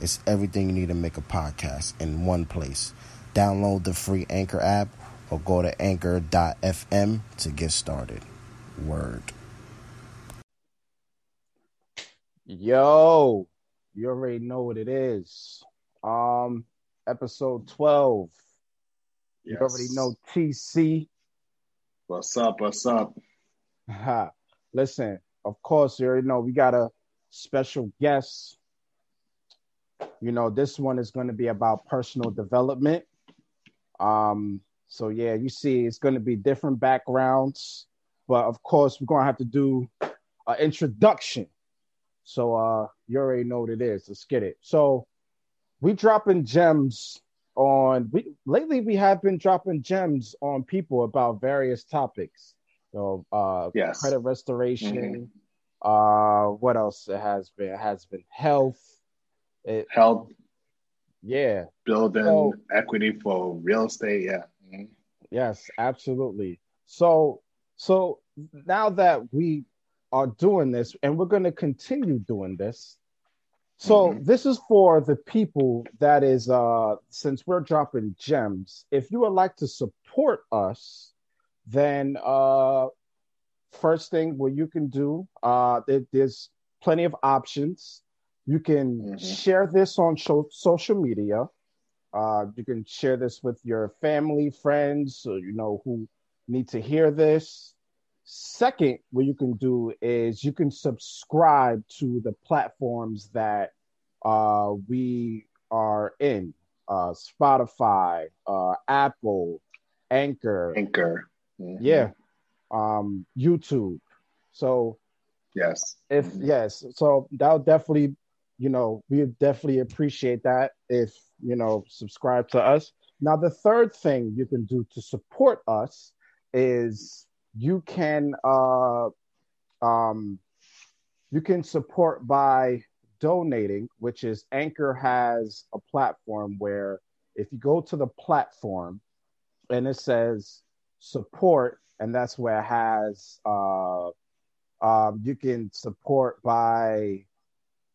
It's everything you need to make a podcast in one place. Download the free Anchor app or go to anchor.fm to get started. Word. Yo, you already know what it is. Um, episode 12. You already know TC. What's up? What's up? Ha. Listen, of course, you already know we got a special guest. You know, this one is going to be about personal development. Um, so yeah, you see, it's going to be different backgrounds, but of course, we're going to have to do an introduction. So uh, you already know what it is. Let's get it. So we dropping gems on we lately we have been dropping gems on people about various topics. So uh Yes. credit restoration, uh what else it has been? It has been health. It, Help yeah, building So- equity for real estate. Yeah. Mhm. Yes, absolutely. So so now that we are doing this and we're going to continue doing this. So Mhm. this is for the people that is uh since we're dropping gems, if you would like to support us, then uh first thing what you can do uh there, there's plenty of options. You can Mhm. share this on sho- social media. Uh, you can share this with your family, friends, or, you know, who need to hear this. Second, what you can do is you can subscribe to the platforms that uh, we are in uh, Spotify, uh, Apple, Anchor, Anchor. Mhm. yeah, um, YouTube. So Yes. if Mhm. yes, so that would definitely, you know, we definitely appreciate that if you know subscribe to us. Now, the third thing you can do to support us is you can uh um you can support by donating, which is Anchor has a platform where if you go to the platform and it says support, and that's where it has uh um, you can support by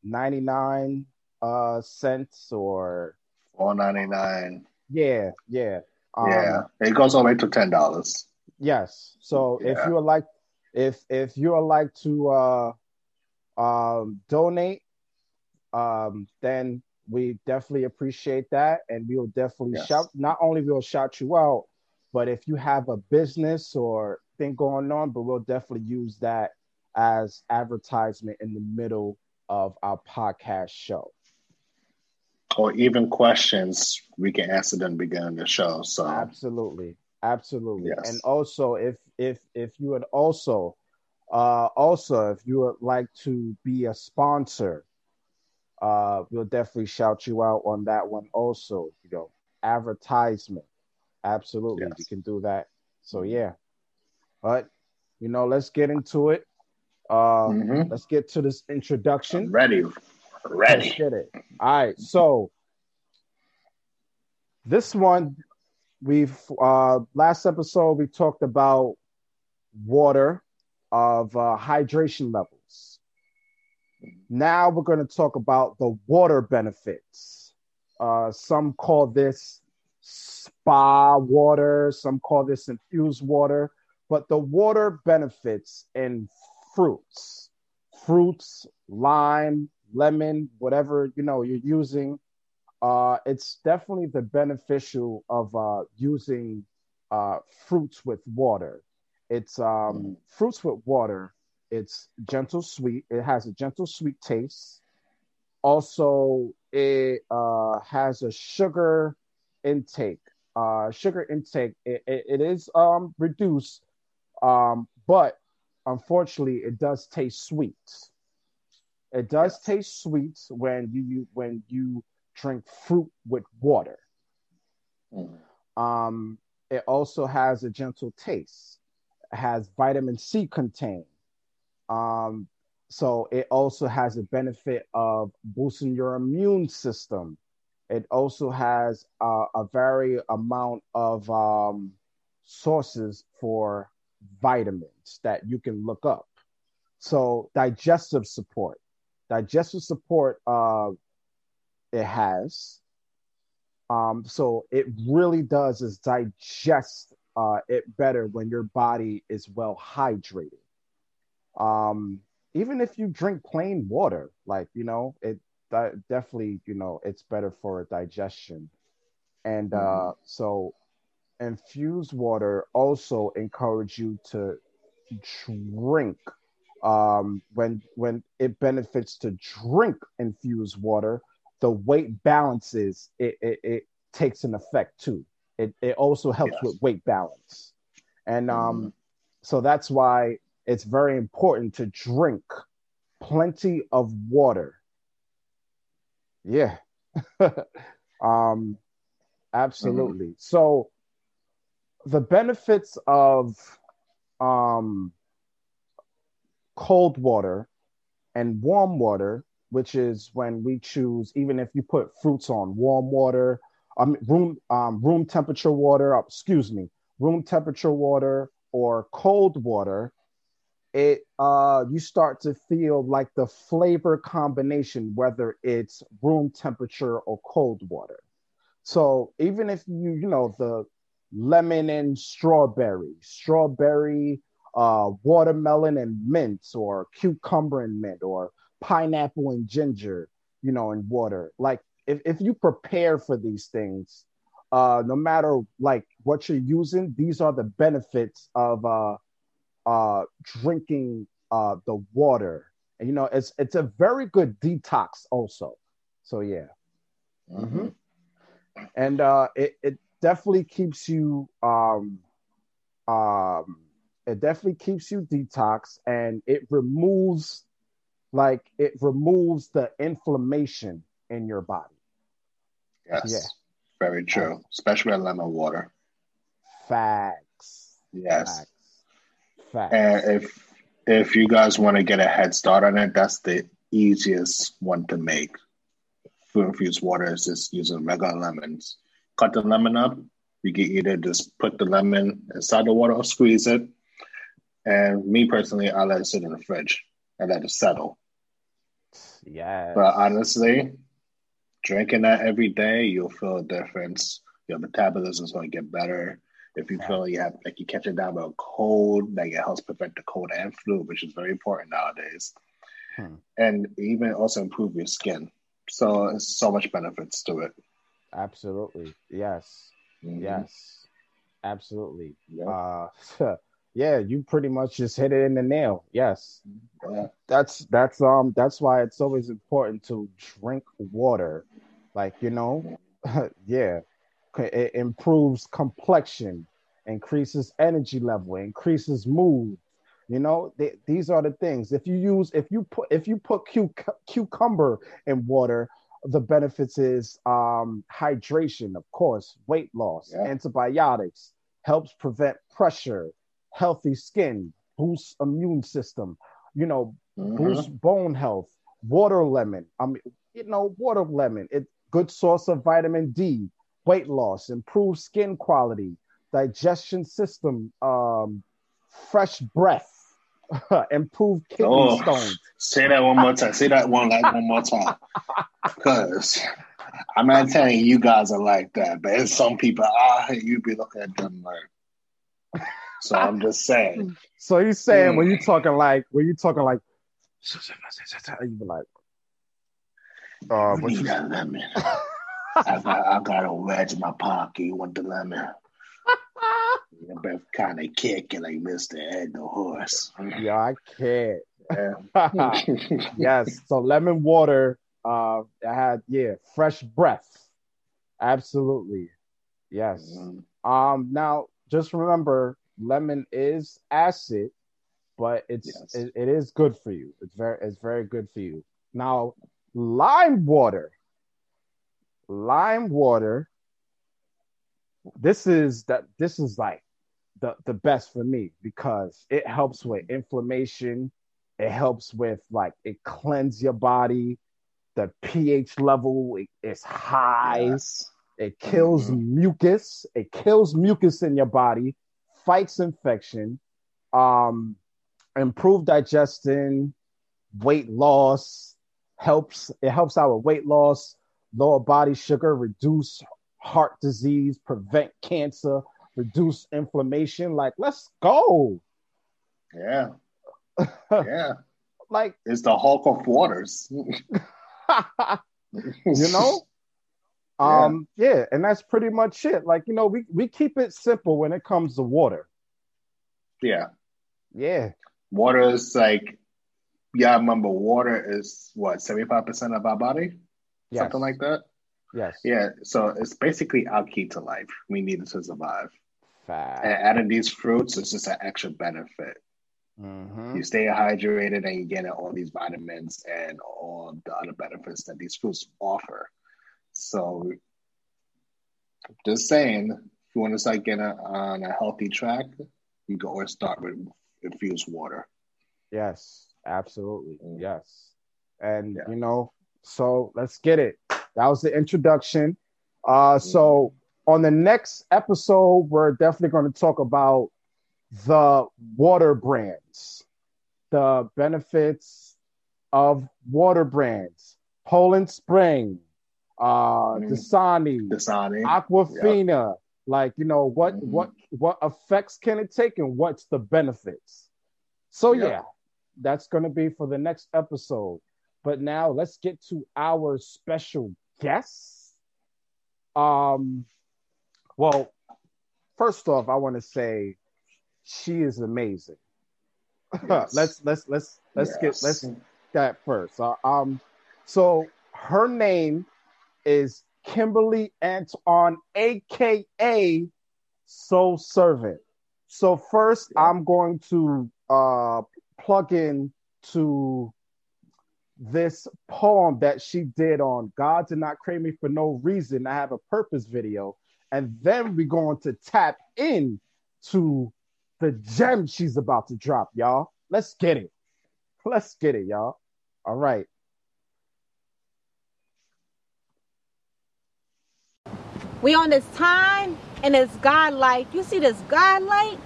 99 uh, cents or Four ninety nine. yeah, yeah. Um, yeah. It goes all the way to ten dollars. Yes. So if you would like if if you would like to uh um donate um then we definitely appreciate that and we will definitely Yes. shout not only we'll shout you out but if you have a business or thing going on but we'll definitely use that as advertisement in the middle of our podcast show. Or even questions we can answer them beginning the show. So. Absolutely. Absolutely. Yes. and also if if if you would also uh also if you would like to be a sponsor uh we'll definitely shout you out on that one also you know advertisement. Absolutely Yes. you can do that. So yeah. But you know let's get into it uh Mhm. let's get to this introduction I'm ready. Let's Ready. get it. All right. So this one, we've uh last episode we talked about water of uh, hydration levels. Now we're going to talk about the water benefits. Uh, some call this spa water, some call this infused water, but the water benefits in fruits, fruits, lime, lemon, whatever you know you're using. Uh, it's definitely the beneficial of uh, using uh, fruits with water. It's um, Mhm. fruits with water. It's gentle sweet. It has a gentle sweet taste. Also, it uh, has a sugar intake. Uh, sugar intake. It, it, it is um, reduced, um, but unfortunately, it does taste sweet. It does taste sweet when you, you when you drink fruit with water. Mhm. Um, it also has a gentle taste. It has vitamin C contained. Um, so it also has a benefit of boosting your immune system. It also has uh, a very amount of um, sources for vitamins that you can look up. So digestive support, digestive support, uh, it has. Um, so it really does is digest uh, it better when your body is well hydrated. Um, even if you drink plain water, like you know, it that definitely you know it's better for digestion. And uh, Mhm. so infused water also encourage you to drink um, when when it benefits to drink infused water the weight balances it, it, it takes an effect too. It, it also helps Yes. with weight balance. And um, Mhm. so that's why it's very important to drink plenty of water. Yeah. Um absolutely. So the benefits of um cold water and warm water which is when we choose even if you put fruits on warm water um room um room temperature water uh, excuse me room temperature water or cold water it uh you start to feel like the flavor combination whether it's room temperature or cold water. So even if you you know the lemon and strawberry strawberry uh watermelon and mint or cucumber and mint or pineapple and ginger you know in water. Like if, if you prepare for these things uh no matter like what you're using these are the benefits of uh uh drinking uh the water. And you know it's it's a very good detox also. So yeah. Mhm. and uh it, it definitely keeps you um um it definitely keeps you detox and it removes like it removes the inflammation in your body Yes. Yeah. Very true. Especially with lemon water. facts Yes. facts facts And if if you guys want to get a head start on it, that's the easiest one to make. Food infused water is just using regular lemons. Cut the lemon up. You can either just put the lemon inside the water or squeeze it. And me personally, I let it sit in the fridge and let it settle. Yeah. But honestly, drinking that every day, you'll feel a difference. Your metabolism is going to get better. If you feel you have like you catch it down a cold, like it helps prevent the cold and flu, which is very important nowadays. Hmm. And even also improve your skin. So it's so much benefits to it. Absolutely. Yes. Mhm. yes. Absolutely. Yeah. uh yeah you pretty much just hit it in the nail. Yes. Yeah. that's that's um that's why it's always important to drink water. Like you know? Yeah. It improves complexion increases energy level increases mood. You know th- these are the things. If you use if you put if you put cu- cucumber in water the benefits is um hydration of course weight loss Yeah. antibiotics helps prevent pressure healthy skin boosts immune system you know Mhm. boost bone health. Water lemon, I mean, you know, water lemon, it good source of vitamin D, weight loss, improved skin quality, digestion system, um, fresh breath, improved kidney Oh. stones. Say that one more time. Say that one like one more time. Because I'm not telling you you guys are like that, but it's some people ah you be looking at them like so I'm just saying. So you saying Mm. when you talking like when you talking like you be like uh you need you that lemon. I got I got a wedge in my pocket. You want the lemon? Better kind of like Mr. Ed the horse. yeah, I can't. Yeah. yes. So lemon water. Uh, I had yeah, fresh breath. Absolutely. Yes. Mhm. Um. Now, just remember, lemon is acid, but it's Yes. it, it is good for you. It's very it's very good for you. Now, lime water. Lime water this is that this is like the the best for me because it helps with inflammation. It helps with like it cleanse your body. The pH level is high. Yes. It kills Mhm. mucus. It kills mucus in your body, fights infection, um, improve digestion, weight loss, helps it helps out with weight loss, lower body sugar, reduce heart disease, prevent cancer, reduce inflammation. Like, let's go. Yeah. Yeah. like, It's the Hulk of waters. you know? Yeah. Um, yeah, and that's pretty much it. Like, you know, we, we keep it simple when it comes to water. Yeah. Yeah. Water is like, yeah, I remember water is what, 75% of our body? Yes. Something like that? Yes. Yeah. So it's basically our key to life. We need it to survive. Fact. And adding these fruits is just an extra benefit. Mhm. You stay hydrated and you get all these vitamins and all the other benefits that these fruits offer. So, just saying, if you want to start getting on a healthy track, you go always start with infused water. Yes, absolutely. Mm. Yes. And Yeah. you know, so let's get it. That was the introduction. Uh so on the next episode, we're definitely going to talk about the water brands, the benefits of water brands, Poland Spring, uh Mm. Dasani, Dasani. Aquafina. Like, you know, what Mhm. what what effects can it take and what's the benefits? So Yeah. yeah, that's gonna be for the next episode. But now let's get to our special guest. Um well, first off, I want to say she is amazing. Yes. let's let's let's let's get let's that first. Uh, um, so her name is Kimberly Antoine, aka Soul Servant. So first, Yeah. I'm going to uh, plug in to this poem that she did on God did not create me for no reason. I have a purpose video, and then we're going to tap in to the gem she's about to drop, y'all. Let's get it. Let's get it, y'all. All right. We on this time and it's God like. You see this God light?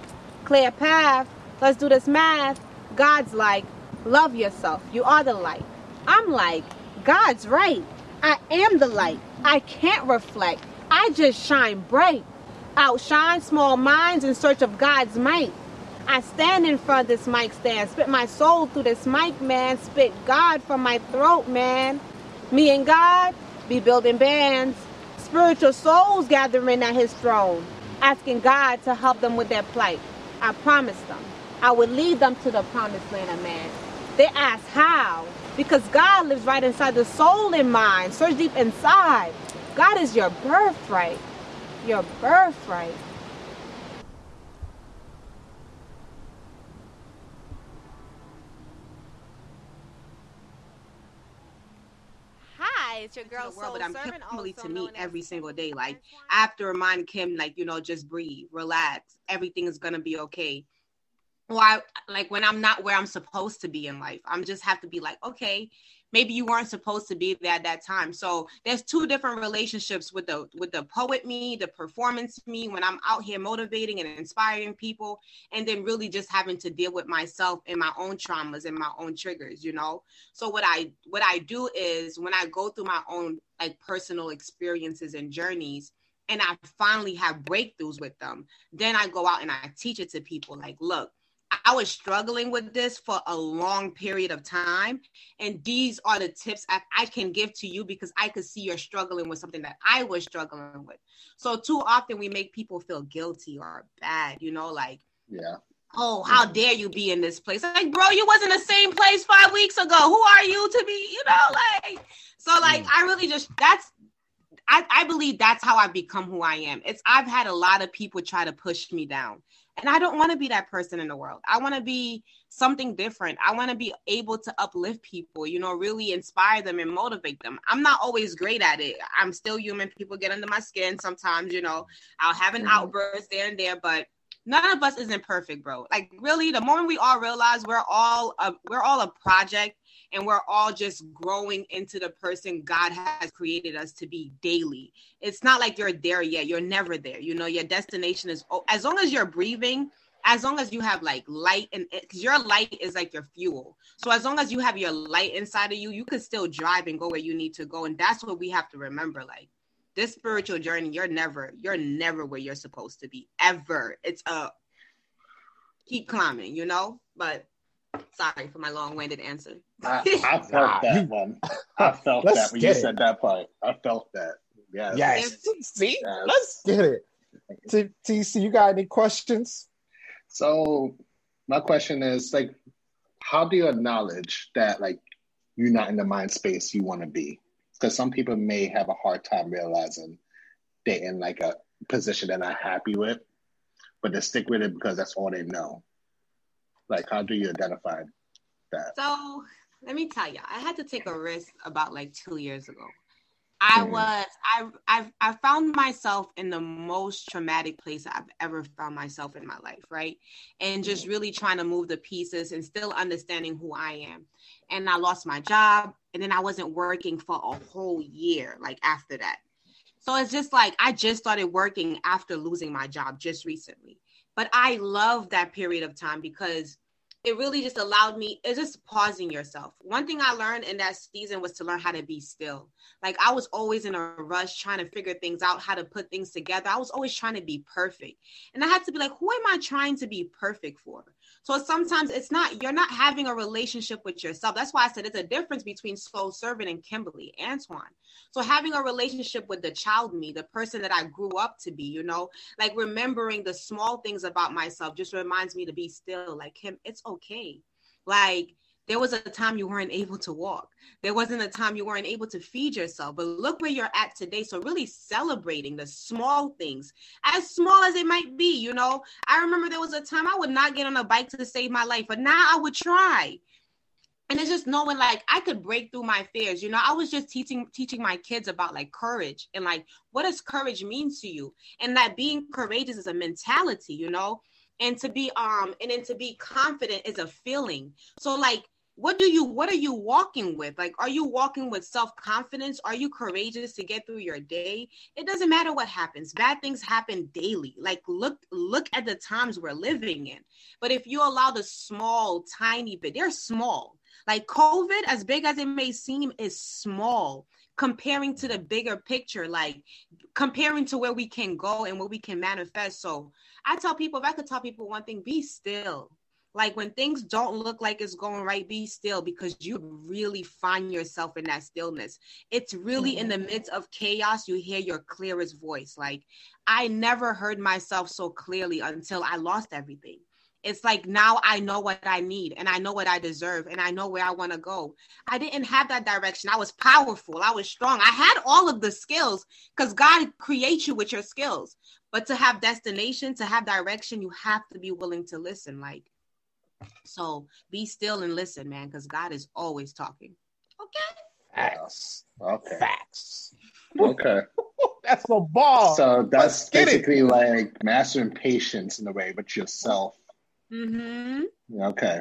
Clear path. Let's do this math. God's like, love yourself. You are the light. I'm like, God's right. I am the light. I can't reflect. I just shine bright. Outshine small minds in search of God's might. I stand in front of this mic stand, spit my soul through this mic, man. Spit God from my throat, man. Me and God be building bands. Spiritual souls gathering at his throne, asking God to help them with their plight. I promised them I would lead them to the promised land of man. They ask how? Because God lives right inside the soul and mind. Search deep inside. God is your birthright. Your birthright. Hi, it's your to girl the world, but I'm Servant, Kimberly to me known as every single day. Like Antoine. I have to remind Kim, like you know, just breathe, relax. Everything is gonna be okay. Why? Like when I'm not where I'm supposed to be in life, I'm just have to be like, okay, maybe you weren't supposed to be there at that time. So there's two different relationships with the with the poet me, the performance me, when I'm out here motivating and inspiring people, and then really just having to deal with myself and my own traumas and my own triggers, you know. So what I what I do is when I go through my own like personal experiences and journeys and I finally have breakthroughs with them, then I go out and I teach it to people like, look, I- was struggling with this for a long period of time. And these are the tips I, I can give to you because I could see you're struggling with something that I was struggling with. So, too often we make people feel guilty or bad, you know, like, Yeah. oh, how mm-hmm. dare you be in this place? Like, bro, you was in the same place five weeks ago. Who are you to be, you know, like, so like, mm. I really just, that's, I, I believe that's how I've become who I am. It's I've had a lot of people try to push me down. And I don't want to be that person in the world. I want to be something different. I want to be able to uplift people, you know, really inspire them and motivate them. I'm not always great at it. I'm still human. People get under my skin sometimes, you know. I'll have an mm-hmm. outburst there and there, but none of us isn't perfect, bro. Like really, the moment we all realize we're all a, we're all a project and we're all just growing into the person God has created us to be daily. It's not like you're there yet. You're never there. You know, your destination is oh, as long as you're breathing, as long as you have like light and eh, because your light is like your fuel. So as long as you have your light inside of you, you can still drive and go where you need to go. And that's what we have to remember. Like this spiritual journey, you're never, you're never where you're supposed to be ever. It's a keep climbing, you know. But sorry for my long-winded answer. I, I felt nah, that one. I felt that when you it. said that part. I felt that. Yes. Yes. See, yes. let's get it. T- TC, you got any questions? So, my question is like, how do you acknowledge that like you're not in the mind space you want to be? Because some people may have a hard time realizing they're in like a position they're not happy with, but they stick with it because that's all they know. Like, how do you identify that? So, let me tell you, I had to take a risk about like two years ago. I mm. was I I I found myself in the most traumatic place I've ever found myself in my life, right? And just really trying to move the pieces and still understanding who I am. And I lost my job and then I wasn't working for a whole year like after that. So it's just like I just started working after losing my job just recently. But I love that period of time because it really just allowed me it's just pausing yourself. One thing i learned in that season was to learn how to be still. Like i was always in a rush trying to figure things out how to put things together. I was always trying to be perfect. And i had to be like who am i trying to be perfect for so sometimes it's not, you're not having a relationship with yourself. That's why I said it's a difference between Soul Servant and Kimberly, Antoine. So having a relationship with the child me, the person that I grew up to be, you know, like remembering the small things about myself just reminds me to be still like him. It's okay. Like there was a time you weren't able to walk. There wasn't a time you weren't able to feed yourself. But look where you're at today. So really celebrating the small things, as small as it might be. You know, I remember there was a time I would not get on a bike to save my life, but now I would try. And it's just knowing like I could break through my fears. You know, I was just teaching teaching my kids about like courage and like what does courage mean to you? And that being courageous is a mentality, you know and to be um and then to be confident is a feeling so like what do you what are you walking with? Like are you walking with self-confidence? Are you courageous to get through your day? It doesn't matter what happens. Bad things happen daily. Like look look at the times we're living in. But if you allow the small tiny bit they're small. Like covid as big as it may seem is small comparing to the bigger picture like comparing to where we can go and what we can manifest. So i tell people if i could tell people one thing be still like when things don't look like it's going right be still because you really find yourself in that stillness it's really in the mm-hmm. midst of chaos you hear your clearest voice like i never heard myself so clearly until i lost everything it's like now I know what I need and I know what I deserve and I know where I want to go. I didn't have that direction. I was powerful. I was strong. I had all of the skills because God creates you with your skills. But to have destination, to have direction, you have to be willing to listen. Like, so be still and listen, man, because God is always talking. Okay. Facts. Okay. Facts. Okay. that's a ball. So that's basically like mastering patience in a way, but yourself. Mm-hmm. Okay.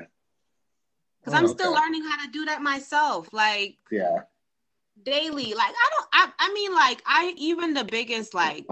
Because I'm okay. still learning how to do that myself. Like, yeah. Daily. Like, I don't, I, I mean, like, I, even the biggest, like,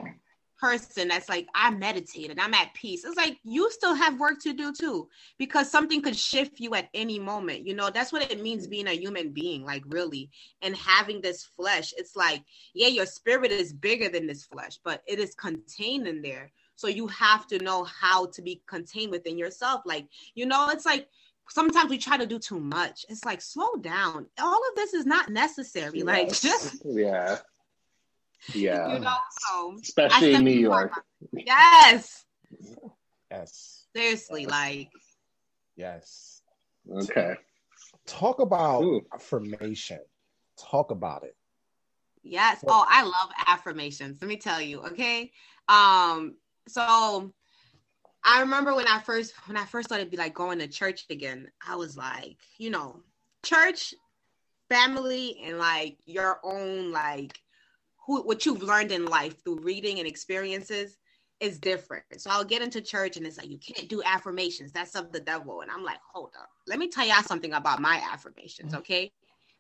person that's like I meditate and I'm at peace. It's like you still have work to do too because something could shift you at any moment. You know, that's what it means being a human being, like really. And having this flesh, it's like, yeah, your spirit is bigger than this flesh, but it is contained in there. So you have to know how to be contained within yourself. Like, you know, it's like sometimes we try to do too much. It's like slow down. All of this is not necessary. Yes. Like just yeah. Yeah. You know, so especially in New York. Yes. Yes. Seriously, yes. like. Yes. Okay. Talk about Ooh. affirmation. Talk about it. Yes. Oh, I love affirmations. Let me tell you. Okay. Um. So I remember when I first when I first started to be like going to church again. I was like, you know, church, family, and like your own like who what you've learned in life through reading and experiences is different. So I'll get into church and it's like you can't do affirmations. That's of the devil. And I'm like, hold up. Let me tell y'all something about my affirmations, mm-hmm. okay?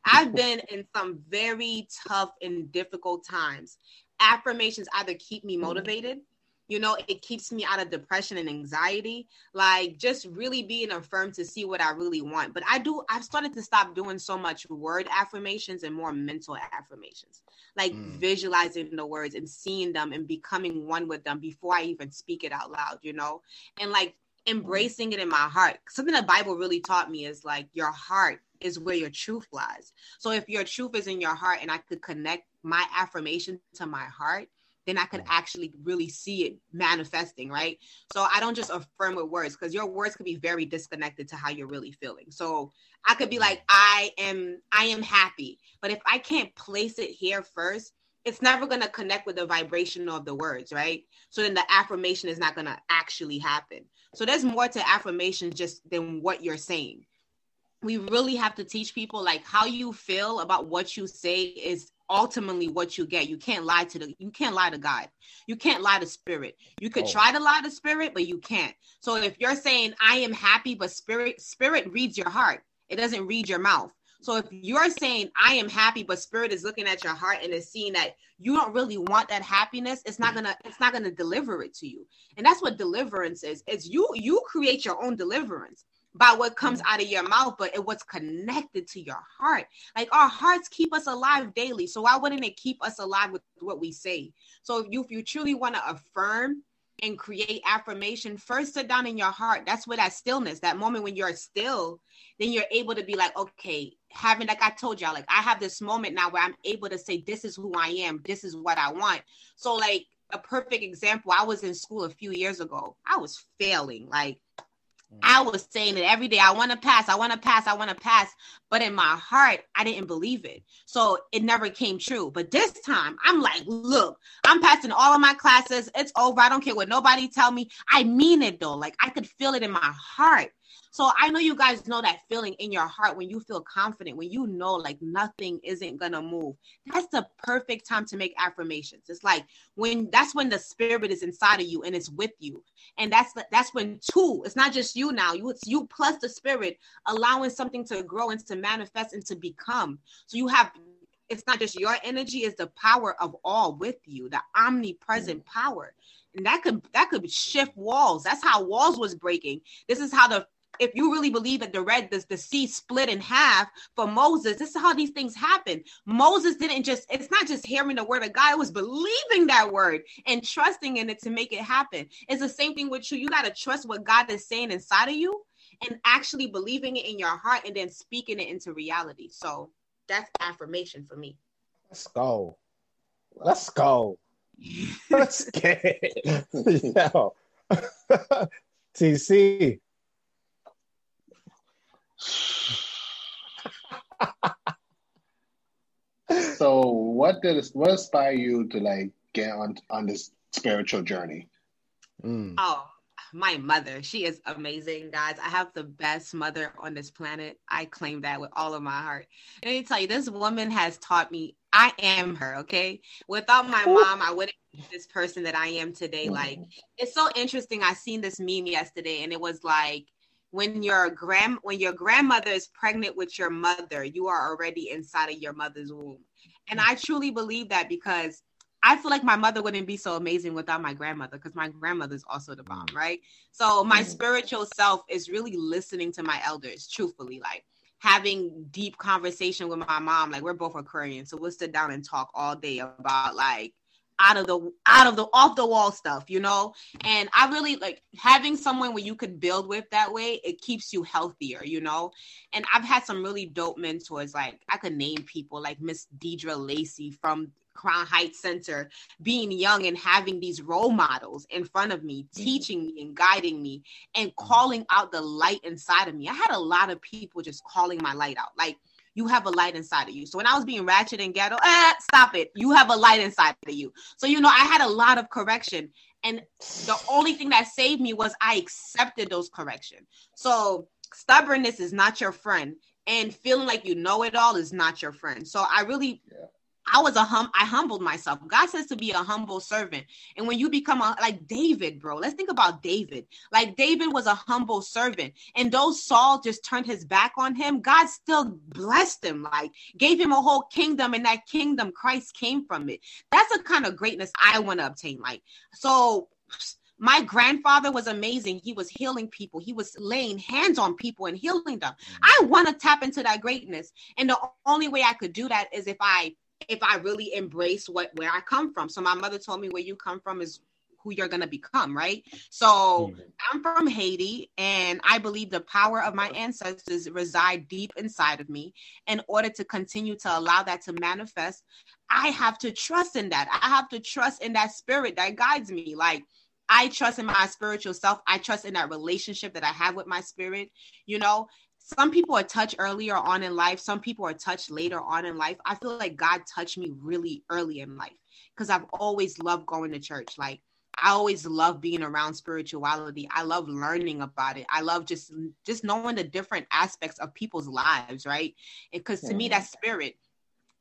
I've been in some very tough and difficult times. Affirmations either keep me mm-hmm. motivated you know it keeps me out of depression and anxiety. Like just really being affirmed to see what i really want. But i do i've started to stop doing so much word affirmations and more mental affirmations. Like mm. visualizing the words and seeing them and becoming one with them before i even speak it out loud you know? And like embracing it in my heart. Something the bible really taught me is like your heart is where your truth lies. So if your truth is in your heart and i could connect my affirmation to my heart then I could actually really see it manifesting, right? So I don't just affirm with words because your words could be very disconnected to how you're really feeling. So I could be like, I am, I am happy. But if I can't place it here first, it's never going to connect with the vibration of the words, right? So then the affirmation is not going to actually happen. So there's more to affirmation just than what you're saying. We really have to teach people like how you feel about what you say is ultimately what you get. You can't lie to the you can't lie to God. You can't lie to spirit. You could oh. try to lie to spirit, but you can't. So if you're saying I am happy, but spirit spirit reads your heart. It doesn't read your mouth. So if you're saying I am happy, but spirit is looking at your heart and is seeing that you don't really want that happiness, it's not gonna it's not gonna deliver it to you. And that's what deliverance is. It's you you create your own deliverance by what comes mm-hmm. out of your mouth, but it what's connected to your heart. Like our hearts keep us alive daily. So why wouldn't it keep us alive with what we say? So if you if you truly want to affirm and create affirmation, first sit down in your heart. That's where that stillness, that moment when you're still, then you're able to be like, okay, having like I told y'all, like I have this moment now where I'm able to say, this is who I am, this is what I want. So like a perfect example, I was in school a few years ago. I was failing. Like Mm. I was saying it every day. I want to pass. I want to pass. I want to pass. But in my heart, I didn't believe it. So it never came true. But this time, I'm like, look, I'm passing all of my classes. It's over. I don't care what nobody tell me. I mean it though. Like I could feel it in my heart. So I know you guys know that feeling in your heart when you feel confident, when you know like nothing isn't gonna move. That's the perfect time to make affirmations. It's like when that's when the spirit is inside of you and it's with you. And that's that's when two, it's not just you now, you it's you plus the spirit allowing something to grow and to manifest and to become. So you have it's not just your energy, it's the power of all with you, the omnipresent mm. power and that could that could shift walls that's how walls was breaking this is how the if you really believe that the red the, the sea split in half for moses this is how these things happen. Moses didn't just it's not just hearing the word of god it was believing that word and trusting in it to make it happen. It's the same thing with you. You got to trust what god is saying inside of you and actually believing it in your heart and then speaking it into reality. So that's affirmation for me. Let's go. Let's go. Let's get Yo. tc so what did what inspired you to like get on on this spiritual journey? Mm. Oh, my mother. She is amazing, guys. I have the best mother on this planet. I claim that with all of my heart. Let me tell you, this woman has taught me I am her, okay? Without my mom, I wouldn't be this person that I am today. Like, it's so interesting. I seen this meme yesterday and it was like, when your grand when your grandmother is pregnant with your mother, you are already inside of your mother's womb. And I truly believe that because I feel like my mother wouldn't be so amazing without my grandmother because my grandmother's also the bomb, mm. right? So my mm. spiritual self is really listening to my elders, truthfully, like having deep conversation with my mom. Like we're both Aquarian, so we'll sit down and talk all day about like out of the out of the off the wall stuff you know? And i really like having someone where you could build with that way it keeps you healthier you know? And i've had some really dope mentors like i could name people like miss deidre lacey from crown heights center being young and having these role models in front of me mm-hmm. teaching me and guiding me and calling out the light inside of me. I had a lot of people just calling my light out like you have a light inside of you. So when I was being ratchet and ghetto, eh, stop it. You have a light inside of you. So you know, I had a lot of correction, and the only thing that saved me was I accepted those correction. So stubbornness is not your friend, and feeling like you know it all is not your friend. So I really. Yeah I was a hum I humbled myself. God says to be a humble servant. And when you become a like David, bro, let's think about David. Like David was a humble servant. And though Saul just turned his back on him, God still blessed him, like gave him a whole kingdom, and that kingdom Christ came from it. That's the kind of greatness I want to obtain. Like, so my grandfather was amazing. He was healing people. He was laying hands on people and healing them. Mm-hmm. I want to tap into that greatness. And the only way I could do that is if I if I really embrace what where I come from. So my mother told me where you come from is who you're going to become, right? So mm-hmm. I'm from Haiti and I believe the power of my ancestors reside deep inside of me. In order to continue to allow that to manifest, I have to trust in that. I have to trust in that spirit that guides me. Like I trust in my spiritual self. I trust in that relationship that I have with my spirit, you know, some people are touched earlier on in life some people are touched later on in life. I feel like god touched me really early in life because i've always loved going to church. Like i always love being around spirituality. I love learning about it. I love just just knowing the different aspects of people's lives right? Because to me that spirit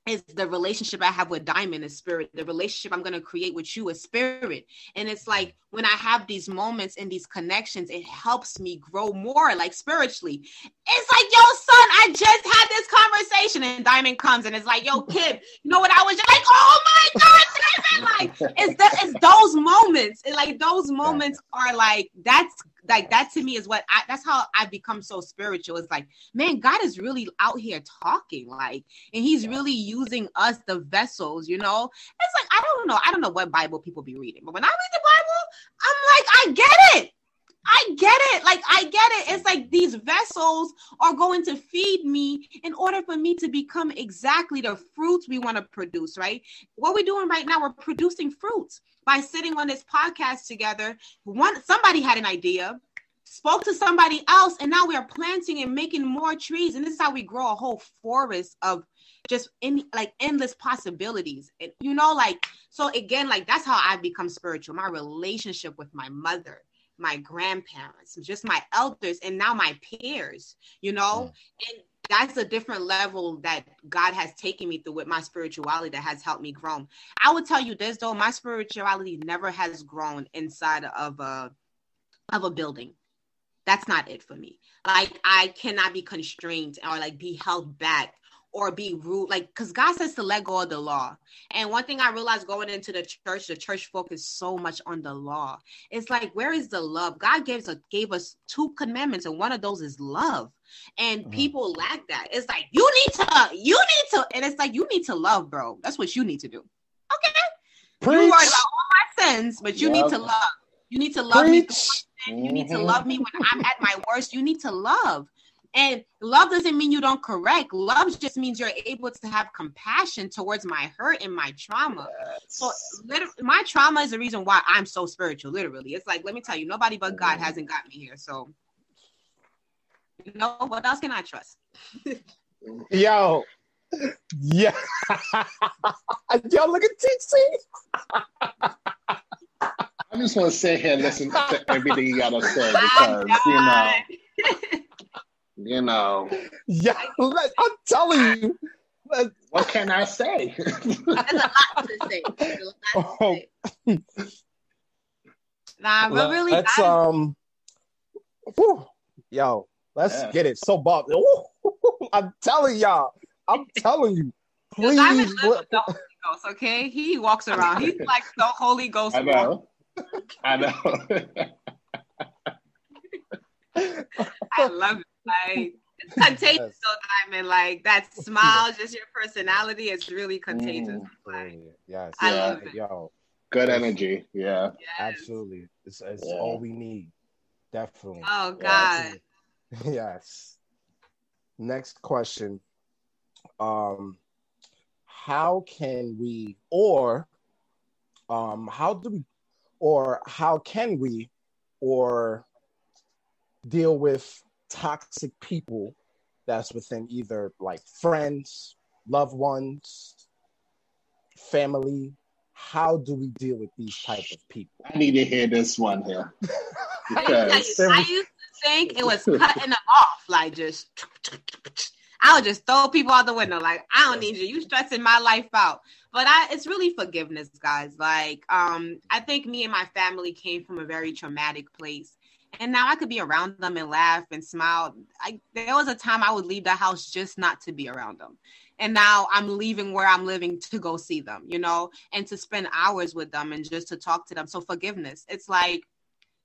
is the relationship I have with Diamond is spirit. The relationship I'm going to create with you is spirit. And it's like when I have these moments and these connections, it helps me grow more like spiritually. It's like, yo, son, I just had this conversation. And Diamond comes and it's like, yo, kid, you know what I was just like, oh my God, Diamond. like it's the, it's those moments. It, like those moments are like that's like that to me is what I that's how I've become so spiritual. It's like, man, God is really out here talking, like, and He's really using us, the vessels, you know. It's like I don't know, I don't know what Bible people be reading, but when I read the Bible, I'm like, I get it. I get it. Like, I get it. It's like these vessels are going to feed me in order for me to become exactly the fruits we want to produce, right? What we're doing right now, we're producing fruits by sitting on this podcast together. One, somebody had an idea, spoke to somebody else, and now we are planting and making more trees. And this is how we grow a whole forest of just in like endless possibilities and you know like so again like that's how i've become spiritual my relationship with my mother my grandparents, just my elders, and now my peers, you know? Mm. And that's a different level that God has taken me through with my spirituality that has helped me grow. I would tell you this though, my spirituality never has grown inside of a of a building. That's not it for me. Like I cannot be constrained or like be held back or be rude. Like because god says to let go of the law. And one thing i realized going into the church the church focused so much on the law. It's like where is the love? God gave us gave us two commandments and one of those is love. And mm-hmm. people lack that. It's like you need to you need to and it's like you need to love bro. That's what you need to do. Okay? Preach. you worried about all my sins but you yep. need to love. You need to love Preach. me you need to mm-hmm. love me when i'm at my worst. You need to love and love doesn't mean you don't correct. Love just means you're able to have compassion towards my hurt and my trauma. Yes. So, literally, my trauma is the reason why I'm so spiritual. Literally, it's like let me tell you, nobody but God mm-hmm. hasn't got me here. So, you know, what else can I trust? Yo, yeah, yo, look at TC. I just want to sit here and listen to everything you gotta say because you know you know. Yeah, I'm telling you. What can I say? There's a lot to say. Oh. Nah, but really, let's I... um, whew, yo, let's yeah. get it. So, Bob, I'm telling y'all, I'm telling you, please. Let... the Holy Ghost, okay? He walks around. He's like the Holy Ghost. I know. I know. I love it. Like it's contagious, yes. though, Diamond. Like that smile, just your personality is really contagious. Mm. Like, yes, I yeah. love it. Yo, good energy. Yeah, yes. absolutely. It's, it's yeah. all we need. Definitely. Oh God. yes. Next question. Um, how can we, or, um, how do we, or how can we, or deal with toxic people that's within either like friends, loved ones, family. How do we deal with these type of people? I need to hear this one here. because I used to think it was cutting them off, like just I would just throw people out the window. Like, I don't need you. You stressing my life out. But I it's really forgiveness, guys. Like, um, I think me and my family came from a very traumatic place. And now I could be around them and laugh and smile. I there was a time I would leave the house just not to be around them. And now I'm leaving where I'm living to go see them, you know, and to spend hours with them and just to talk to them. So forgiveness. It's like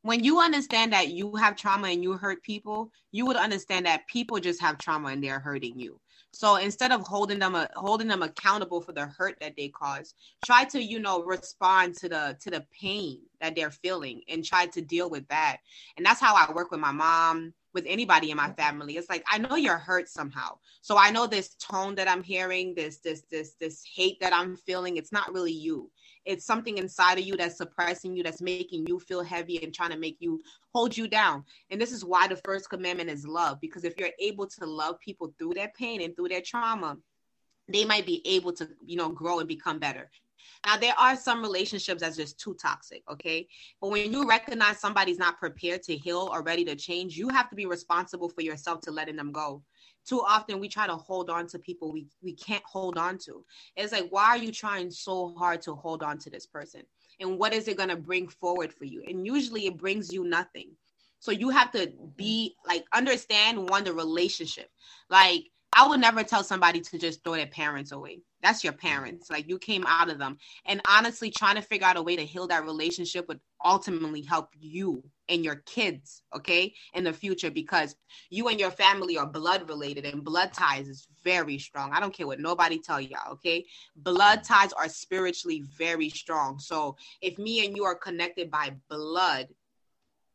when you understand that you have trauma and you hurt people, you would understand that people just have trauma and they're hurting you. So instead of holding them uh, holding them accountable for the hurt that they caused, try to you know respond to the to the pain that they're feeling and try to deal with that. And that's how I work with my mom, with anybody in my family. It's like I know you're hurt somehow. So I know this tone that I'm hearing, this this this this hate that I'm feeling, it's not really you it's something inside of you that's suppressing you that's making you feel heavy and trying to make you hold you down. And this is why the first commandment is love because if you're able to love people through their pain and through their trauma they might be able to you know grow and become better. Now there are some relationships that's just too toxic okay? But when you recognize somebody's not prepared to heal or ready to change you have to be responsible for yourself to letting them go too often we try to hold on to people we, we can't hold on to. It's like, why are you trying so hard to hold on to this person? And what is it going to bring forward for you? And usually it brings you nothing. So you have to be like, understand one, the relationship. Like, I would never tell somebody to just throw their parents away. That's your parents. Like you came out of them. And honestly, trying to figure out a way to heal that relationship would ultimately help you and your kids, okay, in the future because you and your family are blood related and blood ties is very strong. I don't care what nobody tell y'all, okay? Blood ties are spiritually very strong. So if me and you are connected by blood,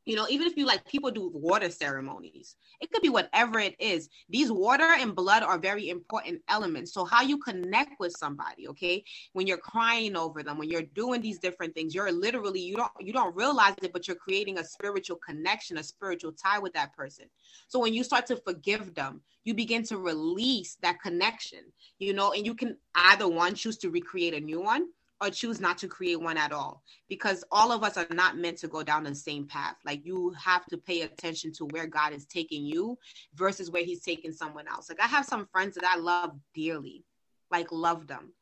you know, even if you like people do water ceremonies, it could be whatever it is. These water and blood are very important elements. So, how you connect with somebody, okay, when you're crying over them, when you're doing these different things, you're literally you don't you don't realize it, but you're creating a spiritual connection, a spiritual tie with that person. So, when you start to forgive them, you begin to release that connection, you know, and you can either one choose to recreate a new one or choose not to create one at all because all of us are not meant to go down the same path. Like you have to pay attention to where god is taking you versus where he's taking someone else. Like i have some friends that i love dearly like love them.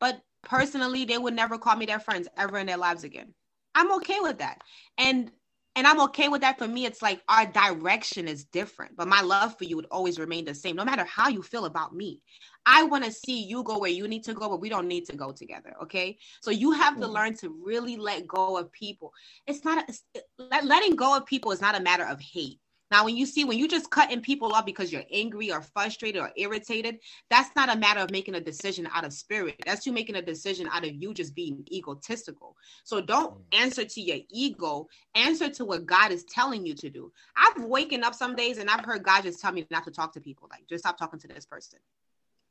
But personally they would never call me their friends ever in their lives again. I'm okay with that. And and I'm okay with that. For me, it's like our direction is different, but my love for you would always remain the same, no matter how you feel about me. I want to see you go where you need to go, but we don't need to go together. Okay. So you have to learn to really let go of people. It's not, a, letting go of people is not a matter of hate. Now, when you see when you just cutting people off because you're angry or frustrated or irritated, that's not a matter of making a decision out of spirit. That's you making a decision out of you just being egotistical. So don't mm. answer to your ego. Answer to what God is telling you to do. I've waken up some days and I've heard God just tell me not to talk to people. Like just stop talking to this person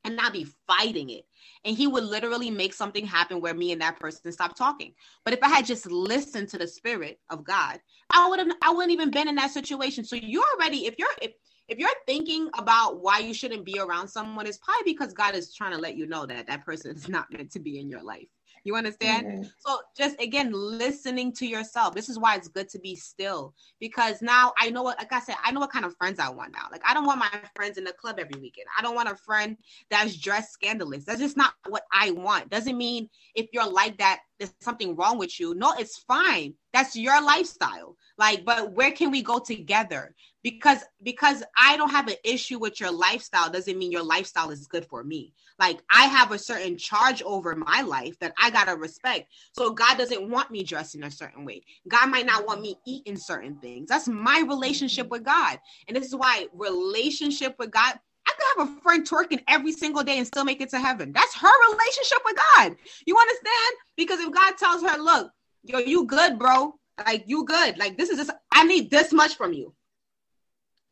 and not be fighting it. And he would literally make something happen where me and that person stop talking. But if I had just listened to the spirit of God, I would have I wouldn't even been in that situation. So you're already if you're if if you're thinking about why you shouldn't be around someone, it's probably because God is trying to let you know that that person is not meant to be in your life. You understand? Mm-hmm. So just again, listening to yourself. This is why it's good to be still because now I know what, like I said, I know what kind of friends I want now. Like I don't want my friends in the club every weekend. I don't want a friend that's dressed scandalous. That's just not what I want. Doesn't mean if you're like that, there's something wrong with you. No, it's fine. That's your lifestyle. Like, but where can we go together? Because because I don't have an issue with your lifestyle doesn't mean your lifestyle is good for me. Like I have a certain charge over my life that I gotta respect. So God doesn't want me dressed in a certain way. God might not want me eating certain things. That's my relationship with God. And this is why relationship with God I could have a friend twerking every single day and still make it to heaven. That's her relationship with God. You understand? Because if God tells her, look, yo, you good, bro. Like you good. Like this is just I need this much from you.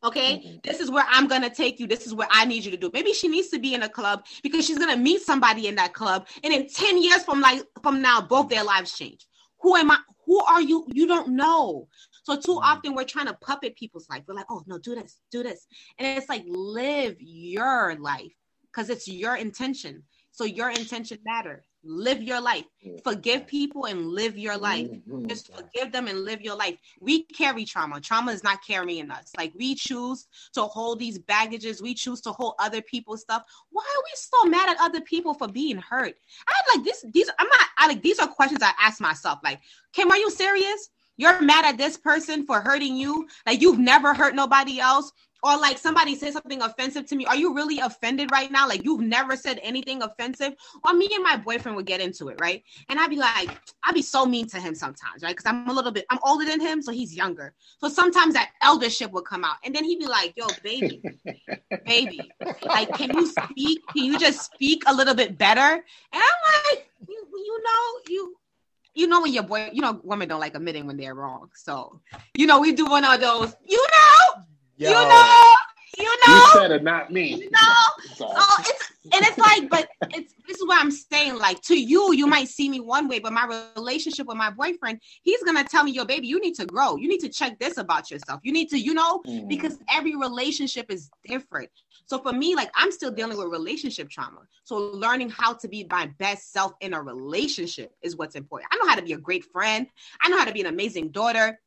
Okay, mm-hmm. this is where I'm gonna take you. This is where I need you to do. Maybe she needs to be in a club because she's gonna meet somebody in that club, and in 10 years from like from now, both their lives change. Who am I? who are you? You don't know. So too mm-hmm. often we're trying to puppet people's life. We're like, oh no, do this, do this. And it's like live your life because it's your intention. So your intention matter. Live your life. Forgive people and live your life. Mm-hmm. Just forgive them and live your life. We carry trauma. Trauma is not carrying us. Like we choose to hold these baggages. We choose to hold other people's stuff. Why are we so mad at other people for being hurt? I like this. These I'm not. I like these are questions I ask myself. Like, Kim, are you serious? You're mad at this person for hurting you. Like you've never hurt nobody else or like somebody says something offensive to me. Are you really offended right now? Like you've never said anything offensive? Or me and my boyfriend would get into it right? And i'd be like i'd be so mean to him sometimes right? Because i'm a little bit i'm older than him so he's younger. So sometimes that eldership would come out. And then he'd be like yo baby baby like can you speak? Can you just speak a little bit better? And i'm like you, you know you you know when your boy, you know, women don't like admitting when they're wrong. So, you know, we do one of those, you know, Yo. You know, you know. You said it, not me. You know. So it's and it's like, but it's this is what I'm saying. Like to you, you might see me one way, but my relationship with my boyfriend, he's gonna tell me, "Yo, baby, you need to grow. You need to check this about yourself. You need to, you know, mm. because every relationship is different. So for me, like I'm still dealing with relationship trauma. So learning how to be my best self in a relationship is what's important. I know how to be a great friend. I know how to be an amazing daughter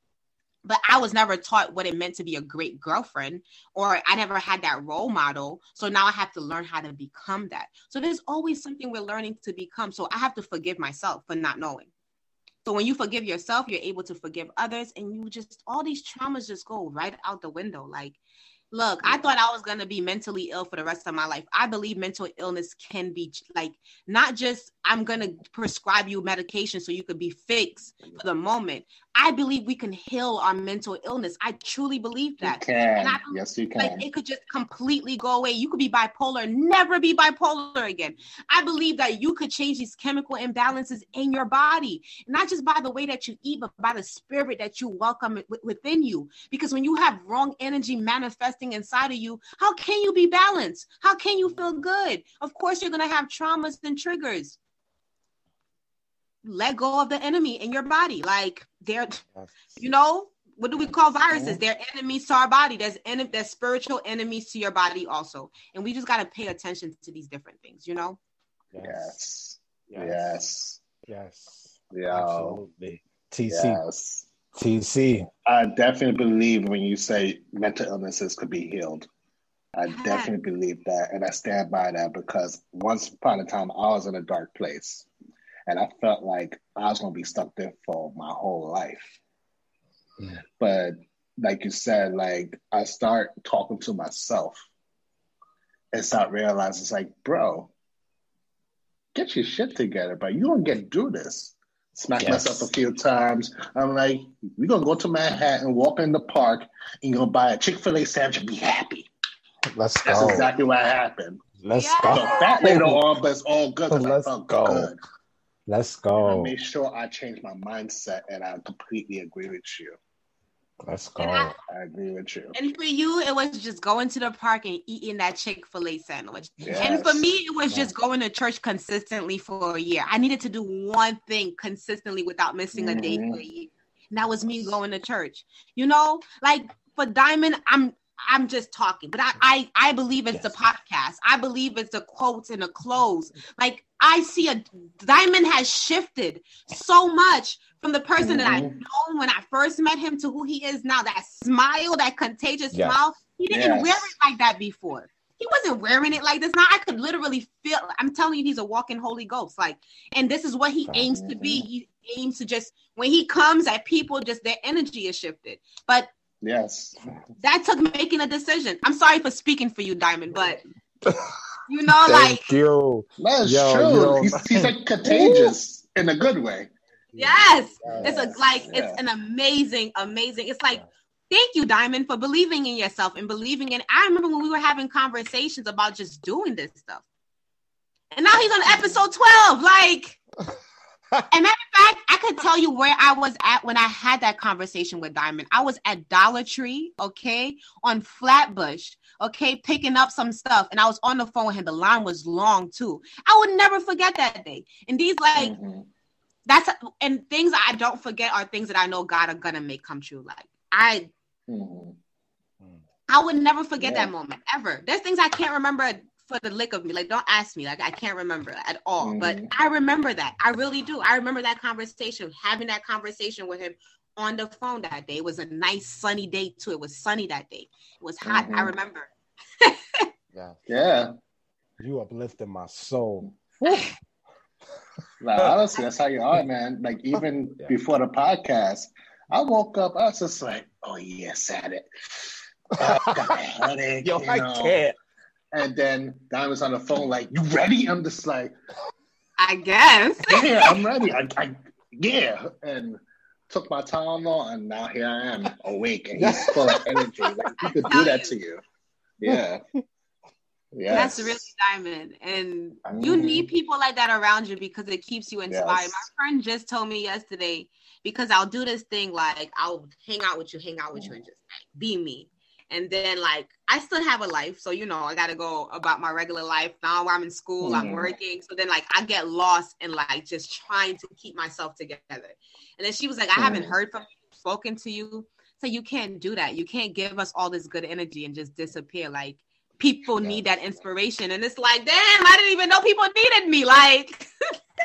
but I was never taught what it meant to be a great girlfriend, or I never had that role model. So now I have to learn how to become that. So there's always something we're learning to become. So I have to forgive myself for not knowing. So when you forgive yourself, you're able to forgive others, and you just all these traumas just go right out the window. Like Look, I thought I was to be mentally ill for the rest of my life. I believe mental illness can be like not just I'm going to prescribe you medication so you could be fixed for the moment. I believe we can heal our mental illness. I truly believe that. You can. I, yes, you can. Like it could just completely go away. You could be bipolar, never be bipolar again. I believe that you could change these chemical imbalances in your body, not just by the way that you eat, but by the spirit that you welcome within you. Because when you have wrong energy manifesting inside of you, how can you be balanced? How can you feel good? Of course, you're going to have traumas and triggers let go of the enemy in your body. Like they're, you know, what do we call viruses? Mm-hmm. They're enemies to our body. There's en- there's spiritual enemies to your body also, and we just got to pay attention to these different things. You know. Yes. Yes. Yes. Yeah. Absolutely. TC. Yes. TC. I definitely believe when you say mental illnesses could be healed. I yeah. definitely believe that, and I stand by that because once upon a time I was in a dark place and I felt like I was gonna be stuck there for my whole life. Yeah. But like you said, like I start talking to myself and start realizing it's like, bro, get your shit together, but you don't get do this. Smack yes. myself a few times. I'm like, we're gonna go to Manhattan, walk in the park, and you're gonna buy a Chick-fil-A sandwich and be happy. Let's That's go. exactly what happened. Let's yeah. go. So fat later on, but it's all good. Let's go. Good. Let's go. And I made sure I changed my mindset, and I completely agree with you. Let's go. I, I, agree with you. And for you, it was just going to the park and eating that Chick fil A sandwich. Yes. And for me, it was just going to church consistently for a year. I needed to do one thing consistently without missing mm-hmm. a day for a mm-hmm. year. And that was me going to church. You know, like for Diamond, I'm I'm just talking, but I I, I believe it's yes. the podcast. I believe it's the quotes and the clothes. Like I see a Diamond has shifted so much from the person mm-hmm. that I mm-hmm. know when I first met him to who he is now. That smile, that contagious yes. smile. He didn't yes. wear it like that before. He wasn't wearing it like this. Now I could literally feel. I'm telling you, he's a walking Holy Ghost. Like, and this is what he aims to be. He aims to just when he comes at people, just their energy is shifted. But Yes. That took making a decision. I'm sorry for speaking for you, Diamond, but you know, like you. That's Yo, true. He's, he's like contagious in a good way. Yes. yes. It's a like yeah. it's an amazing, amazing. It's like thank you, Diamond, for believing in yourself and believing in. I remember when we were having conversations about just doing this stuff. And now he's on episode 12. Like and matter of fact, I could tell you where I was at when I had that conversation with Diamond. I was at Dollar Tree, okay, on Flatbush, okay, picking up some stuff, and I was on the phone, and the line was long too. I would never forget that day. And these like. Mm-hmm. that's and things I don't forget are things that I know God are gonna make come true. Like I Mhm. I would never forget Yeah. that moment ever. There's things I can't remember for the lick of me. Like, don't ask me. Like, I can't remember at all. But Mhm. I remember that. I really do. I remember that conversation, having that conversation with him on the phone that day. It was a nice sunny day too. It was sunny that day. It was hot. I Mhm. remember. Yeah. Yeah. You uplifted my soul. Like, honestly, that's how you are, man. Like even Yeah. before the podcast, I woke up, I was just like, oh yeah, Saturday. Oh, I got a headache. Yo, you I know. can't. And then Diamond's on the phone, like, you ready? I'm just like, I guess. yeah, I'm ready. I, I yeah. And took my time on, and now here I am awake, and he's full of energy. Like he could do that to you. Yeah. Yeah. That's really diamond. And you need people like that around you because it keeps you inspired. Yes. My friend just told me yesterday because I'll do this thing like I'll hang out with you, hang out with you, and just be me. And then like I still have a life, so you know I gotta go about my regular life. Now I'm in school, I'm Mhm. working. So then like I get lost in like just trying to keep myself together. And then she was like, I haven't Mhm. heard from you, spoken to you. So you can't do that. You can't give us all this good energy and just disappear. Like people Yeah. need that inspiration. And it's like, damn, I didn't even know people needed me. Like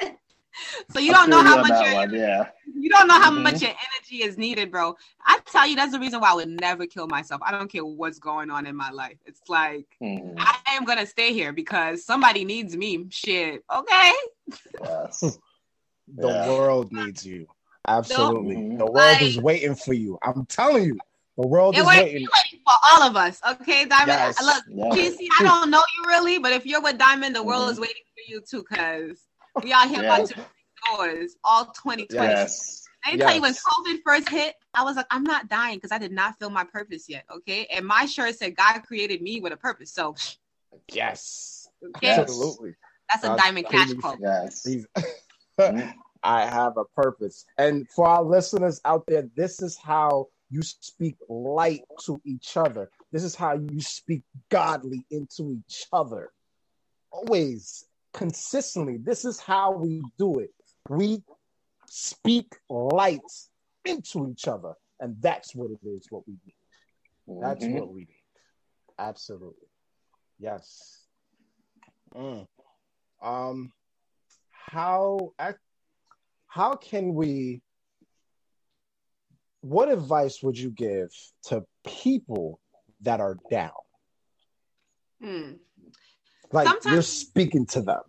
so you don't know how much your one, yeah. you don't know how Mhm. much your energy is needed, bro. I tell you, that's the reason why I would never kill myself. I don't care what's going on in my life. It's like Mhm. I am gonna stay here because somebody needs me. Shit. Okay. Yes. The Yeah. world needs you. Absolutely. Mhm. The world Like- is waiting for you. I'm telling you. The world It is waiting. waiting for all of us. Okay, Diamond. Yes. Look, Yeah. GC, I don't know you really, but if you're with Diamond, the world Mhm. is waiting for you too, cause we out here Yeah. about to break doors all 2020. Yes. Let me tell you, when COVID first hit, I was like, I'm not dying because I did not feel my purpose yet. Okay. And my shirt said God created me with a purpose. So, Yes. okay, Yes. Absolutely. that's a God diamond cash created quote. Yes. Mhm. I have a purpose. And for our listeners out there, this is how you speak light to each other. This is how you speak godly into each other. Always, consistently. This is how we do it. We speak light into each other. And that's what it is, what we need. That's Mhm. what we need. Absolutely. Yes. Mm. Um how how can we what advice would you give to people that are down? Hmm. Like you're speaking to them.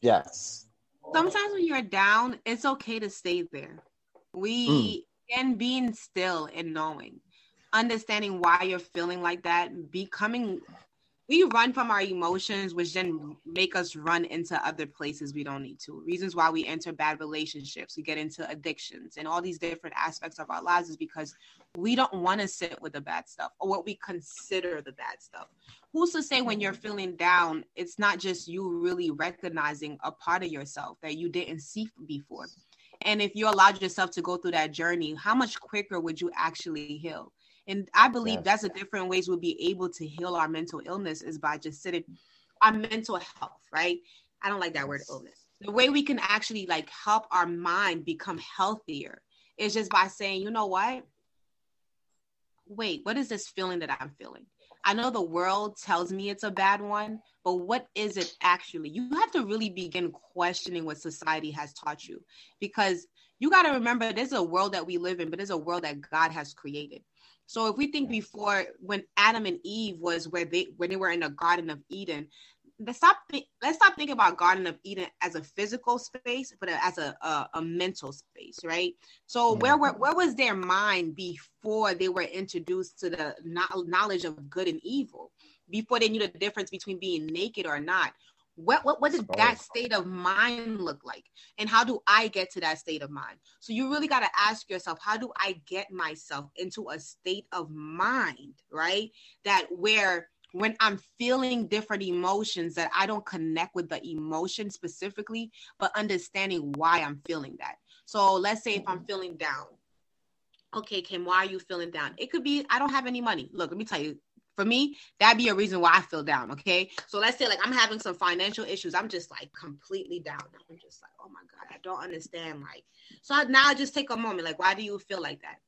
Yes. Sometimes when you're down, it's okay to stay there. We mm. and being still and knowing, understanding why you're feeling like that, becoming we run from our emotions, which then make us run into other places we don't need to. Reasons why we enter bad relationships, we get into addictions, and all these different aspects of our lives is because we don't want to sit with the bad stuff or what we consider the bad stuff. Who's to say when you're feeling down, it's not just you really recognizing a part of yourself that you didn't see before? And if you allowed yourself to go through that journey, how much quicker would you actually heal? And I believe Yes. that's a different ways we'll be able to heal our mental illness is by just sitting our mental health, right? I don't like that word illness. The way we can actually like help our mind become healthier is just by saying, you know what? Wait, what is this feeling that I'm feeling? I know the world tells me it's a bad one, but what is it actually? You have to really begin questioning what society has taught you because you got to remember there's a world that we live in, but there's a world that God has created. So if we think before when Adam and Eve was where they when they were in the Garden of Eden, let's stop let's stop thinking about Garden of Eden as a physical space, but as a a, a mental space, right? So mm-hmm. where, where where was their mind before they were introduced to the kno- knowledge of good and evil? Before they knew the difference between being naked or not? What what what did that state of mind look like? And how do I get to that state of mind? So you really got to ask yourself, how do I get myself into a state of mind, right? That where when I'm feeling different emotions that I don't connect with the emotion specifically, but understanding why I'm feeling that. So let's say if I'm mm-hmm. feeling down. Okay, Kim, why are you feeling down? It could be I don't have any money. Look, let me tell you, For me, that'd be a reason why I feel down. Okay. So let's say like I'm having some financial issues. I'm just like completely down. I'm just like, oh my God, I don't understand. Like, so now I just take a moment. Like, why do you feel like that?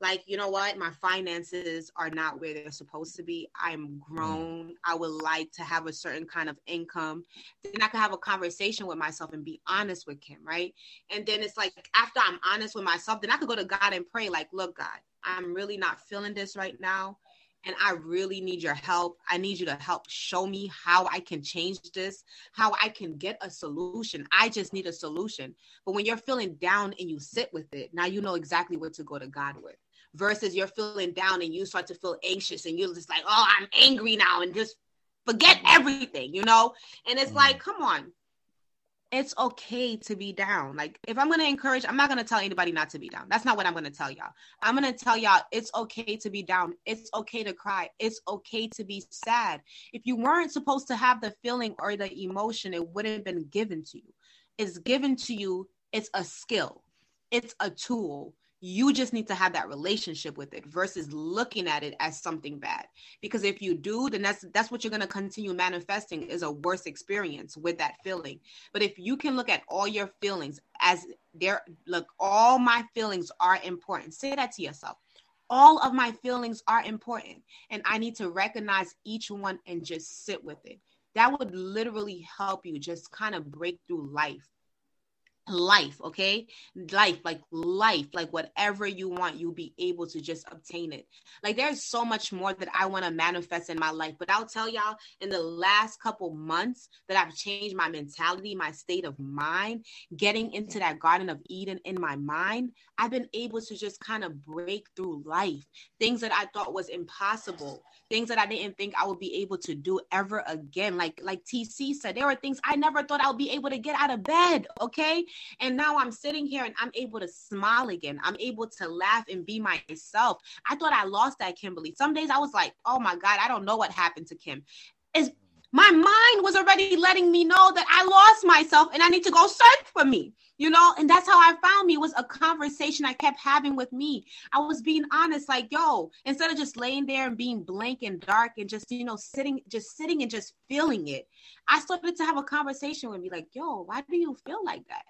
Like you know what? My finances are not where they're supposed to be. I'm mm. grown. I would like to have a certain kind of income. Then i can have a conversation with myself and be honest with him right? And then it's like after i'm honest with myself then i could go to god and pray like look god i'm really not feeling this right now and I really need your help. I need you to help show me how I can change this, how I can get a solution. I just need a solution. But when you're feeling down and you sit with it, now you know exactly what to go to God with versus you're feeling down and you start to feel anxious and you're just like, oh, I'm angry now and just forget everything, you know? And it's mm like, come on. It's okay to be down. Like, if I'm going to encourage, I'm not going to tell anybody not to be down. That's not what I'm going to tell y'all. I'm going to tell y'all it's okay to be down. It's okay to cry. It's okay to be sad. If you weren't supposed to have the feeling or the emotion, it wouldn't have been given to you. It's given to you, it's a skill, it's a tool you just need to have that relationship with it versus looking at it as something bad. Because if you do then that's that's what you're going to continue manifesting is a worse experience with that feeling. But if you can look at all your feelings as there look all my feelings are important. Say that to yourself. All of my feelings are important and i need to recognize each one and just sit with it. That would literally help you just kind of break through life life okay? Life like life like whatever you want you'll be able to just obtain it. Like there's so much more that i want to manifest in my life but i'll tell y'all in the last couple months that i've changed my mentality my state of mind getting into that garden of eden in my mind i've been able to just kind of break through life things that i thought was impossible things that i didn't think i would be able to do ever again like like tc said there were things i never thought i would be able to get out of bed okay and now I'm sitting here and I'm able to smile again. I'm able to laugh and be myself. I thought I lost that Kimberly. Some days I was like, oh my God, I don't know what happened to Kim. Is my mind was already letting me know that I lost myself and I need to go search for me, you know? And that's how I found me was a conversation I kept having with me. I was being honest, like, yo, instead of just laying there and being blank and dark and just, you know, sitting, just sitting and just feeling it, I started to have a conversation with me, like, yo, why do you feel like that?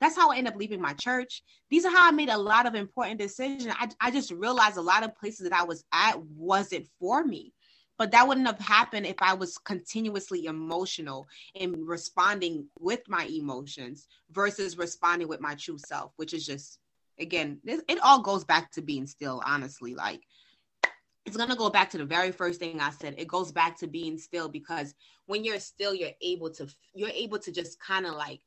That's how I end up leaving my church. These are how I made a lot of important decisions. I, I just realized a lot of places that I was at wasn't for me. But that wouldn't have happened if I was continuously emotional and responding with my emotions versus responding with my true self, which is just, again, it, it all goes back to being still, honestly. Like, it's going to go back to the very first thing I said. It goes back to being still because when you're still, you're able to, you're able to just kind of like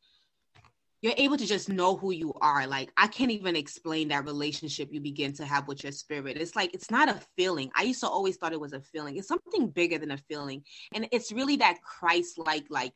you're able to just know who you are. Like I can't even explain that relationship you begin to have with your spirit. It's like it's not a feeling. I used to always thought it was a feeling. It's something bigger than a feeling. And it's really that Christ like like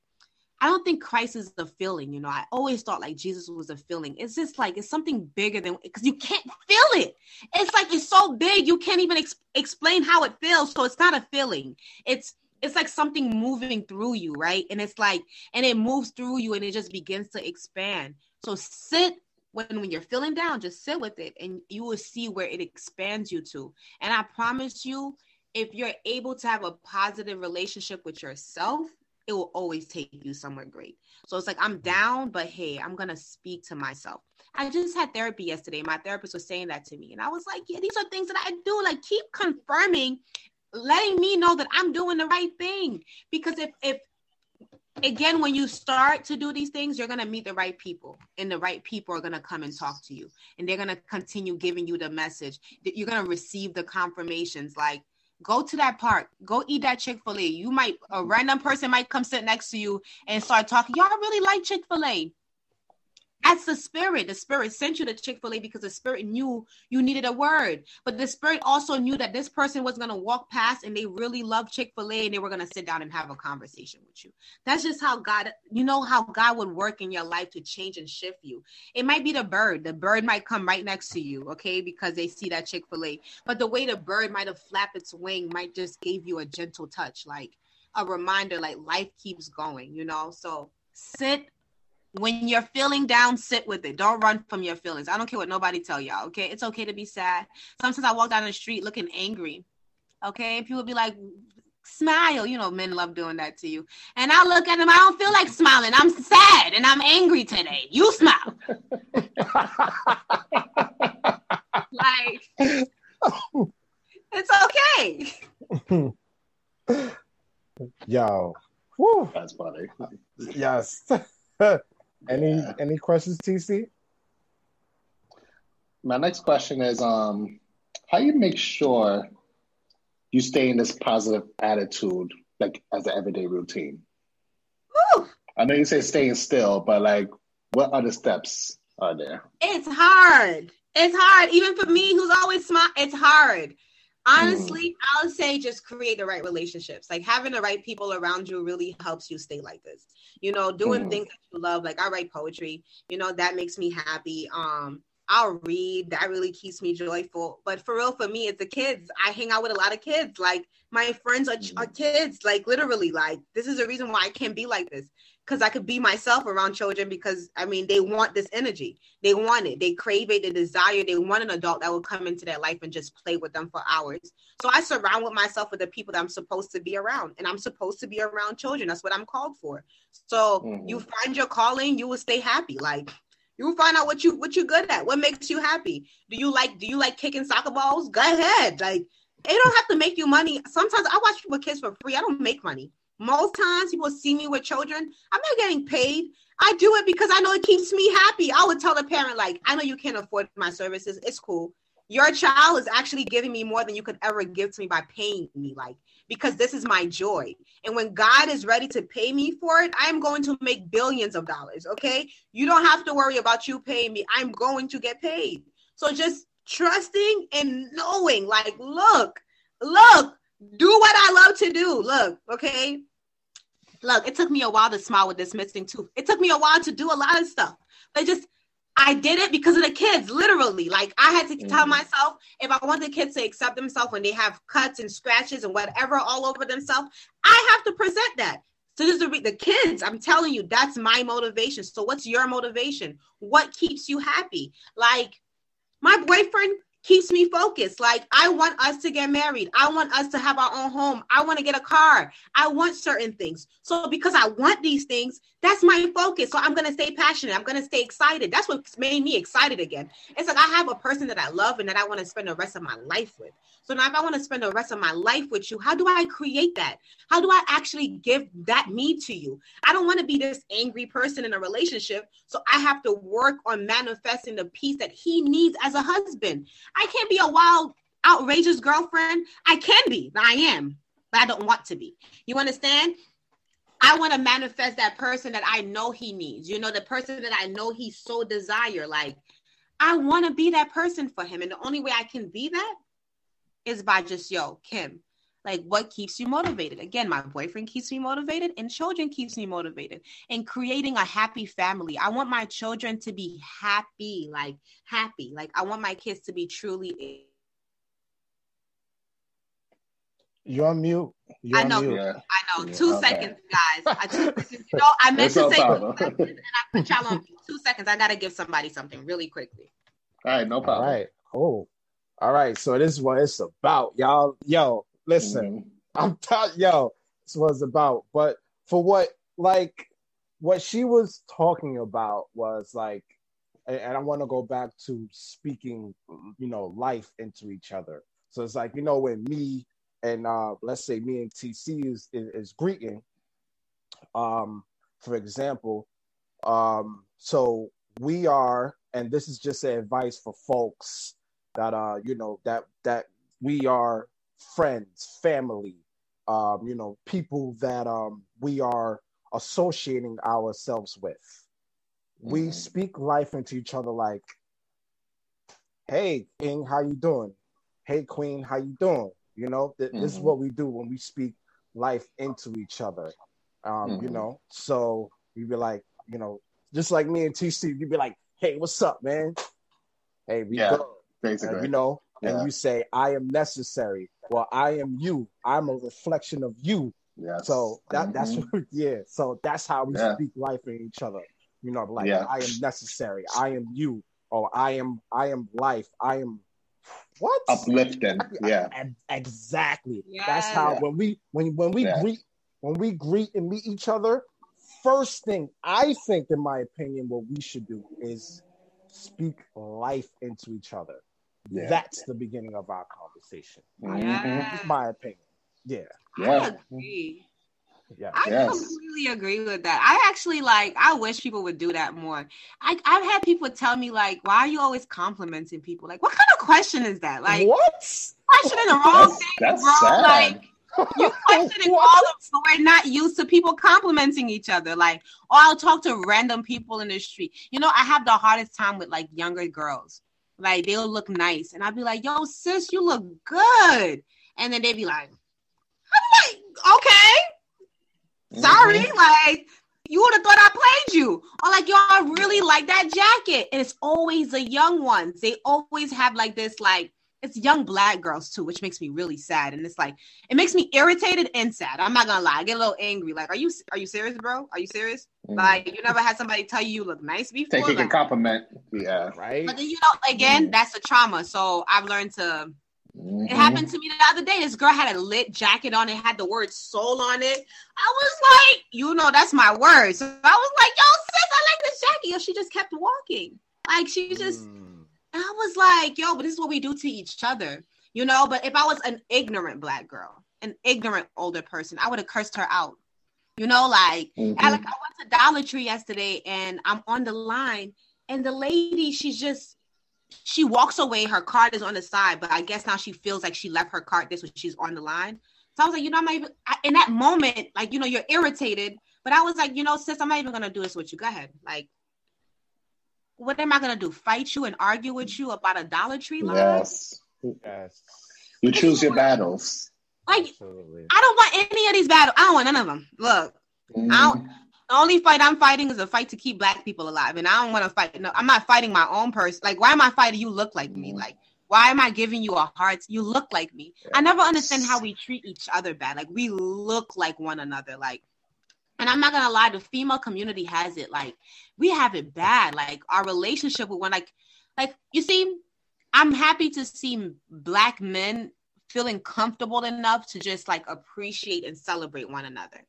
I don't think Christ is a feeling, you know. I always thought like Jesus was a feeling. It's just like it's something bigger than because you can't feel it. It's like it's so big you can't even ex- explain how it feels. So it's not a feeling. It's it's like something moving through you, right? And it's like, and it moves through you and it just begins to expand. So sit when when you're feeling down, just sit with it and you will see where it expands you to. And I promise you, if you're able to have a positive relationship with yourself, it will always take you somewhere great. So it's like I'm mm-hmm. down, but hey, I'm gonna speak to myself. I just had therapy yesterday. My therapist was saying that to me, and I was like, yeah, these are things that I do. Like keep confirming letting me know that I'm doing the right thing. Because if if again when you start to do these things you're going to meet the right people and the right people are going to come and talk to you and they're going to continue giving you the message. That you're going to receive the confirmations like go to that park go eat that chick-fil-a. You might a random person might come sit next to you and start talking. Y'all really like chick-fil-a that's the spirit. The spirit sent you to Chick fil A because the spirit knew you needed a word. But the spirit also knew that this person was going to walk past and they really love Chick fil A and they were going to sit down and have a conversation with you. That's just how God, you know, how God would work in your life to change and shift you. It might be the bird. The bird might come right next to you, okay, because they see that Chick fil A. But the way the bird might have flapped its wing might just gave you a gentle touch, like a reminder, like life keeps going, you know? So sit when you're feeling down, sit with it. Don't run from your feelings. I don't care what nobody tell y'all. Okay, it's okay to be sad. Sometimes I walk down the street looking angry. Okay, people be like, smile. You know, men love doing that to you. And I look at them, I don't feel like smiling. I'm sad and I'm angry today. You smile. like, it's okay. Yo. Woo. That's funny. Yes. any Yeah. any questions, TC? My next question is um how you make sure you stay in this positive attitude like as an everyday routine? Whew. I know you say staying still, but like what other steps are there? It's hard. It's hard. Even for me, who's always smart, it's hard. Honestly, I'll say just create the right relationships. Like having the right people around you really helps you stay like this. You know, doing Mhm. things that you love. Like I write poetry. You know, that makes me happy. Um, I'll read. That really keeps me joyful. But for real, for me, it's the kids. I hang out with a lot of kids. Like my friends are, are kids. Like literally, like this is the reason why I can't be like this. Because I could be myself around children because I mean they want this energy. They want it. They crave it. They desire. They want an adult that will come into their life and just play with them for hours. So I surround with myself with the people that I'm supposed to be around, and I'm supposed to be around children. That's what I'm called for. So Mhm. you find your calling, you will stay happy. Like you find out what you what you're good at. What makes you happy? Do you like do you like kicking soccer balls? Go ahead. Like it don't have to make you money. Sometimes I watch people kids for free. I don't make money. Most times people see me with children. I'm not getting paid. I do it because I know it keeps me happy. I would tell the parent, like, I know you can't afford my services. It's cool. Your child is actually giving me more than you could ever give to me by paying me, like, because this is my joy. And when God is ready to pay me for it, I'm going to make billions of dollars. Okay. You don't have to worry about you paying me. I'm going to get paid. So just trusting and knowing, like, look, look, do what I love to do. Look, okay. Look, it took me a while to smile with this missing tooth. It took me a while to do a lot of stuff. But just I did it because of the kids, literally. Like I had to tell Mhm. myself if I want the kids to accept themselves when they have cuts and scratches and whatever all over themselves, I have to present that. So this is the, the kids. I'm telling you, that's my motivation. So what's your motivation? What keeps you happy? Like my boyfriend keeps me focused. Like I want us to get married. I want us to have our own home. I want to get a car. I want certain things. So because I want these things, that's my focus. So I'm going to stay passionate. I'm going to stay excited. That's what's made me excited again. It's like I have a person that I love and that I want to spend the rest of my life with. So now if I want to spend the rest of my life with you, how do I create that? How do I actually give that me to you? I don't want to be this angry person in a relationship. So I have to work on manifesting the peace that he needs as a husband. I can't be a wild, outrageous girlfriend. I can be, I am, but I don't want to be. You understand? I want to manifest that person that I know he needs. You know, the person that I know he so desire. Like, I want to be that person for him. And the only way I can be that is by just, yo, Kim, like what keeps you motivated? Again, my boyfriend keeps me motivated and children keeps me motivated. And creating a happy family. I want my children to be happy, like happy. Like I want my kids to be truly You're on mute. You're I know. mute. Yeah. I know. Yeah, Two okay. seconds, guys. I two seconds. You know, I meant It's to no say two seconds, and I put y'all on two seconds. I gotta give somebody something really quickly. All right, no problem. All right, Cool. All right. So this is what it's about, y'all. Yo, listen. Mhm. I'm telling yo, this was about. But for what like what she was talking about was like and, and I want to go back to speaking, you know, life into each other. So it's like, you know, when me and uh let's say me and TC is is, is greeting, um, for example, um, so we are, and this is just advice for folks that uh, you know, that that we are friends, family, um, you know, people that um we are associating ourselves with. We Mhm. speak life into each other like, "Hey, King, how you doing? Hey, Queen, how you doing?" You know, th- this is Mhm. what we do when we speak life into each other. Um, You Mhm. know, so we be like, you know, just like me and TC, you'd be like, "Hey, what's up, man? Hey, we Yeah, good." Basically. And, you know, and you say, I am necessary. Well, I am you. I'm a reflection of you. yes. So that that's Mhm. what, yeah. So that's how we Yeah. speak life in each other. You know, like Yeah. I am necessary. I am you. Or I am I am life. I am what? Uplifting. Yeah. And exactly. Yeah. That's how Yeah. when we when when we Yeah. greet when we greet and meet each other, first thing I think, in my opinion, what we should do is speak life into each other. Yeah. That's the beginning of our conversation. Mhm. That's my opinion. Yeah. I Yeah. agree. Yeah. I Yes. completely agree with that. I actually like. I wish people would do that more. I, I've had people tell me like, "Why are you always complimenting people? Like, what kind of question is that? Like, what? questioning the wrong That's, thing, that's bro. sad. Like, you questioning all What? of so we're not used to people complimenting each other. Like, or I'll talk to random people in the street. You know, I have the hardest time with like younger girls. Like they'll look nice, and I'll be like, "Yo, sis, you look good," and then they'd be like, "I'm like, okay." Sorry, Mhm. like you would have thought I played you. Or like, yo, I really like that jacket. And it's always the young ones. They always have like this, like, it's young black girls too, which makes me really sad. And it's like, it makes me irritated and sad. I'm not gonna lie. I get a little angry. Like, are you are you serious, bro? Are you serious? Mhm. Like, you never had somebody tell you you look nice before? Taking a Like, compliment. Yeah. Right? but then you know, again, that's a trauma. So I've learned to Mhm. it happened to me the other day. This girl had a lit jacket on. It had the word soul on it. I was like, you know, that's my word. So I was like, yo, sis, I like this jacket. Yo, she just kept walking. Like she just, Mm. And I was like, yo, but this is what we do to each other, you know. But if I was an ignorant black girl, an ignorant older person, I would have cursed her out. You know, like Mhm. I, like I went to Dollar Tree yesterday and I'm on the line, and the lady, she's just she walks away, her card is on the side, but I guess now she feels like she left her card this when she's on the line. So I was like, you know, I'm not even I, in that moment, like, you know, you're irritated, but I was like, you know, sis, I'm not even gonna do this with you. Go ahead. Like, what am I gonna do? Fight you and argue with you about a Dollar Tree line? Yes. Yes. You choose your battles. Like, Absolutely. I don't want any of these battles. I don't want none of them. Look, Mhm. I don't, the only fight I'm fighting is a fight to keep black people alive, and I don't want to fight. No, I'm not fighting my own person. Like, why am I fighting? You look like me. Like, why am I giving you a heart? You look like me. I never understand how we treat each other bad. Like, we look like one another. Like, and I'm not gonna lie, the female community has it. Like, we have it bad. Like, our relationship with one, like, like you see, I'm happy to see black men feeling comfortable enough to just like appreciate and celebrate one another.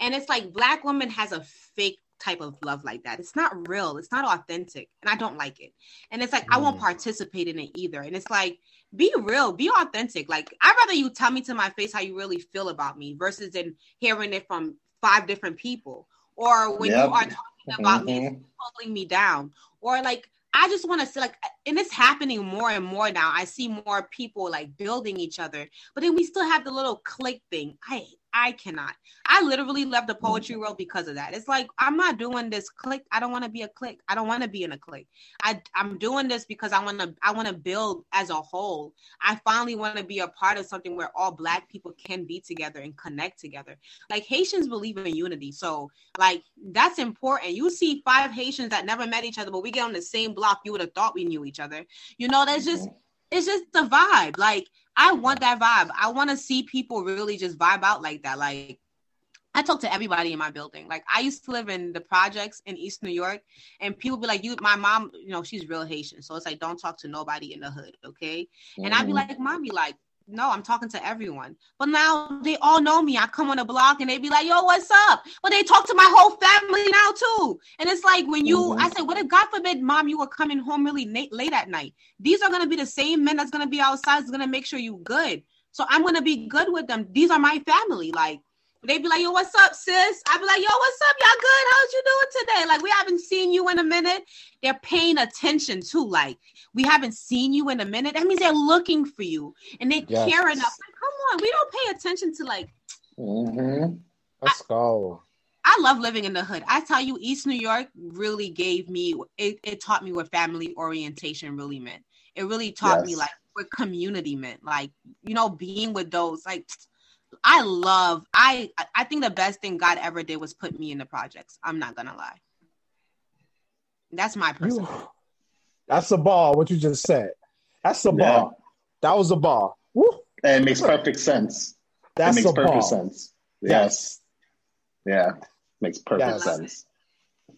And it's like black women has a fake type of love like that. It's not real. It's not authentic. And I don't like it. And it's like I won't Mm. participate in it either. And it's like be real, be authentic. Like I'd rather you tell me to my face how you really feel about me versus than hearing it from five different people. Or when Yep. you are talking about me, Mhm. pulling me down. Or like I just want to say like and it's happening more and more now. I see more people like building each other, but then we still have the little clique thing. I I cannot. I literally left the poetry world because of that. It's like I'm not doing this clique. I don't want to be a clique. I don't want to be in a clique. I I'm doing this because I want to I want to build as a whole. I finally want to be a part of something where all black people can be together and connect together. Like Haitians believe in unity. So like that's important. You see five Haitians that never met each other, but we get on the same block. You would have thought we knew each other. You know, that's just mm-hmm. it's just the vibe. Like I want that vibe. I want to see people really just vibe out like that. Like I talk to everybody in my building. Like I used to live in the projects in East New York, and people be like, "You, my mom, you know, she's real Haitian, so it's like don't talk to nobody in the hood, okay?" And I'd be Mhm. like, "Mommy, like." No, I'm talking to everyone. But now they all know me. I come on a block and they be like, yo, what's up? But they talk to my whole family now too. And it's like when you, Mhm. I said, what if God forbid, mom, you were coming home really late, late at night? These are going to be the same men that's going to be outside, is going to make sure you good. So I'm going to be good with them. These are my family. Like, they be like, yo, what's up, sis? I'd be like, yo, what's up? Y'all good? How's you doing today? Like, we haven't seen you in a minute. They're paying attention too. Like, we haven't seen you in a minute. That means they're looking for you and they Yes. care enough. Like, come on, we don't pay attention to like. mm-hmm. Let's go. I love living in the hood. I tell you, East New York really gave me. It, it taught me what family orientation really meant. It really taught me like what community meant. Like you know, being with those like. I love. I I think the best thing God ever did was put me in the projects. I'm not gonna lie. That's my You, person. that's a ball, what you just said. That's a Yeah. ball. That was a ball. Woo. And it makes perfect sense. That's it makes a perfect ball. sense. Yes. Yeah. Makes perfect Yes. sense.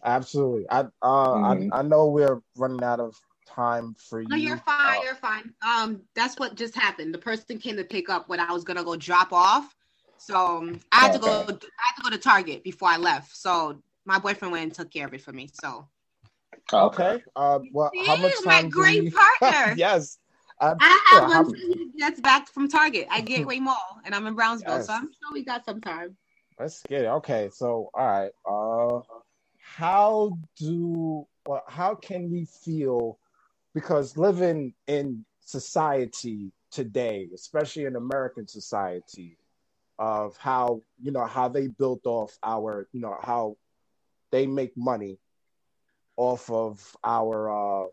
Absolutely. I uh Mhm. I, I know we're running out of time for you? No, you're fine. Uh, you're fine. Um, that's what just happened. The person came to pick up what I was gonna go drop off. So um, I had to go. I had to go to Target before I left. So my boyfriend went and took care of it for me. So okay. Uh, well, how much Yeah, my time? do great we- partner. yes. Uh, I yeah, have how- one that's back from Target at Gateway Mall, and I'm in Brownsville, Yes. so I'm sure we got some time. Let's get it. Okay, so all right. Uh how do well, how can we feel because living in society today, especially in American society, of how you know how they built off our you know how they make money off of our uh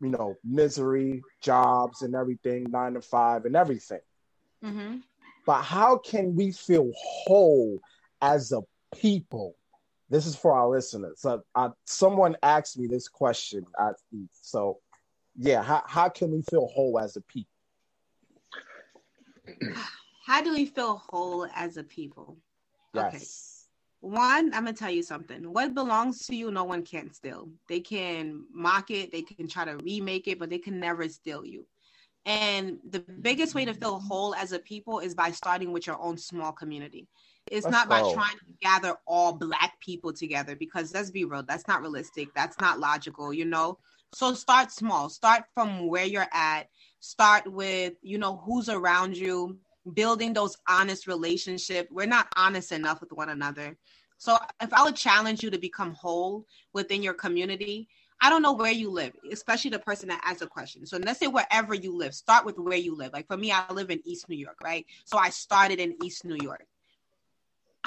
you know misery jobs and everything nine to five and everything hmm but how can we feel whole as a people? This is for our listeners. So, uh, someone asked me this question. I, so, yeah, how, how can we feel whole as a people? How do we feel whole as a people? Okay. Yes. One, I'm gonna tell you something. What belongs to you, no one can steal. They can mock it, they can try to remake it, but they can never steal you. And the biggest way to feel whole as a people is by starting with your own small community. It's not by trying to gather all black people together because let's be real, that's not realistic. That's not logical, you know? So start small. Start from where you're at. Start with, you know, who's around you, building those honest relationships. We're not honest enough with one another. So if I would challenge you to become whole within your community, I don't know where you live, especially the person that asked a question. So let's say wherever you live, start with where you live. Like for me, I live in East New York, right? So I started in East New York.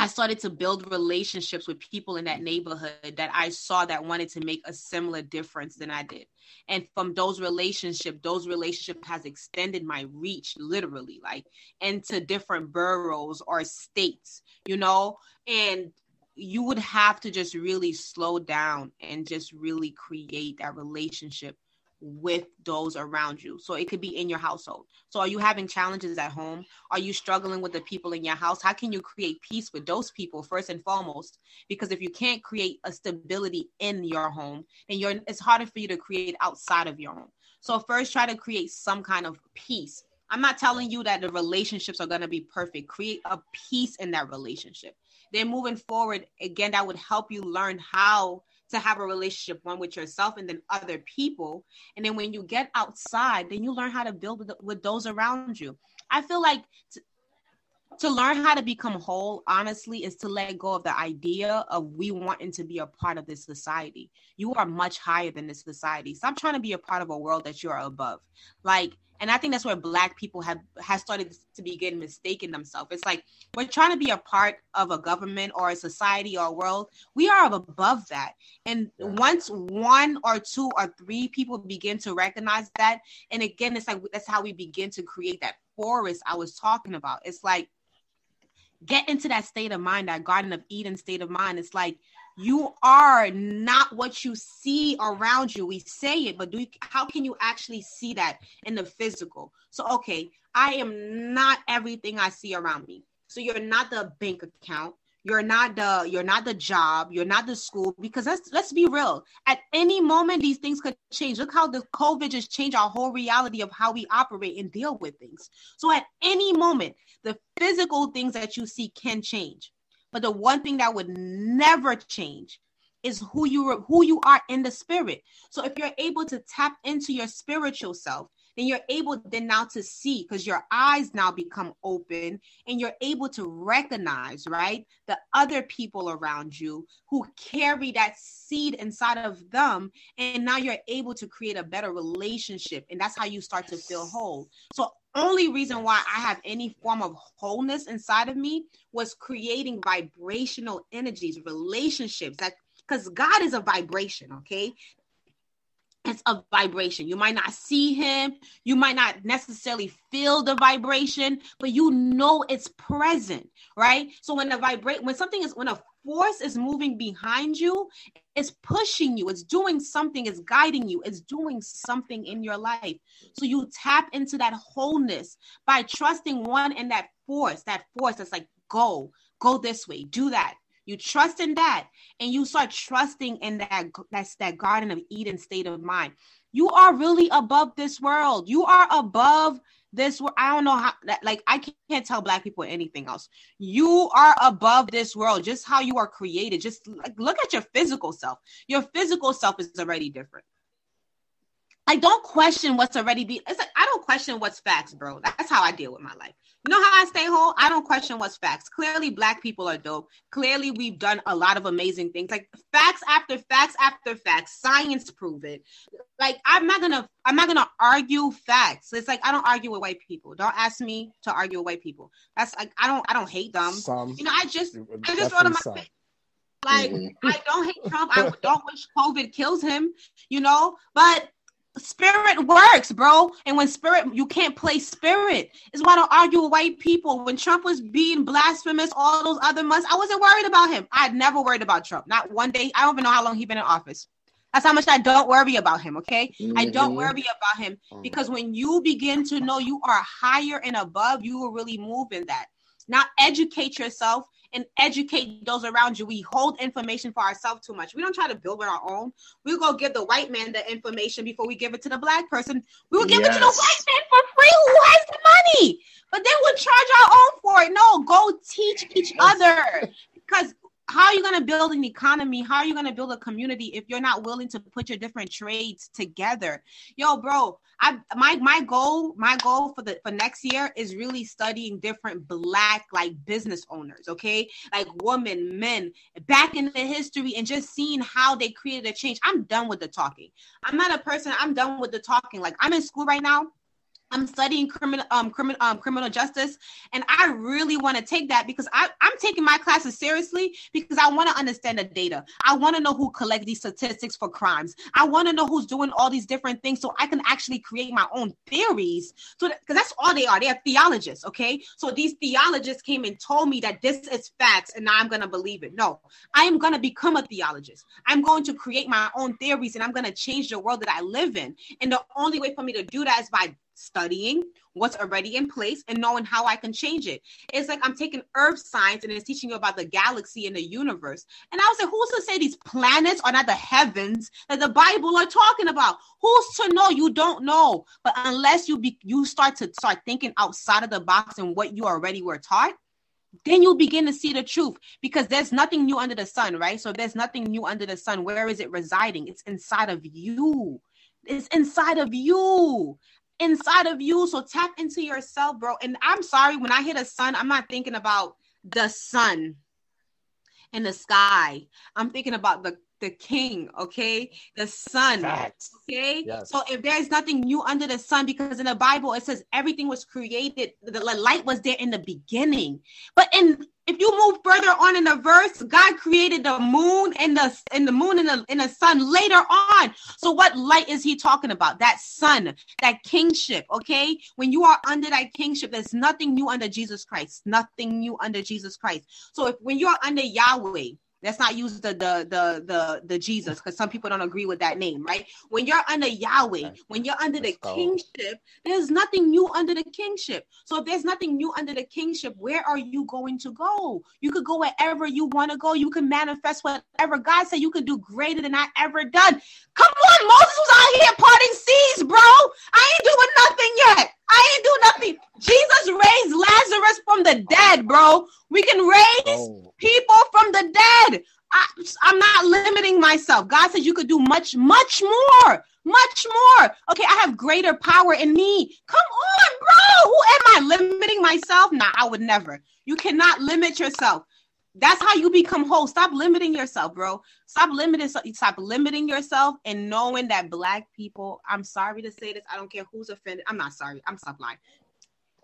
I started to build relationships with people in that neighborhood that I saw that wanted to make a similar difference than I did. And from those relationships, those relationship has extended my reach literally, like into different boroughs or states, you know? And you would have to just really slow down and just really create that relationship with those around you. So it could be in your household. So are you having challenges at home? Are you struggling with the people in your house? How can you create peace with those people first and foremost? Because if you can't create a stability in your home, then you're it's harder for you to create outside of your home. So first try to create some kind of peace. I'm not telling you that the relationships are going to be perfect. Create a peace in that relationship. Then moving forward, again, that would help you learn how to have a relationship one with yourself and then other people. And then when you get outside then you learn how to build with, with those around you. I feel like t- to learn how to become whole honestly is to let go of the idea of we wanting to be a part of this society. You are much higher than this society. Stop trying to be a part of a world that you are above. Like and i think that's where black people have has started to begin mistaking themselves. It's like we're trying to be a part of a government or a society or a world. We are above that. And once one or two or three people begin to recognize that and again it's like that's how we begin to create that forest i was talking about. It's like get into that state of mind that garden of eden state of mind. It's like you are not what you see around you. We say it but do you, how can you actually see that in the physical? So okay i am not everything i see around me. So you're not the bank account. You're not the you're not the job. You're not the school because let's let's be real. At any moment these things could change. Look how the covid just changed our whole reality of how we operate and deal with things. So at any moment the physical things that you see can change but the one thing that would never change is who you who you are in the spirit. So if you're able to tap into your spiritual self then you're able then now to see because your eyes now become open and you're able to recognize right the other people around you who carry that seed inside of them. And now you're able to create a better relationship and that's how you start to feel whole. So only reason why i have any form of wholeness inside of me was creating vibrational energies relationships that because god is a vibration okay it's a vibration. You might not see him, you might not necessarily feel the vibration, but you know it's present, right? So when a vibrate when something is when a force is moving behind you, it's pushing you, it's doing something, it's guiding you, it's doing something in your life. So you tap into that wholeness by trusting one in that force, that force that's like go, go this way, do that. You trust in that, and you start trusting in that. That's that Garden of Eden state of mind. You are really above this world. You are above this world. I don't know how like I can't tell black people anything else. You are above this world, just how you are created. Just like look at your physical self. Your physical self is already different. I don't question what's already be. It's like I don't question what's facts, bro. That's how I deal with my life. You know how I stay whole? I don't question what's facts. Clearly, black people are dope. Clearly, we've done a lot of amazing things. Like facts after facts after facts. Science prove it. Like I'm not gonna I'm not gonna argue facts. It's like I don't argue with white people. Don't ask me to argue with white people. That's like I don't I don't hate them. Some, You know, I just I just wrote on my some. face. Like Mhm. I don't hate Trump. I don't wish COVID kills him, you know, but spirit works, bro. And when spirit, you can't play spirit. Is why I don't argue with white people. When Trump was being blasphemous all those other months, I wasn't worried about him. I had never worried about Trump. Not one day. I don't even know how long he's been in office. That's how much I don't worry about him. Okay, I don't Mhm. worry about him because when you begin to know you are higher and above, you will really move in that. Now educate yourself and educate those around you. We hold information for ourselves too much. We don't try to build with our own. We'll go give the white man the information before we give it to the black person. We will give it to the white man for free who has the money. But then we'll charge our own for it. No, go teach each other. Because how are you going to build an economy? How are you going to build a community if you're not willing to put your different trades together? Yo, bro, I my my goal, my goal for the for next year is really studying different black like business owners, okay? Like women, men, back in the history and just seeing how they created a change. I'm done with the talking. I'm not a person, I'm done with the talking. Like I'm in school right now. I'm studying criminal um criminal um criminal justice and I really want to take that because I, I'm taking my classes seriously because I want to understand the data. I want to know who collects these statistics for crimes. I want to know who's doing all these different things so I can actually create my own theories. So because that's all they are. They are theologists, okay? So these theologists came and told me that this is facts and now I'm gonna believe it. No, I am gonna become a theologist. I'm going to create my own theories and I'm gonna change the world that I live in. And the only way for me to do that is by studying what's already in place and knowing how I can change it. It's like I'm taking earth science and it's teaching you about the galaxy and the universe. And I was like, who's to say these planets are not the heavens that the Bible are talking about? Who's to know? You don't know. But unless you be you start to start thinking outside of the box and what you already were taught, then you'll begin to see the truth because there's nothing new under the sun, right? So there's nothing new under the sun. Where is it residing? It's inside of you. It's inside of you inside of you. So tap into yourself, bro. And I'm sorry, when I hit a sun, I'm not thinking about the sun in the sky. I'm thinking about the the king, okay? The sun. Facts. Okay. Yes. So if there's nothing new under the sun, because in the Bible it says everything was created, the light was there in the beginning. But in if you move further on in the verse, God created the moon and the and the moon and the, and the sun later on. So what light is he talking about? That sun, that kingship. Okay, when you are under that kingship, there's nothing new under Jesus Christ. Nothing new under Jesus Christ. So if when you're under Yahweh, let's not use the the the the, the Jesus because some people don't agree with that name, right? When you're under Yahweh, when you're under the Let's go. kingship, there's nothing new under the kingship. So if there's nothing new under the kingship, where are you going to go? You could go wherever you want to go. You can manifest whatever God said you could do greater than I ever done. Come on, Moses was out here parting seas, bro. I ain't doing nothing yet. I ain't doing nothing. Jesus raised Lazarus from the dead, bro. We can raise Oh, people from the dead. I, I'm not limiting myself. God says you could do much, much more, much more. Okay, I have greater power in me. Come on, bro. Who am I limiting myself? Nah, I would never. You cannot limit yourself. That's how you become whole. Stop limiting yourself, bro. Stop limiting. Stop limiting yourself and knowing that black people. I'm sorry to say this. I don't care who's offended. I'm not sorry. I'm stop lying.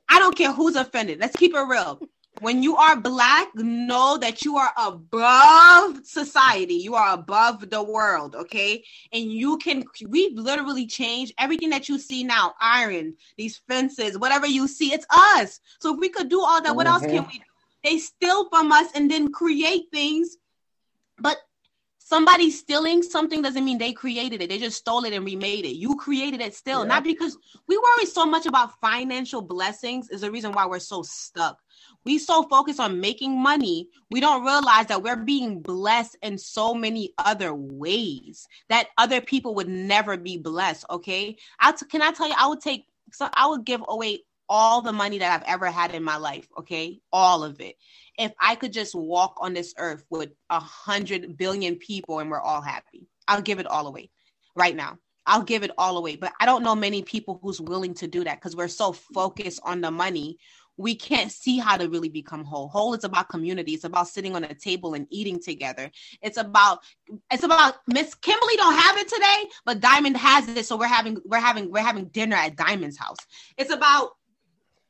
I don't care who's offended. Let's keep it real. When you are black, know that you are above society. You are above the world, okay? And you can, we've literally changed everything that you see now iron, these fences, whatever you see, it's us. So if we could do all that, what else can mm-hmm. we do? They steal from us and then create things. But Somebody stealing something doesn't mean they created it. They just stole it and remade it. You created it still, Yeah. not because we worry so much about financial blessings is the reason why we're so stuck. We so focused on making money, we don't realize that we're being blessed in so many other ways that other people would never be blessed. Okay, I t- can I tell you, I would take so I would give away all the money that I've ever had in my life. Okay, all of it if I could just walk on this earth with a hundred billion people and we're all happy, I'll give it all away right now. I'll give it all away. But I don't know many people who's willing to do that because we're so focused on the money. We can't see how to really become whole. Whole is about community. It's about sitting on a table and eating together. It's about it's about Miss Kimberly don't have it today, but Diamond has it. So we're having we're having we're having dinner at Diamond's house. It's about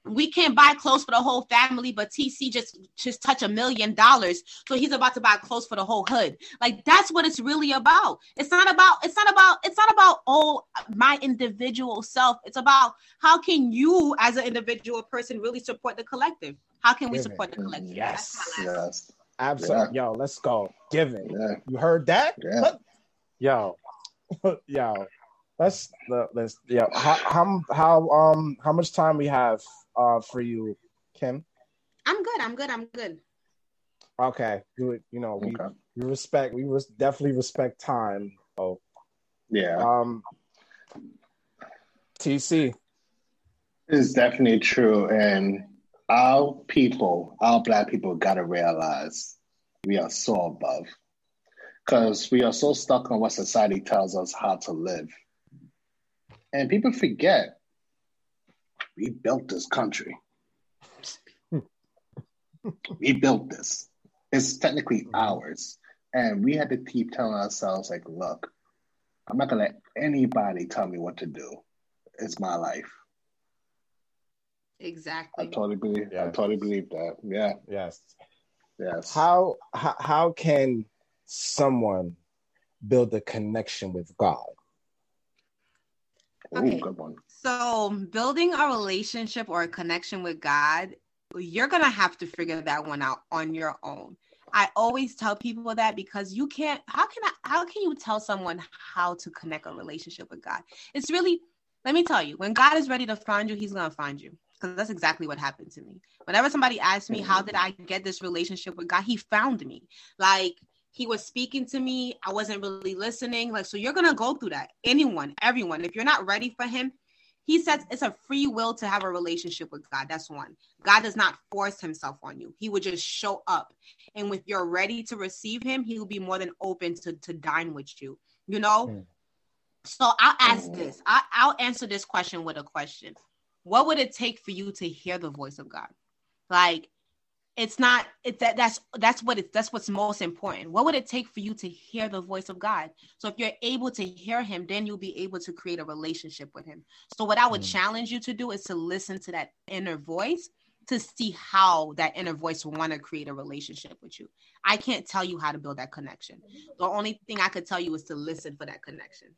we can't buy clothes for the whole family, but TC just just touch a million dollars, so he's about to buy clothes for the whole hood. Like that's what it's really about. It's not about it's not about it's not about oh my individual self. It's about how can you as an individual person really support the collective? How can we Give it. support the collective? Yes. That's Yes. Absolutely. Yo, let's go. Give it. Yeah. You heard that? Yeah. Let- Yo, yo. Let's let's yeah. How how how um how much time we have uh for you, Kim? I'm good. I'm good. I'm good. Okay, you you know we, Okay. we respect we res- definitely respect time. Oh, Yeah. um, TC. It's definitely true. And our people, our black people, gotta realize we are so above. Because we are so stuck on what society tells us how to live. And people forget we built this country. we built this. It's technically mm-hmm. ours. And we had to keep telling ourselves, like, look, I'm not gonna let anybody tell me what to do. It's my life. Exactly. I Exactly. totally believe. I totally believe that. Yeah. Yes. Yes. How how how can someone build a connection with God? Ooh, Okay. good one. So, building a relationship or a connection with God, you're going to have to figure that one out on your own. I always tell people that because you can't how can I how can you tell someone how to connect a relationship with God? It's really let me tell you, when God is ready to find you, he's going to find you. Because that's exactly what happened to me. Whenever somebody asked me, how did I get this relationship with God? He found me. Like he was speaking to me. I wasn't really listening. Like, so you're going to go through that. Anyone, everyone. If you're not ready for him, he says it's a free will to have a relationship with God. That's one. God does not force himself on you. He would just show up. And if you're ready to receive him, he will be more than open to, to dine with you. You know? Mm. So I'll ask this. I, I'll answer this question with a question. What would it take for you to hear the voice of God? Like, it's not it's that that's that's what it's that's what's most important. What would it take for you to hear the voice of god? So if you're able to hear him then you'll be able to create a relationship with him. So what i would Mm. challenge you to do is to listen to that inner voice to see how that inner voice will want to create a relationship with you. I can't tell you how to build that connection. The only thing i could tell you is to listen for that connection.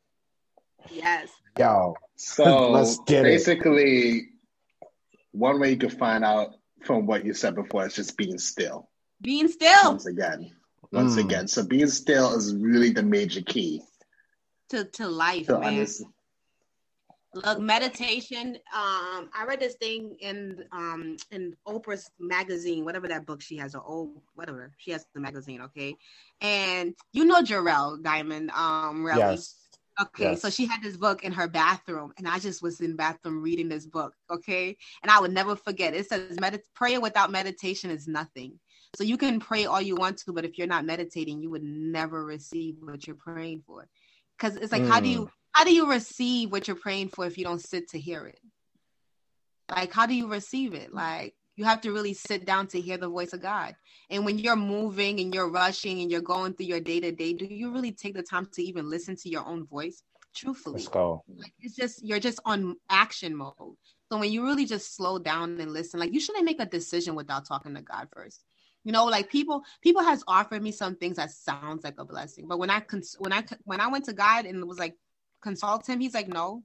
Yes. Yo, So Let's get it. basically, one way you can find out from what you said before it's just being still. being still Once again, once Mm. again. So being still is really the major key to to life to man understand. Look, meditation. Um, I read this thing in um in Oprah's magazine, whatever that book she has, or old whatever she has the magazine, okay. And you know Jarrell Diamond, um, really. yes. Okay, Yes. so she had this book in her bathroom, and I just was in bathroom reading this book, okay, and I would never forget. It says, "Medit prayer without meditation is nothing." So you can pray all you want to, but if you're not meditating, you would never receive what you're praying for. Because it's like, how do you mm. how do you receive what you're praying for if you don't sit to hear it? Like, how do you receive it? Like, you have to really sit down to hear the voice of God. And when you're moving and you're rushing and you're going through your day to day, do you really take the time to even listen to your own voice? Truthfully, Let's go. like it's just you're just on action mode. So when you really just slow down and listen, like you shouldn't make a decision without talking to God first. You know, like people people has offered me some things that sounds like a blessing, but when I cons- when I when I went to God and was like consult him, he's like, no,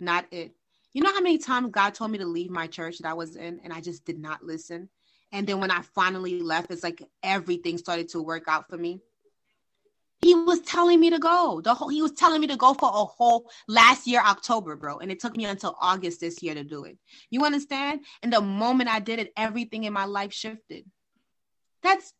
not it. You know how many times God told me to leave my church that I was in, and I just did not listen. And then when I finally left, it's like everything started to work out for me. He was telling me to go. The whole he was telling me to go for a whole last year October, bro, and it took me until August this year to do it. You understand? And the moment I did it, everything in my life shifted. That's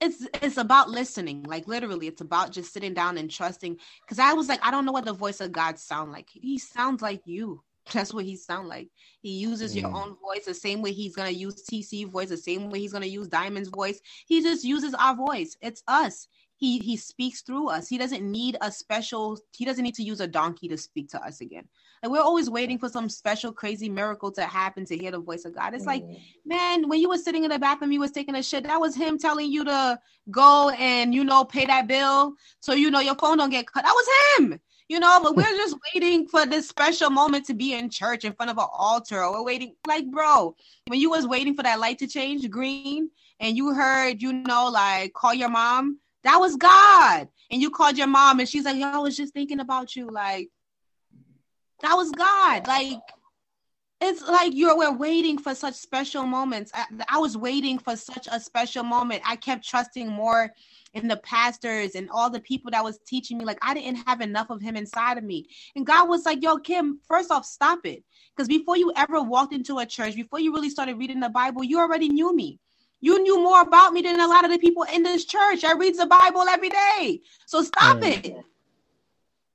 it's it's about listening like literally it's about just sitting down and trusting because i was like i don't know what the voice of god sound like he sounds like you that's what he sound like. He uses your own voice the same way he's gonna use tc voice the same way he's gonna use diamond's voice. He just uses our voice. It's us. He he speaks through us. He doesn't need a special he doesn't need to use a donkey to speak to us again. Like we're always waiting for some special crazy miracle to happen to hear the voice of god. It's like man when you were sitting in the bathroom you was taking a shit. That was him telling you to go and you know pay that bill so you know your phone don't get cut. That was him you know but we're just waiting for this special moment to be in church in front of an altar or we're waiting like bro when you was waiting for that light to change green and you heard you know like call your mom that was God. And you called your mom and she's like, Yo, I was just thinking about you. Like, that was God. Like, it's like you're we're waiting for such special moments. I, I, was waiting for such a special moment. I kept trusting more in the pastors and all the people that was teaching me. Like I didn't have enough of him inside of me. And God was like, "Yo, Kim, first off, stop it." Because before you ever walked into a church, before you really started reading the Bible, you already knew me. You knew more about me than a lot of the people in this church. I read the Bible every day. So stop mm. it.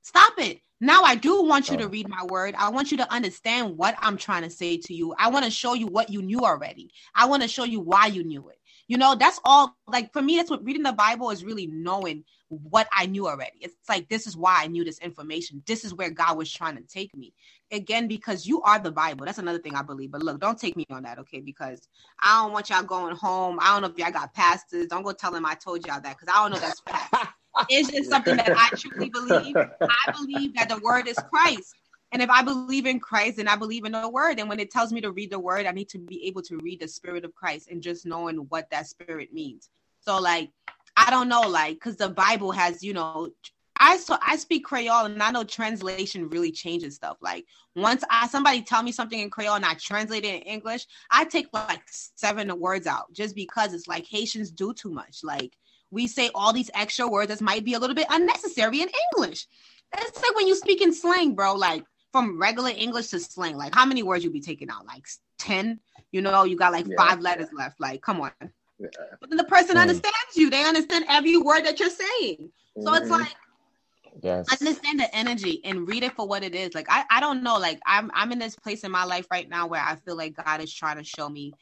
Stop it. Now I do want you to read my word. I want you to understand what I'm trying to say to you. I want to show you what you knew already. I want to show you why you knew it. You know, that's all like for me, that's what reading the Bible is really knowing what I knew already. It's like this is why I knew this information. This is where God was trying to take me. Again, because you are the Bible. That's another thing I believe. But look, don't take me on that, okay? Because I don't want y'all going home. I don't know if y'all got pastors. Don't go tell them I told y'all that because I don't know that's fact. it's just something that I truly believe. I believe that the word is Christ. And if I believe in Christ and I believe in the word, and when it tells me to read the word, I need to be able to read the spirit of Christ and just knowing what that spirit means. So, like, I don't know, like, because the Bible has, you know, I so I speak Creole and I know translation really changes stuff. Like once I somebody tell me something in Creole and I translate it in English, I take like seven words out just because it's like Haitians do too much. Like we say all these extra words that might be a little bit unnecessary in English. It's like when you speak in slang, bro. Like from regular English to slang, like how many words you be taking out? Like ten? You know, you got like yeah. five letters left. Like, come on. Yeah. But then the person mm. understands you. They understand every word that you're saying. So mm-hmm. it's like yes. understand the energy and read it for what it is. Like I, I don't know. Like I'm I'm in this place in my life right now where I feel like God is trying to show me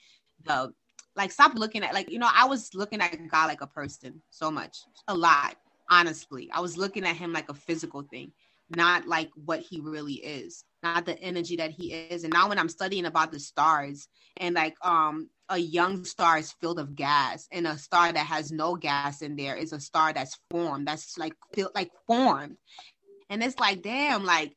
the like stop looking at like you know, I was looking at God like a person so much. A lot, honestly. I was looking at him like a physical thing, not like what he really is not the energy that he is. And now when I'm studying about the stars and like um a young star is filled of gas and a star that has no gas in there is a star that's formed that's like feel like formed. And it's like damn like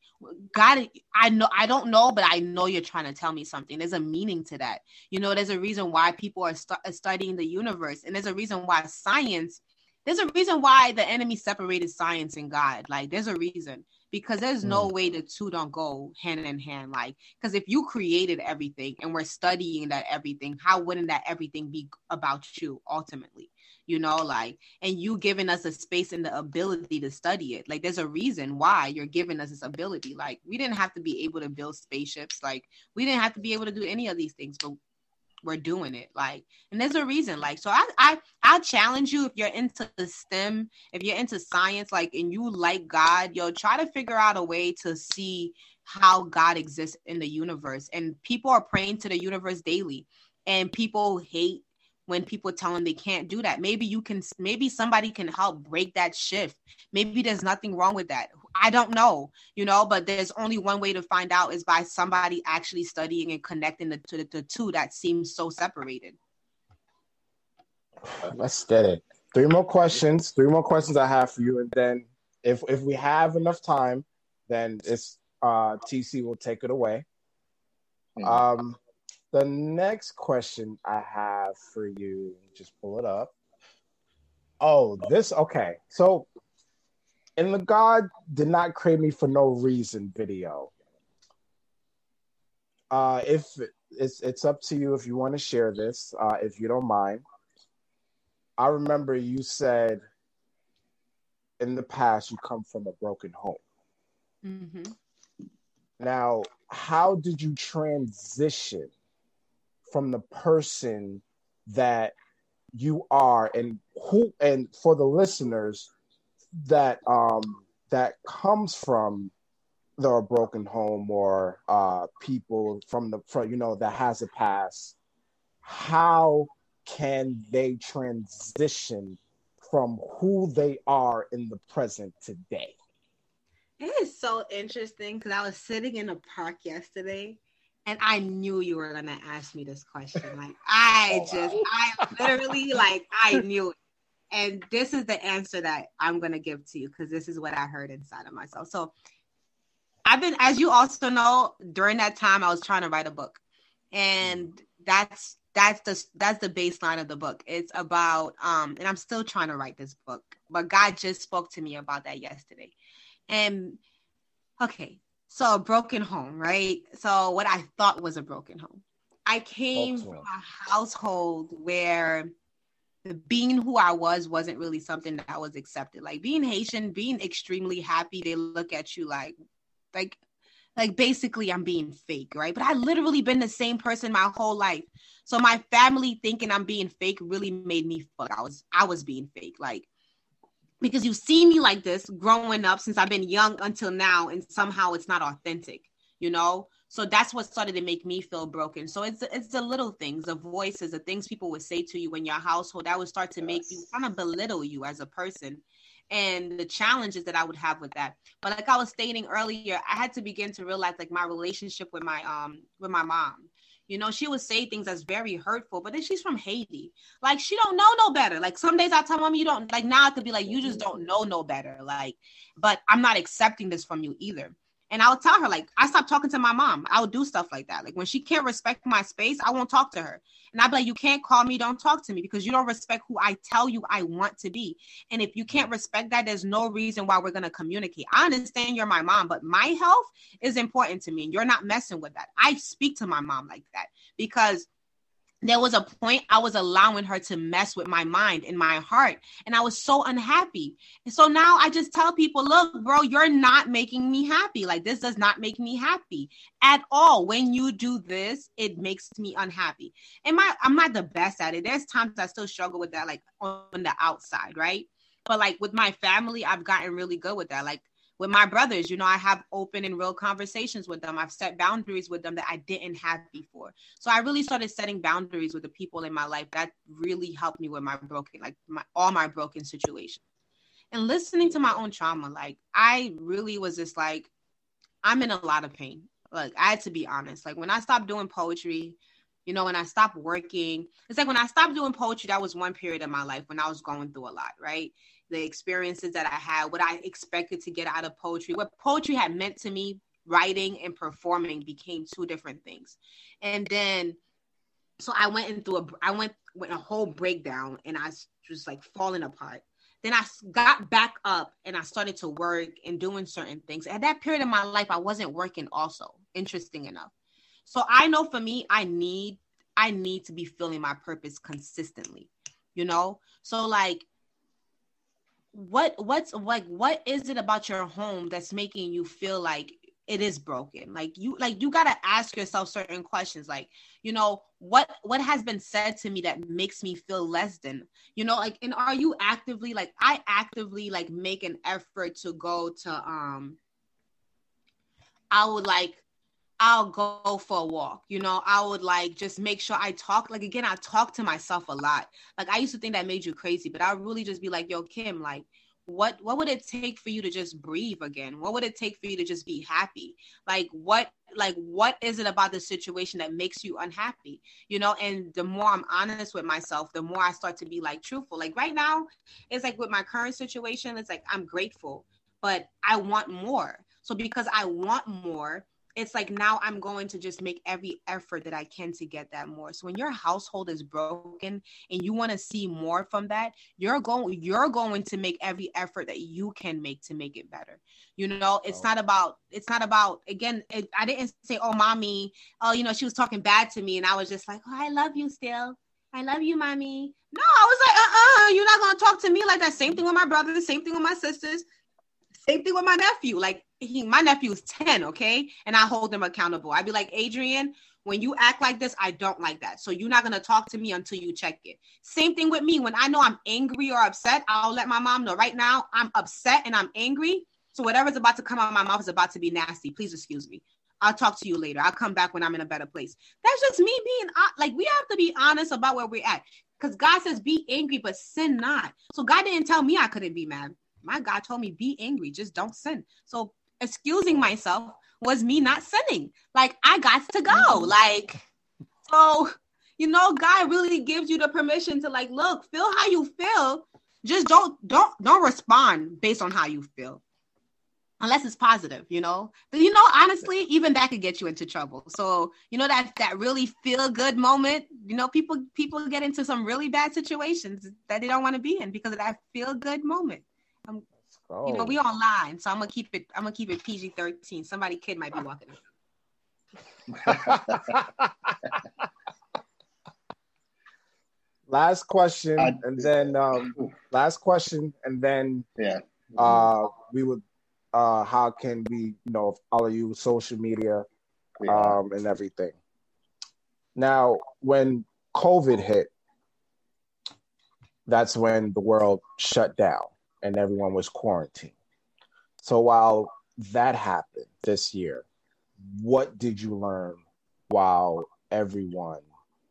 god i know i don't know but i know you're trying to tell me something. There's a meaning to that. You know there's a reason why people are st- studying the universe and there's a reason why science there's a reason why the enemy separated science and god. Like there's a reason because there's no mm. way the two don't go hand in hand. Like, because if you created everything and we're studying that everything, how wouldn't that everything be about you ultimately? You know, like, and you giving us a space and the ability to study it. Like, there's a reason why you're giving us this ability. Like, we didn't have to be able to build spaceships. Like, we didn't have to be able to do any of these things, but we're doing it like and there's a reason like so i i i challenge you if you're into the stem if you're into science like and you like god yo try to figure out a way to see how god exists in the universe and people are praying to the universe daily and people hate when people tell them they can't do that. Maybe you can maybe somebody can help break that shift. Maybe there's nothing wrong with that I don't know, you know, but there's only one way to find out is by somebody actually studying and connecting the, the, the two that seems so separated. Let's get it. Three more questions. Three more questions I have for you, and then if if we have enough time, then it's uh TC will take it away. Mm-hmm. Um, the next question I have for you, just pull it up. Oh, this okay. So in the God did not create me for no reason video. Uh, if it's it's up to you if you want to share this, uh, if you don't mind. I remember you said in the past you come from a broken home. Mm-hmm. Now, how did you transition from the person that you are and who and for the listeners that um that comes from the broken home or uh people from the from you know that has a past how can they transition from who they are in the present today it is so interesting because i was sitting in a park yesterday and I knew you were gonna ask me this question. Like I oh, just, I literally like I knew it. And this is the answer that I'm gonna give to you because this is what I heard inside of myself. So I've been, as you also know, during that time I was trying to write a book, and that's that's the that's the baseline of the book. It's about um, and I'm still trying to write this book, but God just spoke to me about that yesterday. And okay, so a broken home, right? So what I thought was a broken home. I came from a household where being who I was wasn't really something that was accepted. Like being Haitian, being extremely happy, they look at you like, like, like basically I'm being fake, right? But I literally been the same person my whole life. So my family thinking I'm being fake really made me fuck. I was I was being fake. Like because you see me like this growing up since I've been young until now, and somehow it's not authentic, you know. So that's what started to make me feel broken. So it's it's the little things, the voices, the things people would say to you in your household that would start to yes. make you kind of belittle you as a person, and the challenges that I would have with that. But like I was stating earlier, I had to begin to realize like my relationship with my um with my mom you know, she would say things that's very hurtful, but then she's from Haiti. Like she don't know no better. Like some days I tell mom you don't like now I could be like, you just don't know no better. Like, but I'm not accepting this from you either. And I'll tell her, like, I stopped talking to my mom. I'll do stuff like that. Like when she can't respect my space, I won't talk to her. And I'll be like, you can't call me, don't talk to me because you don't respect who I tell you I want to be. And if you can't respect that, there's no reason why we're gonna communicate. I understand you're my mom, but my health is important to me. And you're not messing with that. I speak to my mom like that because there was a point I was allowing her to mess with my mind and my heart. And I was so unhappy. And so now I just tell people, look, bro, you're not making me happy. Like, this does not make me happy at all. When you do this, it makes me unhappy. And my I'm not the best at it. There's times I still struggle with that, like on the outside, right? But like with my family, I've gotten really good with that. Like with my brothers, you know, I have open and real conversations with them. I've set boundaries with them that I didn't have before. So I really started setting boundaries with the people in my life. That really helped me with my broken, like my all my broken situations. And listening to my own trauma, like I really was just like, I'm in a lot of pain. Like I had to be honest. Like when I stopped doing poetry, you know, when I stopped working, it's like when I stopped doing poetry, that was one period of my life when I was going through a lot, right? The experiences that I had, what I expected to get out of poetry, what poetry had meant to me, writing and performing became two different things. And then, so I went into a, I went, went a whole breakdown and I was like falling apart. Then I got back up and I started to work and doing certain things. At that period of my life, I wasn't working also, interesting enough. So I know for me, I need, I need to be feeling my purpose consistently, you know? So like what what's like what is it about your home that's making you feel like it is broken? Like you like you got to ask yourself certain questions like you know what what has been said to me that makes me feel less than you know like and are you actively like i actively like make an effort to go to um i would like I'll go for a walk. You know, I would like just make sure I talk. Like again, I talk to myself a lot. Like I used to think that made you crazy, but I really just be like, yo, Kim, like what what would it take for you to just breathe again what would it take for you to just be happy like what like what is it about the situation that makes you unhappy you know and the more i'm honest with myself the more i start to be like truthful like right now it's like with my current situation it's like i'm grateful but i want more so because i want more it's like now I'm going to just make every effort that I can to get that more. So when your household is broken and you want to see more from that, you're going you're going to make every effort that you can make to make it better. You know, it's oh. not about it's not about again. It, I didn't say, "Oh, mommy, oh, you know, she was talking bad to me," and I was just like, "Oh, I love you still." I love you, mommy. No, I was like, uh-uh, you're not gonna talk to me like that. Same thing with my brother, the same thing with my sisters, same thing with my nephew. Like he, my nephew is 10, okay? And I hold him accountable. I'd be like, Adrian, when you act like this, I don't like that. So you're not gonna talk to me until you check it. Same thing with me. When I know I'm angry or upset, I'll let my mom know. Right now, I'm upset and I'm angry. So whatever's about to come out of my mouth is about to be nasty. Please excuse me. I'll talk to you later. I'll come back when I'm in a better place. That's just me being like we have to be honest about where we're at. Because God says be angry, but sin not. So God didn't tell me I couldn't be mad. My God told me be angry, just don't sin. So excusing myself was me not sinning. Like I got to go. Mm-hmm. Like so, you know, God really gives you the permission to like look, feel how you feel. Just don't don't don't respond based on how you feel unless it's positive, you know. But you know, honestly, even that could get you into trouble. So you know that that really feel good moment. You know, people people get into some really bad situations that they don't want to be in because of that feel good moment. Um, you know, we online, so I'm gonna keep it. I'm gonna keep it PG thirteen. Somebody kid might be walking. last question, I, and then um, last question, and then yeah, uh, we would uh, how can we, you know, follow you social media um, and everything. Now, when COVID hit, that's when the world shut down and everyone was quarantined. So while that happened this year, what did you learn while everyone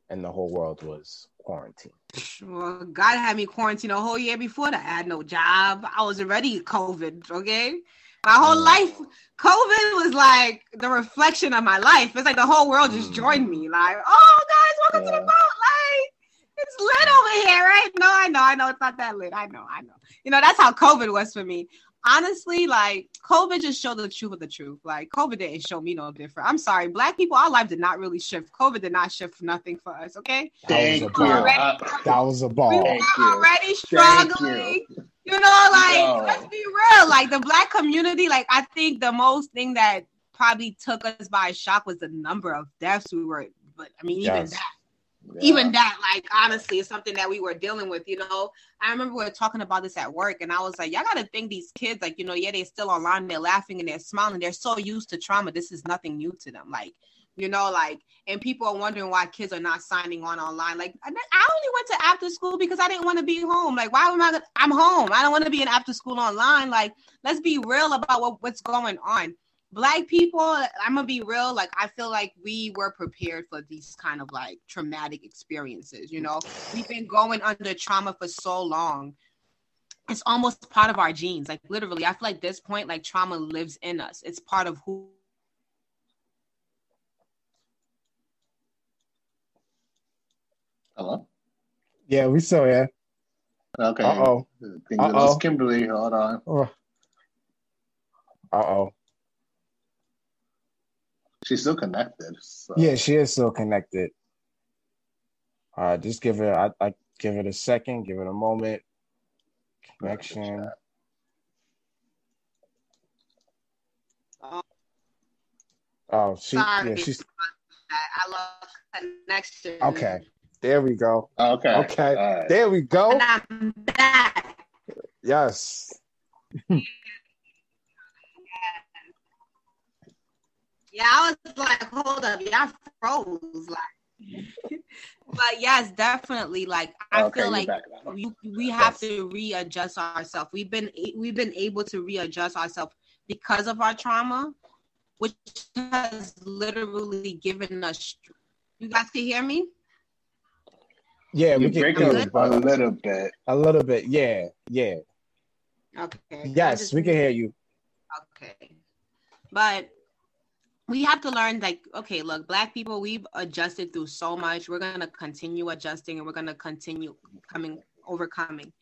and the whole world was quarantined? Well, God had me quarantined a whole year before that. I had no job. I was already COVID, okay? My whole mm. life, COVID was like the reflection of my life. It's like the whole world just joined me. Mm. Like, oh, guys, welcome yeah. to the boat. Like, it's lit over here, right? No, I know, I know it's not that lit. I know, I know. You know, that's how COVID was for me. Honestly, like COVID just showed the truth of the truth. Like COVID didn't show me no different. I'm sorry, black people, our life did not really shift. COVID did not shift nothing for us. Okay, that was a ball. Already, that was a ball. We were already struggling you know, like let's be real. Like the black community, like I think the most thing that probably took us by shock was the number of deaths we were. But I mean, even that, yeah. even that, like honestly, is something that we were dealing with. You know, I remember we were talking about this at work, and I was like, y'all got to think these kids, like you know, yeah, they're still online, they're laughing and they're smiling, they're so used to trauma. This is nothing new to them. Like you know, like, and people are wondering why kids are not signing on online. Like, I only went to after school because I didn't want to be home. Like, why am I? Gonna, I'm home. I don't want to be in after school online. Like, let's be real about what, what's going on. Black people, I'm gonna be real. Like, I feel like we were prepared for these kind of like traumatic experiences. You know, we've been going under trauma for so long it's almost part of our genes. Like literally, I feel like this point, like trauma lives in us. It's part of who Hello? Yeah, we saw you. Okay. Uh oh. Oh. Kimberly, hold on. Uh oh. She's still connected. So. Yeah, she is still connected. Uh, just give it. I, I give it a second. Give it a moment. Connection. Oh, she. Sorry, yeah, she's. I love connection. Okay. There we go. Okay. Okay. Right. There we go. And I'm back. Yes. yeah, I was like, hold up, y'all froze. Like, but yes, definitely. Like, I okay, feel like we we have to readjust ourselves. We've been we've been able to readjust ourselves because of our trauma, which has literally given us. You guys can hear me. Yeah, you we can break a, a little bit. A little bit, yeah, yeah. Okay. Yes, we can hear you. Okay, but we have to learn like okay look black people we've adjusted through so much. We're going to continue adjusting and we're going to continue coming overcoming.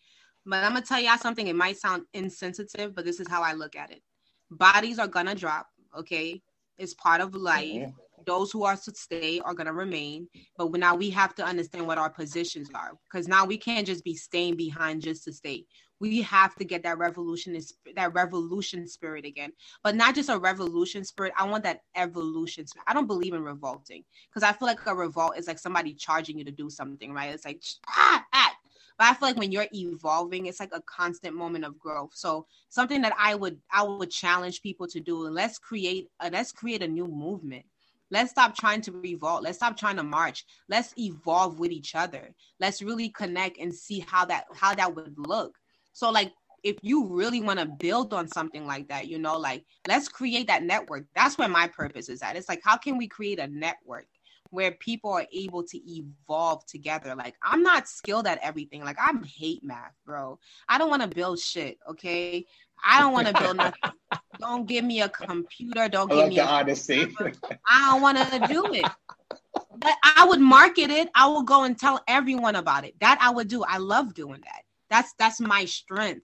But i'm going to tell y'all something it might sound insensitive but this is how i look at it. Bodies are going to drop okay? It's part of life. Mm-hmm. those who are to stay are going to remain. But now we have to understand what our positions are because now we can't just be staying behind just to stay we have to get that revolution that revolution spirit again but not just a revolution spirit i want that evolution spirit. i don't believe in revolting because i feel like a revolt is like somebody charging you to do something right it's like ah, ah. but i feel like when you're evolving it's like a constant moment of growth so something that i would i would challenge people to do let's create a, let's create a new movement Let's stop trying to revolt. Let's stop trying to march. Let's evolve with each other. Let's really connect and see how that how that would look. So like if you really want to build on something like that, you know, like let's create that network. That's where my purpose is at. It's like how can we create a network where people are able to evolve together. Like I'm not skilled at everything. Like I'm hate math, bro. I don't want to build shit, okay? I don't want to build nothing. don't give me a computer. Don't give like me a honesty. I don't want to do it. But I would market it. I will go and tell everyone about it. That I would do. I love doing that. That's that's my strength.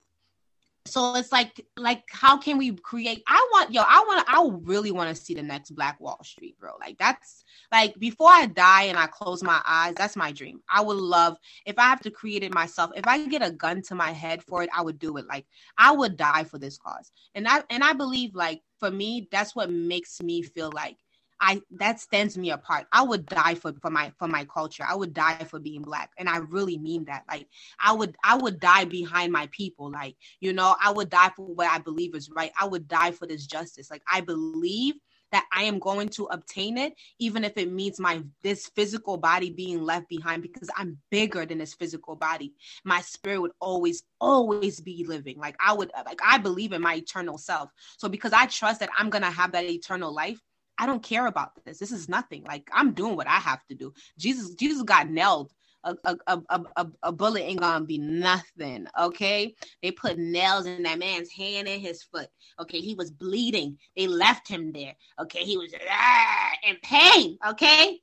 So it's like like how can we create I want yo, I want I really want to see the next Black Wall Street, bro. Like that's like before I die and I close my eyes, that's my dream. I would love if I have to create it myself. If I get a gun to my head for it, I would do it. Like I would die for this cause. And I and I believe like for me, that's what makes me feel like I that stands me apart. I would die for for my for my culture. I would die for being black, and I really mean that. Like I would I would die behind my people. Like you know, I would die for what I believe is right. I would die for this justice. Like I believe that I am going to obtain it, even if it means my this physical body being left behind, because I'm bigger than this physical body. My spirit would always, always be living. Like I would, like I believe in my eternal self. So because I trust that I'm gonna have that eternal life, I don't care about this. This is nothing. Like I'm doing what I have to do. Jesus, Jesus got nailed. A, a, a, a, a bullet ain't gonna be nothing. Okay. They put nails in that man's hand and his foot. Okay. He was bleeding. They left him there. Okay. He was ah, in pain. Okay.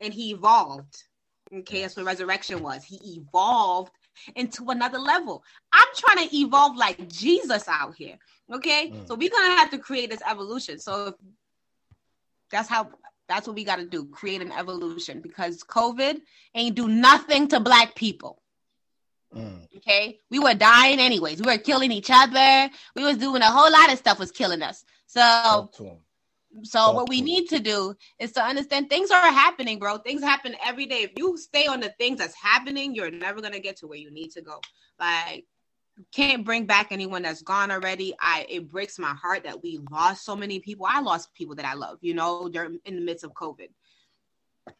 And he evolved. Okay. That's what resurrection was. He evolved into another level. I'm trying to evolve like Jesus out here. Okay. Mm. So we're gonna have to create this evolution. So if that's how that's what we got to do create an evolution because covid ain't do nothing to black people. Mm. okay? We were dying anyways. We were killing each other. We was doing a whole lot of stuff was killing us. So so Talk what we need to do is to understand things are happening bro. Things happen every day. If you stay on the things that's happening you're never going to get to where you need to go. Like can't bring back anyone that's gone already. I it breaks my heart that we lost so many people. I lost people that I love, you know, during in the midst of COVID.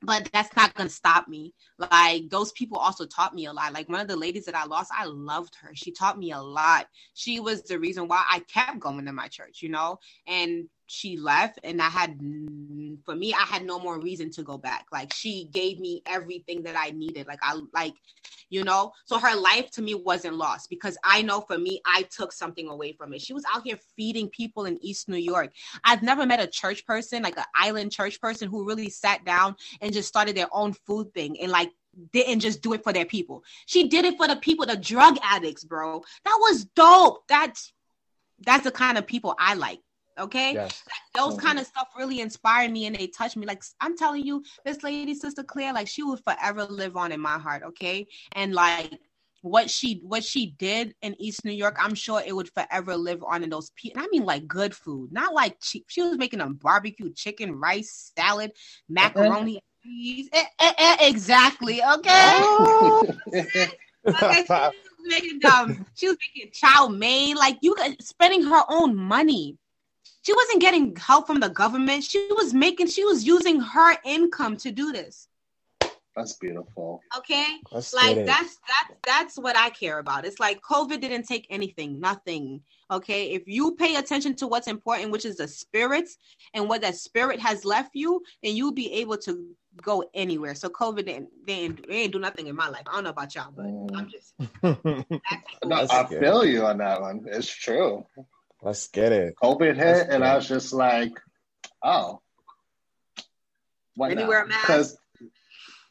But that's not gonna stop me. Like those people also taught me a lot. Like one of the ladies that I lost, I loved her. She taught me a lot. She was the reason why I kept going to my church, you know, and she left and i had for me i had no more reason to go back. Like she gave me everything that i needed. Like i like you know so her life to me wasn't lost because i know for me i took something away from it. She was out here feeding people in east new york. I've never met a church person like an island church person who really sat down and just started their own food thing and like didn't just do it for their people. She did it for the people the drug addicts bro. That was dope. That's that's the kind of people i like Okay. Yes. Those mm-hmm. kind of stuff really inspired me and they touched me. Like I'm telling you, this lady, Sister Claire, like she will forever live on in my heart. Okay. And like what she what she did in East New York, I'm sure it would forever live on in those people. I mean, like good food, not like cheap. She was making a barbecue chicken, rice, salad, macaroni, cheese. Eh, eh, eh, exactly. Okay. Okay she was making um, she was making chow mein. Like you, spending her own money she wasn't getting help from the government. She was making, she was using her income to do this. That's beautiful. Okay. That's like that's that's that's what I care about. It's like COVID didn't take anything, nothing. Okay. If you pay attention to what's important, which is the spirits and what that spirit has left you, then you'll be able to go anywhere. So COVID didn't they didn't, they didn't do nothing in my life. I don't know about y'all, but mm. I'm just no, I feel you on that one. It's true. Let's get it. COVID hit, and I was just like, oh, what anywhere Because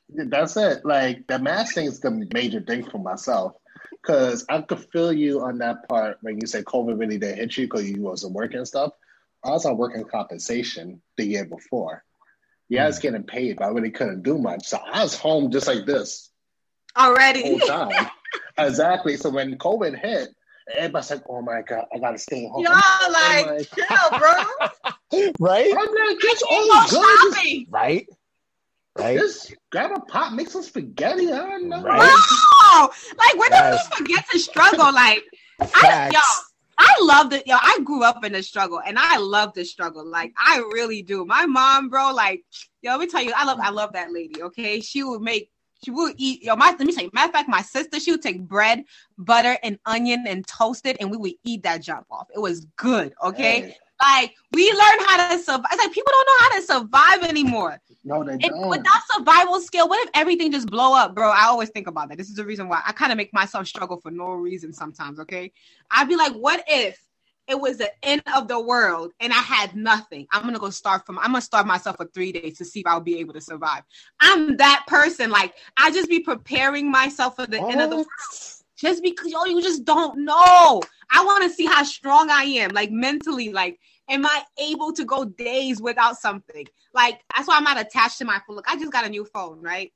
that's it. Like the mask thing is the major thing for myself. Because I could feel you on that part when you say COVID really didn't hit you because you wasn't working stuff. I was on working compensation the year before. Yeah, I was hmm. getting paid, but I really couldn't do much. So I was home just like this Already. whole time. exactly. So when COVID hit, everybody's like, "Oh my god, I gotta stay home." Y'all oh like, I'm chill, bro. right? I'm like, it's all good. Shopping. Right? Right? just grab a pot, make some spaghetti. I don't know. Right. Bro, like where Yes. did we forget to struggle? Like, I, yo, I love it. Yo, I grew up in the struggle, and I love the struggle. Like, I really do. My mom, bro, like, yo, let me tell you, I love, I love that lady. Okay, she would make. She would eat, yo. My let me tell you. Matter of fact, my sister, she would take bread, butter, and onion and toast it, and we would eat that jump off. It was good, okay. Hey, Like we learned how to survive. It's like people don't know how to survive anymore. no, they And don't. without survival skill, what if everything just blow up, bro? I always think about that. This is the reason why I kind of make myself struggle for no reason sometimes. Okay, I'd be like, what if it was the end of the world and I had nothing? I'm gonna go start from. I'm gonna start myself for three days to see if I'll be able to survive. I'm that person. Like I just be preparing myself for the end of the world. just because yo, you just don't know. I want to see how strong I am, like mentally. Like, am I able to go days without something? Like, that's why I'm not attached to my phone. Look, I just got a new phone, right?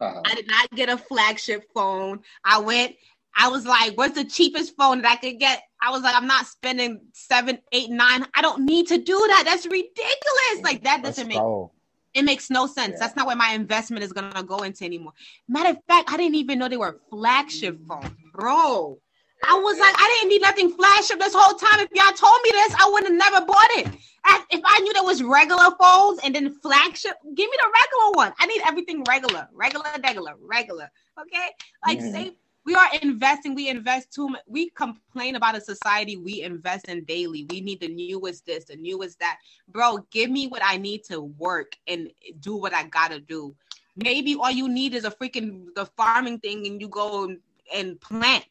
Uh-huh. I did not get a flagship phone. I went. I was like, "What's the cheapest phone that I could get?" I was like, "I'm not spending seven, eight, nine. I don't need to do that. That's ridiculous. Like that Let's doesn't make go. it makes no sense. Yeah. That's not where my investment is gonna go into anymore. Matter of fact, I didn't even know they were flagship phones, bro. I was like, I didn't need nothing flagship this whole time. If y'all told me this, I would have never bought it. I, if I knew there was regular phones and then flagship, give me the regular one. I need everything regular, regular, regular, regular. Okay, like Mhm. say we are investing. We invest too much. We complain about a society we invest in daily. We need the newest this, the newest that bro, give me what I need to work and do what I gotta do. Maybe all you need is a freaking the farming thing, and you go and, and plant.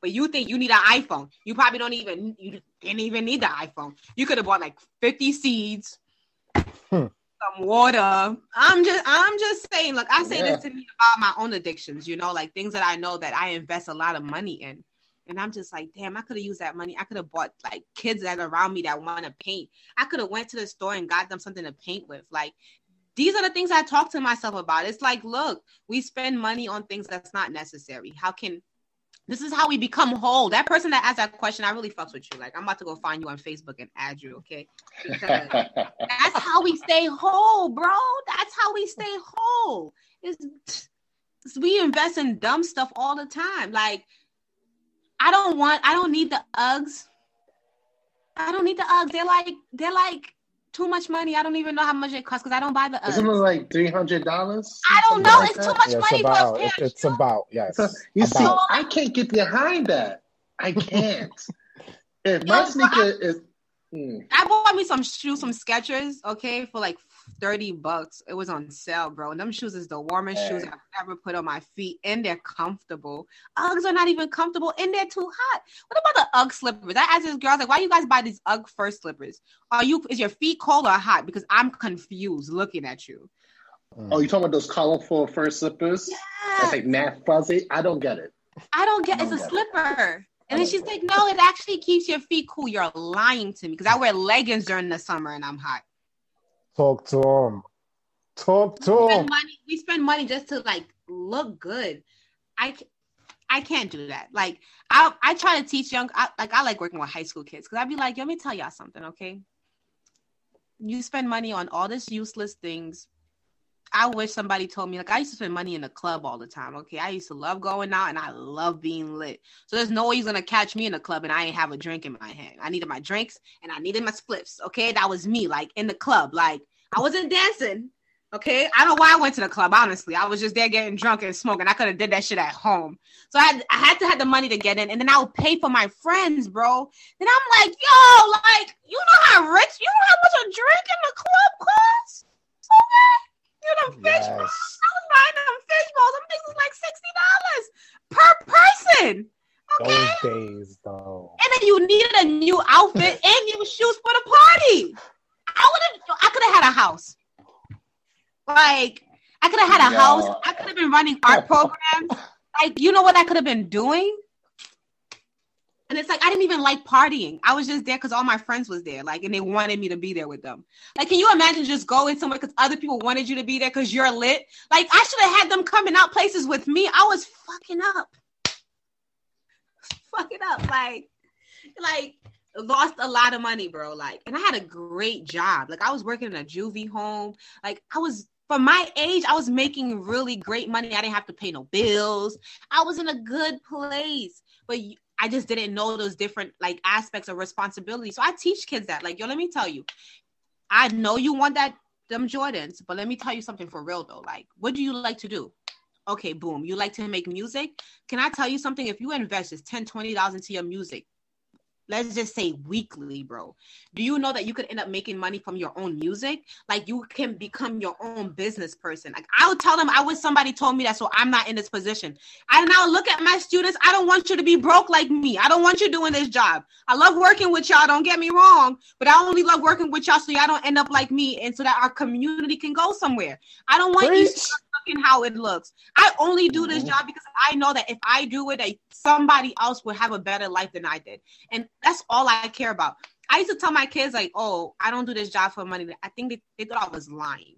But you think you need an iPhone? You probably don't even you didn't even need the iPhone. You could have bought like fifty seeds. Some water. I'm just I'm just saying. Look, I say Yeah. this to me about my own addictions. You know, like things that I know that I invest a lot of money in. And I'm just like, damn, I could have used that money. I could have bought like kids that are around me that want to paint. I could have went to the store and got them something to paint with. Like these are the things I talk to myself about. It's like, look, we spend money on things that's not necessary. How can this is how we become whole? That person that asked that question, I really fucks with you. Like, I'm about to go find you on Facebook and add you, okay? Because that's how we stay whole, bro. That's how we stay whole. It's, it's- we invest in dumb stuff all the time. Like, I don't want, I don't need the Uggs. I don't need the Uggs. They're like, they're like too much money. I don't even know how much it costs because I don't buy the Isn't it like three hundred dollars? I don't know. It's too much Yeah, it's money for a about. pair It's, of it's shoes. about. Yes. You see. I can't get behind that. I can't. if Yo, my so sneaker is, Hmm. I bought me some shoes, some Skechers, okay, for like thirty bucks. It was on sale, bro. And them shoes is the warmest shoes I've ever put on my feet, and they're comfortable. Uggs are not even comfortable, and they're too hot. What about the Ugg slippers? I asked this girl, I was like, "Why you guys buy these Ugg first slippers? Are you is your feet cold or hot? Because I'm confused looking at you." oh, you talking about those colorful fur slippers? Yeah, It's like mad fuzzy. I don't get it. I don't get. I It's a don't get it. slipper. And then she's like, "No, it actually keeps your feet cool." You're lying to me because I wear leggings during the summer and I'm hot. Talk to him. Talk to we him. spend money we spend money just to like look good I I can't do that like i i try to teach young I, like i like working with high school kids because i'd be like let me tell y'all something okay you spend money on all this useless things i wish somebody told me like i used to spend money in the club all the time okay i used to love going out and i love being lit so there's no way you're gonna catch me in the club and i ain't have a drink in my hand i needed my drinks and i needed my spliffs okay that was me like in the club like i wasn't dancing Okay, I don't know why I went to the club. Honestly, I was just there getting drunk and smoking. I could have did that shit at home. So I had, I had to have the money to get in, and then I would pay for my friends, bro. Then I'm like, yo, like you know how rich, you know how much a drink in the club costs? Okay, you know, fish Yes. balls. I was buying them fish balls. Them things was like sixty dollars per person. Okay, Those days, though. and then you needed a new outfit and new shoes for the party. I would have, I could have had a house. Like, I could have had a house. I could have been running art programs. Like, you know what I could have been doing? And it's like I didn't even like partying. I was just there because all my friends was there, like, and they wanted me to be there with them. Like, can you imagine just going somewhere because other people wanted you to be there because you're lit? Like, I should have had them coming out places with me. I was fucking up, fucking up, like, like lost a lot of money, bro. Like, and I had a great job. Like, I was working in a juvie home. Like, I was for my age, I was making really great money. I didn't have to pay no bills. I was in a good place. But I just didn't know those different like aspects of responsibility. So I teach kids that. Like, yo, let me tell you, I know you want that them Jordans, but let me tell you something for real though. Like, what do you like to do? Okay, boom. You like to make music? Can I tell you something? If you invest just 10 $20 into your music, let's just say weekly, bro. Do you know that you could end up making money from your own music? Like you can become your own business person. Like I would tell them I wish somebody told me that so I'm not in this position. I now look at my students. I don't want you to be broke like me. I don't want you doing this job. I love working with y'all. Don't get me wrong, but I only love working with y'all so y'all don't end up like me and so that our community can go somewhere. I don't want Preach. you looking how it looks. I only do this mm-hmm. job because I know that if I do it, that somebody else will have a better life than I did. And that's all I care about. I used to tell my kids, like, oh, I don't do this job for money. I think they, they thought I was lying.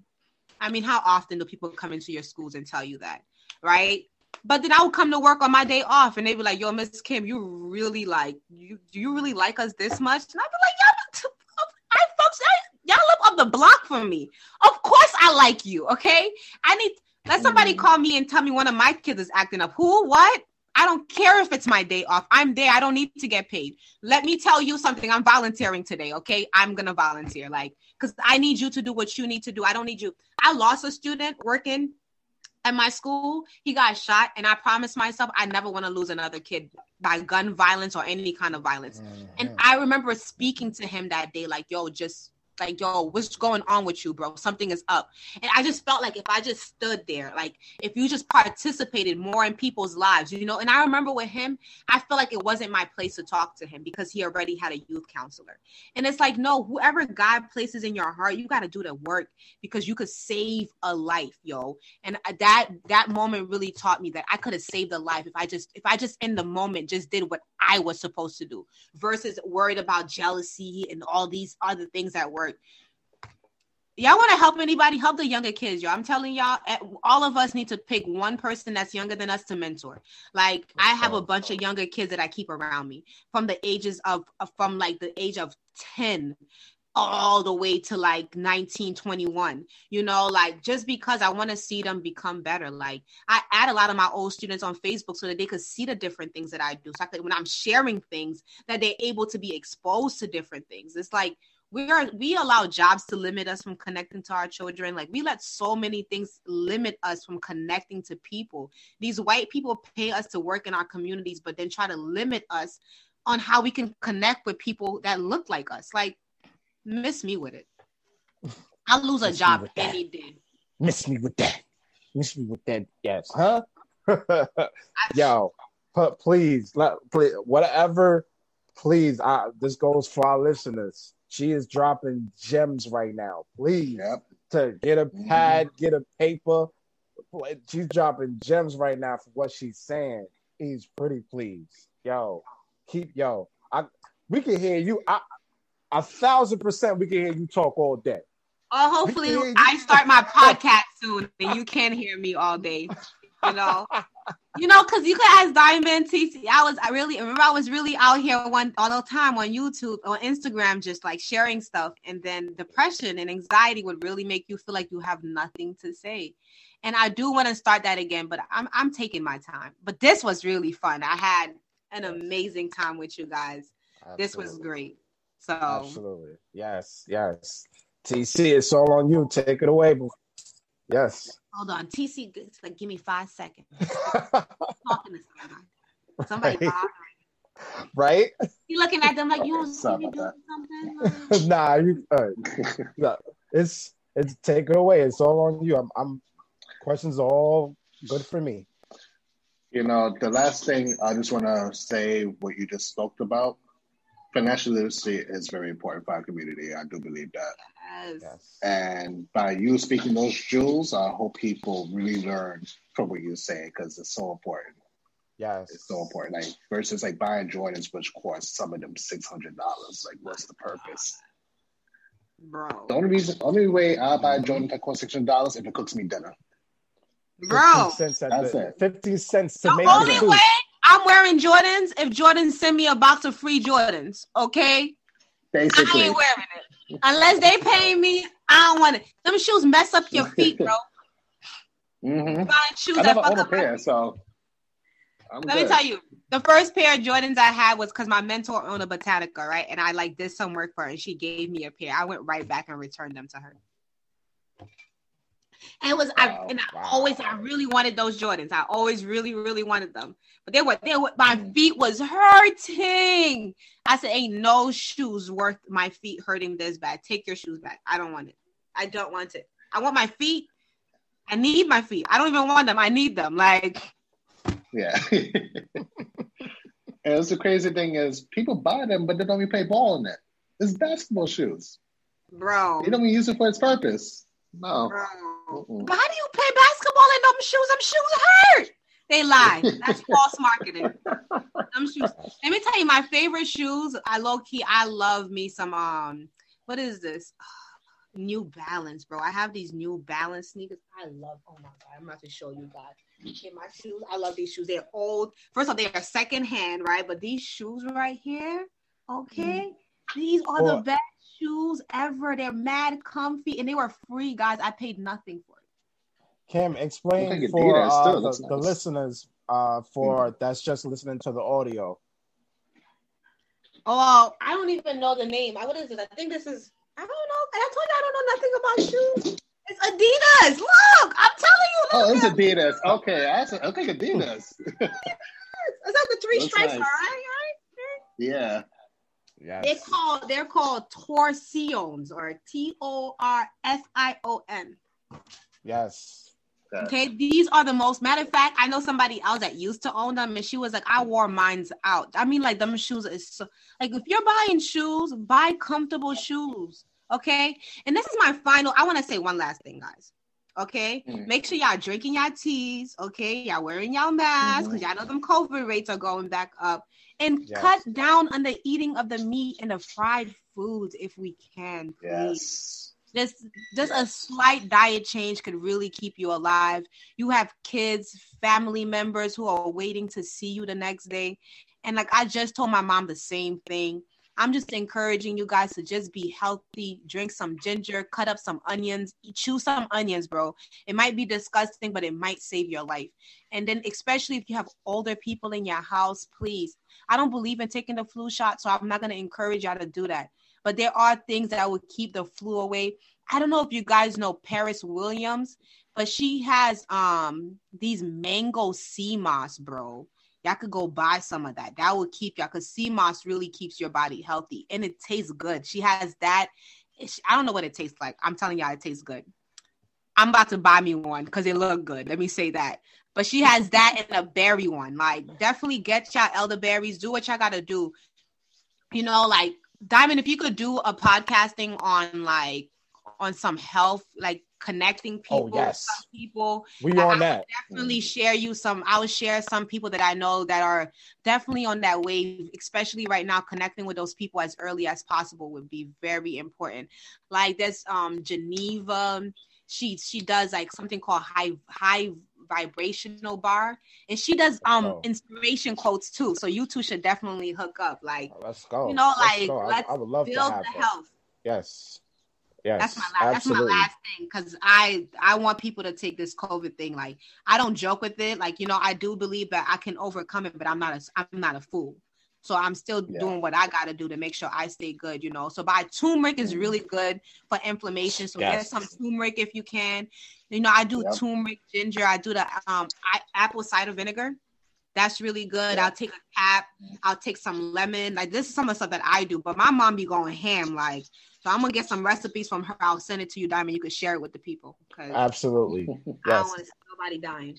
I mean, how often do people come into your schools and tell you that? Right? But then I would come to work on my day off and they'd be like, yo, Miss Kim, you really like, you do you really like us this much? And I'd be like, y'all, I folks, y'all live up the block from me. Of course I like you, okay? I need, let somebody mm-hmm. call me and tell me one of my kids is acting up. Who? What? I don't care if it's my day off. I'm there. I don't need to get paid. Let me tell you something. I'm volunteering today, okay? I'm going to volunteer like cuz I need you to do what you need to do. I don't need you. I lost a student working at my school. He got shot and I promised myself I never want to lose another kid by gun violence or any kind of violence. Mm-hmm. And I remember speaking to him that day like, "Yo, just like, yo, what's going on with you, bro? Something is up. And I just felt like if I just stood there, like if you just participated more in people's lives, you know. And I remember with him, I felt like it wasn't my place to talk to him because he already had a youth counselor. And it's like, no, whoever God places in your heart, you got to do the work because you could save a life, yo. And that that moment really taught me that I could have saved a life if I just if I just in the moment just did what I was supposed to do versus worried about jealousy and all these other things at Y'all want to help anybody? Help the younger kids, y'all. I'm telling y'all, all of us need to pick one person that's younger than us to mentor. Like I have a bunch of younger kids that I keep around me from the ages of from like the age of 10 all the way to like 19 21 you know like just because i want to see them become better like i add a lot of my old students on facebook so that they could see the different things that i do so I could, when i'm sharing things that they're able to be exposed to different things it's like we are we allow jobs to limit us from connecting to our children like we let so many things limit us from connecting to people these white people pay us to work in our communities but then try to limit us on how we can connect with people that look like us like Miss me with it. I'll lose a Miss job any day. Miss me with that. Miss me with that. Yes. Huh? Yo, please, let, please, whatever, please. I, this goes for our listeners. She is dropping gems right now. Please, yep. to get a mm-hmm. pad, mm-hmm. get a paper. She's dropping gems right now for what she's saying. He's pretty please. Yo, keep yo. I we can hear you. I a thousand percent we can hear you talk all day. Oh, hopefully I start my podcast soon and you can hear me all day. You know, you know, because you could ask Diamond TC. I was, I really remember, I was really out here one all the time on YouTube, on Instagram, just like sharing stuff, and then depression and anxiety would really make you feel like you have nothing to say. And I do want to start that again, but I'm I'm taking my time. But this was really fun. I had an amazing time with you guys. Absolutely. This was great. So absolutely, yes, yes. TC, it's all on you. Take it away. Yes. Hold on, TC. Like, give me five seconds. talking to somebody. Somebody. Right. right? You looking at them like you don't see me doing something? nah, you. Uh, no, it's it's take it away. It's all on you. I'm. I'm questions are all good for me. You know, the last thing I just want to say what you just spoke about financial literacy is very important for our community. I do believe that. Yes. And by you speaking those jewels, I hope people really learn from what you're saying because it's so important. Yes. It's so important. Like versus like buying Jordans, which cost some of them six hundred dollars. Like, what's the purpose? bro. The only reason, only way I buy a Jordan that costs six hundred dollars if it cooks me dinner. Bro, 15 cents, at That's the, it. 15 cents to the make only the two. way I'm wearing Jordans if Jordans send me a box of free Jordans. Okay, I ain't wearing it unless they pay me. I don't want it. Them shoes mess up your feet, bro. mm-hmm. Shoes I never own a pair, so I'm Let good. me tell you, the first pair of Jordans I had was because my mentor owned a Botanica, right? And I like did some work for her, and she gave me a pair. I went right back and returned them to her. And it was Wow, I oh, and I wow. always I really wanted those Jordans. I always really really wanted them, but they were they were my mm. feet was hurting. I said, "Ain't no shoes worth my feet hurting this bad. Take your shoes back. I don't want it. I don't want it. I want my feet. I need my feet. I don't even want them. I need them. Like." Yeah. and it's the crazy thing is people buy them, but they don't even play ball in it. It's basketball shoes. Bro, They don't even use it for its purpose. No. Mm-mm. But how do you play basketball in them shoes? Them shoes hurt. They lie. That's false marketing. Them shoes. Let me tell you, my favorite shoes. I low key. I love me some. Um, what is this? New Balance, bro. I have these New Balance sneakers. I love. Oh my god, I'm about to show you guys. Okay, my shoes, I love these shoes. They're old. First of all, they are secondhand, right? But these shoes right here, okay, these are the best shoes ever. They're mad comfy, and they were free, guys. I paid nothing for it. Kim, explain for uh, still the, looks the listeners uh, for that's just listening to the audio. Oh, I don't even know the name. I what is it? I think this is. I don't know. I told you I don't know nothing about shoes. It's Adidas. Look, I'm telling you. Oh, it's at Adidas. Okay, I said, okay, Adidas. this. It's like the three That's stripes, nice. all right? yeah. Yes. They're called they're called Torsions or T O R S I O N. Yes. Okay, these are the most. Matter of fact, I know somebody else that used to own them, and she was like, "I wore mine's out." I mean, like them shoes is so like if you're buying shoes, buy comfortable shoes. Okay, and this is my final. I want to say one last thing, guys. Okay, Mm. make sure y'all drinking y'all teas. Okay, y'all wearing y'all masks because y'all know them COVID rates are going back up, and Yes. cut down on the eating of the meat and the fried foods if we can. Please Yes. just just a slight diet change could really keep you alive you have kids family members who are waiting to see you the next day and like i just told my mom the same thing i'm just encouraging you guys to just be healthy drink some ginger cut up some onions chew some onions bro it might be disgusting but it might save your life and then especially if you have older people in your house please i don't believe in taking the flu shot so i'm not going to encourage y'all to do that but there are things that will keep the flu away. I don't know if you guys know Paris Williams, but she has um these mango sea moss, bro. Y'all could go buy some of that. That will keep y'all because sea moss really keeps your body healthy and it tastes good. She has that. I don't know what it tastes like. I'm telling y'all, it tastes good. I'm about to buy me one because it look good. Let me say that. But she has that and a berry one. Like, definitely get y'all elderberries. Do what y'all gotta do. You know, like Diamond, if you could do a podcasting on like on some health, like connecting people, Oh, yes. some people, We I- on I that. definitely share you some. I will share some people that I know that are definitely on that wave, especially right now. Connecting with those people as early as possible would be very important. Like there's um Geneva. She she does like something called high high vibrational bar, and she does um Oh. inspiration quotes too. So you two should definitely hook up. Like Let's go. You know, Let's like, go. I- let's I, would love to build the that. health. Yes. Yes. That's my last. absolutely. That's my last thing because I I want people to take this COVID thing like I don't joke with it. Like you know I do believe that I can overcome it, but I'm not a I'm not a fool. So I'm still Yeah. doing what I got to do to make sure I stay good. You know. So by turmeric is really good for inflammation. So get some turmeric if you can. You know I do Yep. turmeric, ginger. I do the um I, apple cider vinegar. That's really good. Yeah. I'll take a cap. I'll take some lemon. Like this is some of the stuff that I do. But my mom be going ham. Like so, I'm gonna get some recipes from her. I'll send it to you, Diamond. You can share it with the people because Absolutely. I don't Yes. want to see nobody dying.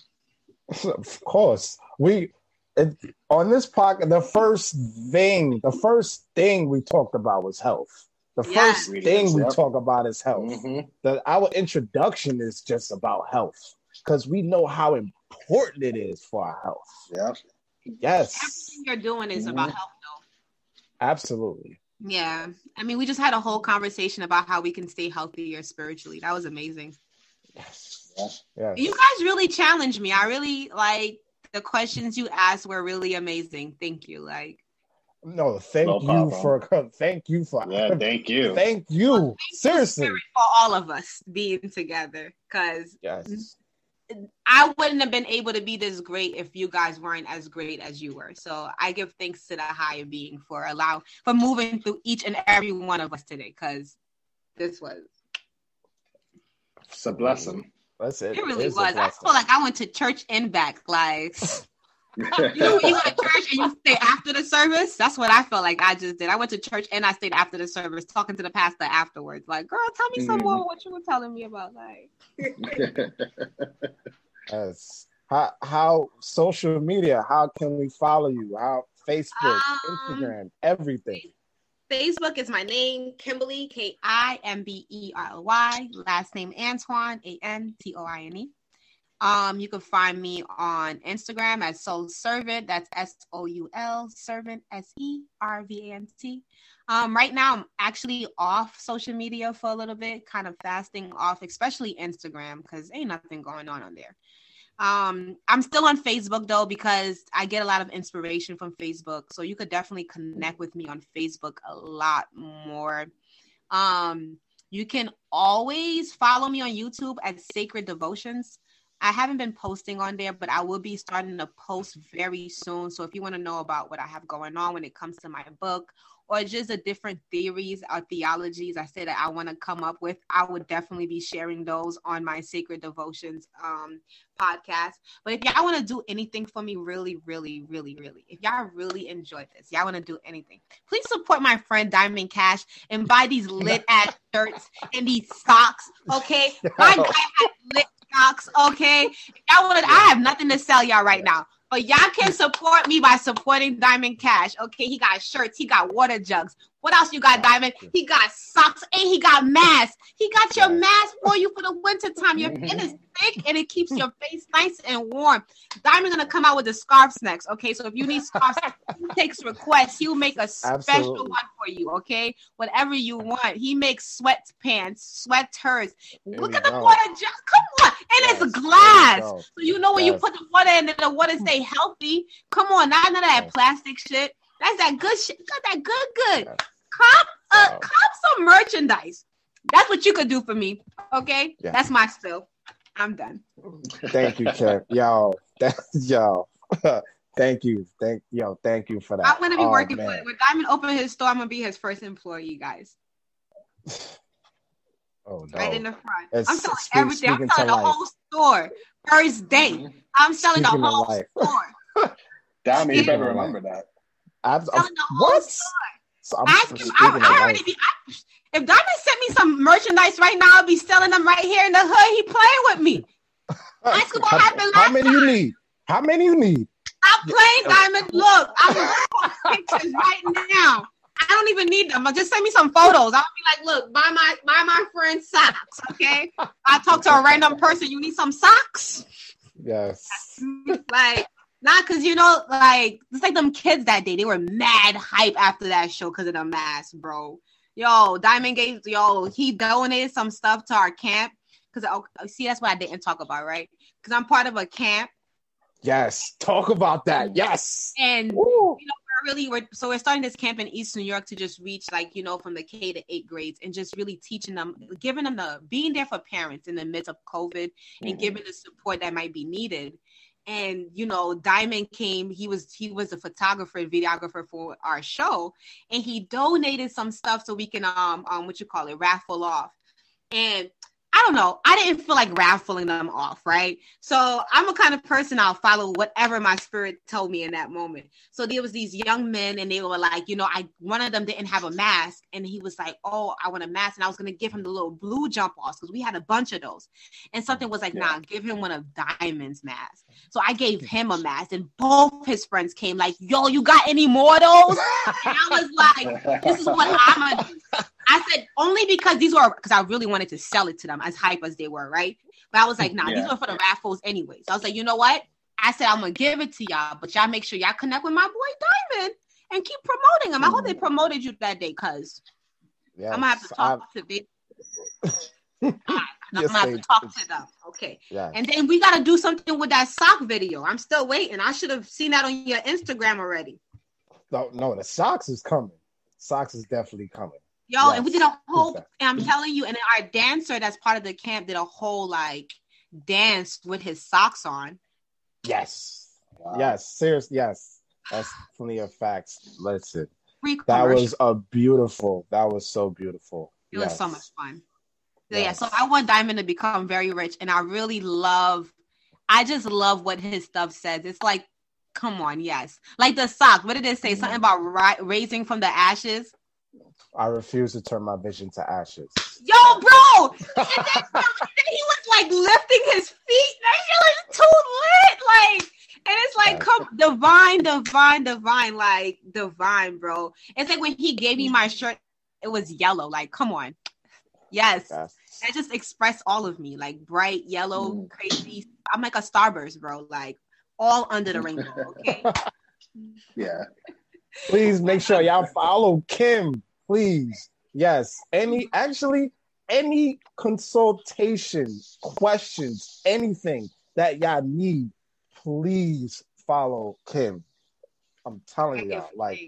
of course. We it, on this podcast, the first thing, the first thing we talked about was health. The Yeah. first thing we Yep. talk about is health. Mhm. The, our introduction is just about health because we know how important it is for our health. Yeah. Yes. Everything you're doing is about health, though. Absolutely. Yeah. I mean, we just had a whole conversation about how we can stay healthier spiritually. That was amazing. Yes. Yeah. Yes. You guys really challenged me. I really like the questions you asked were really amazing. Thank you. Like, No, thank No you for thank you for Yeah, thank you. thank you. Seriously. for all of us being together because Yes. I wouldn't have been able to be this great if you guys weren't as great as you were. So I give thanks to the higher being for allow for moving through each and every one of us today because this was It's a blessing. That's it. it really is a was. I blessing. feel like I went to church and back. Like you know you go to church and you stay after the service? That's what I felt like I just did. I went to church and I stayed after the service talking to the pastor afterwards. Like, girl, tell me some more what you were telling me about. Like Yes. How how social media? How can we follow you? How Facebook, Um, Instagram, everything. Facebook is my name, Kimberly, K I M B E R L Y. Last name Antoine, A N T O I N E. Um, you can find me on Instagram at Soul Servant. That's S O U L Servant S E R V A N T. Um, right now I'm actually off social media for a little bit, kind of fasting off, especially Instagram, because ain't nothing going on on there. Um, I'm still on Facebook though because I get a lot of inspiration from Facebook. So you could definitely connect with me on Facebook a lot more. Um, you can always follow me on YouTube at Sacred Devotions. I haven't been posting on there, but I will be starting to post very soon. So if you want to know about what I have going on when it comes to my book or just the different theories or theologies I say that I want to come up with, I would definitely be sharing those on my Sacred Devotions um, podcast. But if y'all want to do anything for me, really, really, really, really, if y'all really enjoyed this, y'all want to do anything, please support my friend Diamond Cash and buy these lit ass shirts and these socks. Okay, my guy has lit socks. Okay, y'all want? I have nothing to sell y'all right now. But y'all can support me by supporting Diamond Cash. Okay, he got shirts, he got water jugs. What else you got, Diamond? He got socks and he got masks. He got your mask for you for the winter time. Your skin is mm-hmm. thick and it keeps your face nice and warm. Diamond's gonna come out with the scarves next. Okay, so if you need scarves, he takes requests. He'll make a special Absolutely. one for you. Okay, whatever you want. He makes sweatpants, sweaters. There Look at the water jug. Come on, and it's glass. there we go. So you know when you put the water in it, the water stay healthy. Come on, not none of that plastic shit. That's that good shit. Got that good, good. Cop, uh, cop some merchandise. That's what you could do for me. Okay, Yeah. that's my spill. I'm done. Thank you, Kev. Yo, that, yo. thank you. Thank yo, thank you for that. I'm gonna be Oh, working man. for when Diamond open his store. I'm gonna be his first employee, guys. Oh no. Right in the front. It's I'm selling speak- everything. I'm selling the life. whole store. First day. I'm selling Speaking the whole store. Damn, you better remember that. I'm, I'm, Selling the whole what? store. So I'm Ask him. I, I life. already be. I, if Diamond sent me some merchandise right now, I'll be selling them right here in the hood. He playing with me. Ask him what how, happened how last many you need? How many you need? I'm playing Diamond. Look, I'm pictures right now. I don't even need them. Just send me some photos. I'll be like, look, buy my buy my friend socks. Okay. I talk to a random person. You need some socks? Yes. like not because you know, like it's like them kids that day. They were mad hype after that show because of the mask, bro. Yo, Diamond gave yo, he donated some stuff to our camp. Cause oh, see, that's what I didn't talk about, right? Because I'm part of a camp, Yes. Talk about that. Yes. and Woo. we're really we're so we're starting this camp in East New York to just reach like you know from the K to eight grades and just really teaching them, giving them the being there for parents in the midst of COVID and Mhm. giving the support that might be needed. And you know, Diamond came. He was he was a photographer, and videographer for our show, and he donated some stuff so we can um um what you call it raffle off. And I don't know. I didn't feel like raffling them off, right? So I'm a kind of person I'll follow whatever my spirit told me in that moment. So there was these young men, and they were like, you know, I one of them didn't have a mask, and he was like, oh, I want a mask, and I was gonna give him the little blue jump offs because we had a bunch of those, and something was like, Yeah. nah, give him one of Diamond's masks. So I gave him a mask, and both his friends came like, yo, you got any more of those? And I was like, this is what I'm gonna do. I said only because these were because I really wanted to sell it to them as hype as they were, right? But I was like, nah, these were for the raffles anyways. I was like, you know what? I said I'm gonna give it to y'all, but y'all make sure y'all connect with my boy Diamond and keep promoting him. I hope they promoted you that day, cuz Yes, I'm gonna have to talk to them. I'm Yes, gonna have to talk to them. Okay. yes. And then we gotta do something with that sock video. I'm still waiting. I should have seen that on your Instagram already. no, no, the socks is coming. Socks is definitely coming. Yo, and we did a whole and I'm telling you, and our dancer that's part of the camp did a whole like dance with his socks on. Yes. Wow. Yes. Seriously, yes. That's plenty of facts. Listen. Free That commercial. was a beautiful. That was so beautiful. It was so much fun. So, Yeah, so I want Diamond to become very rich, and I really love. I just love what his stuff says. It's like, come on, yes, like the sock. What did it say? Mm-hmm. Something about ri- raising from the ashes. I refuse to turn my vision to ashes. Yo, bro, and then, he was like lifting his feet. That shit was too lit, like. And it's like, come, divine, divine, divine, like divine, bro. It's like when he gave me my shirt, it was yellow. Like, come on, yes. Yes. that just expressed all of me, like bright yellow, Mm. crazy. I'm like a starburst, bro. Like all under the rainbow. Okay. Yeah. Please make sure y'all follow Kim. Please. Yes. Any actually any consultation, questions, anything that y'all need, please follow Kim. I'm telling y'all, like,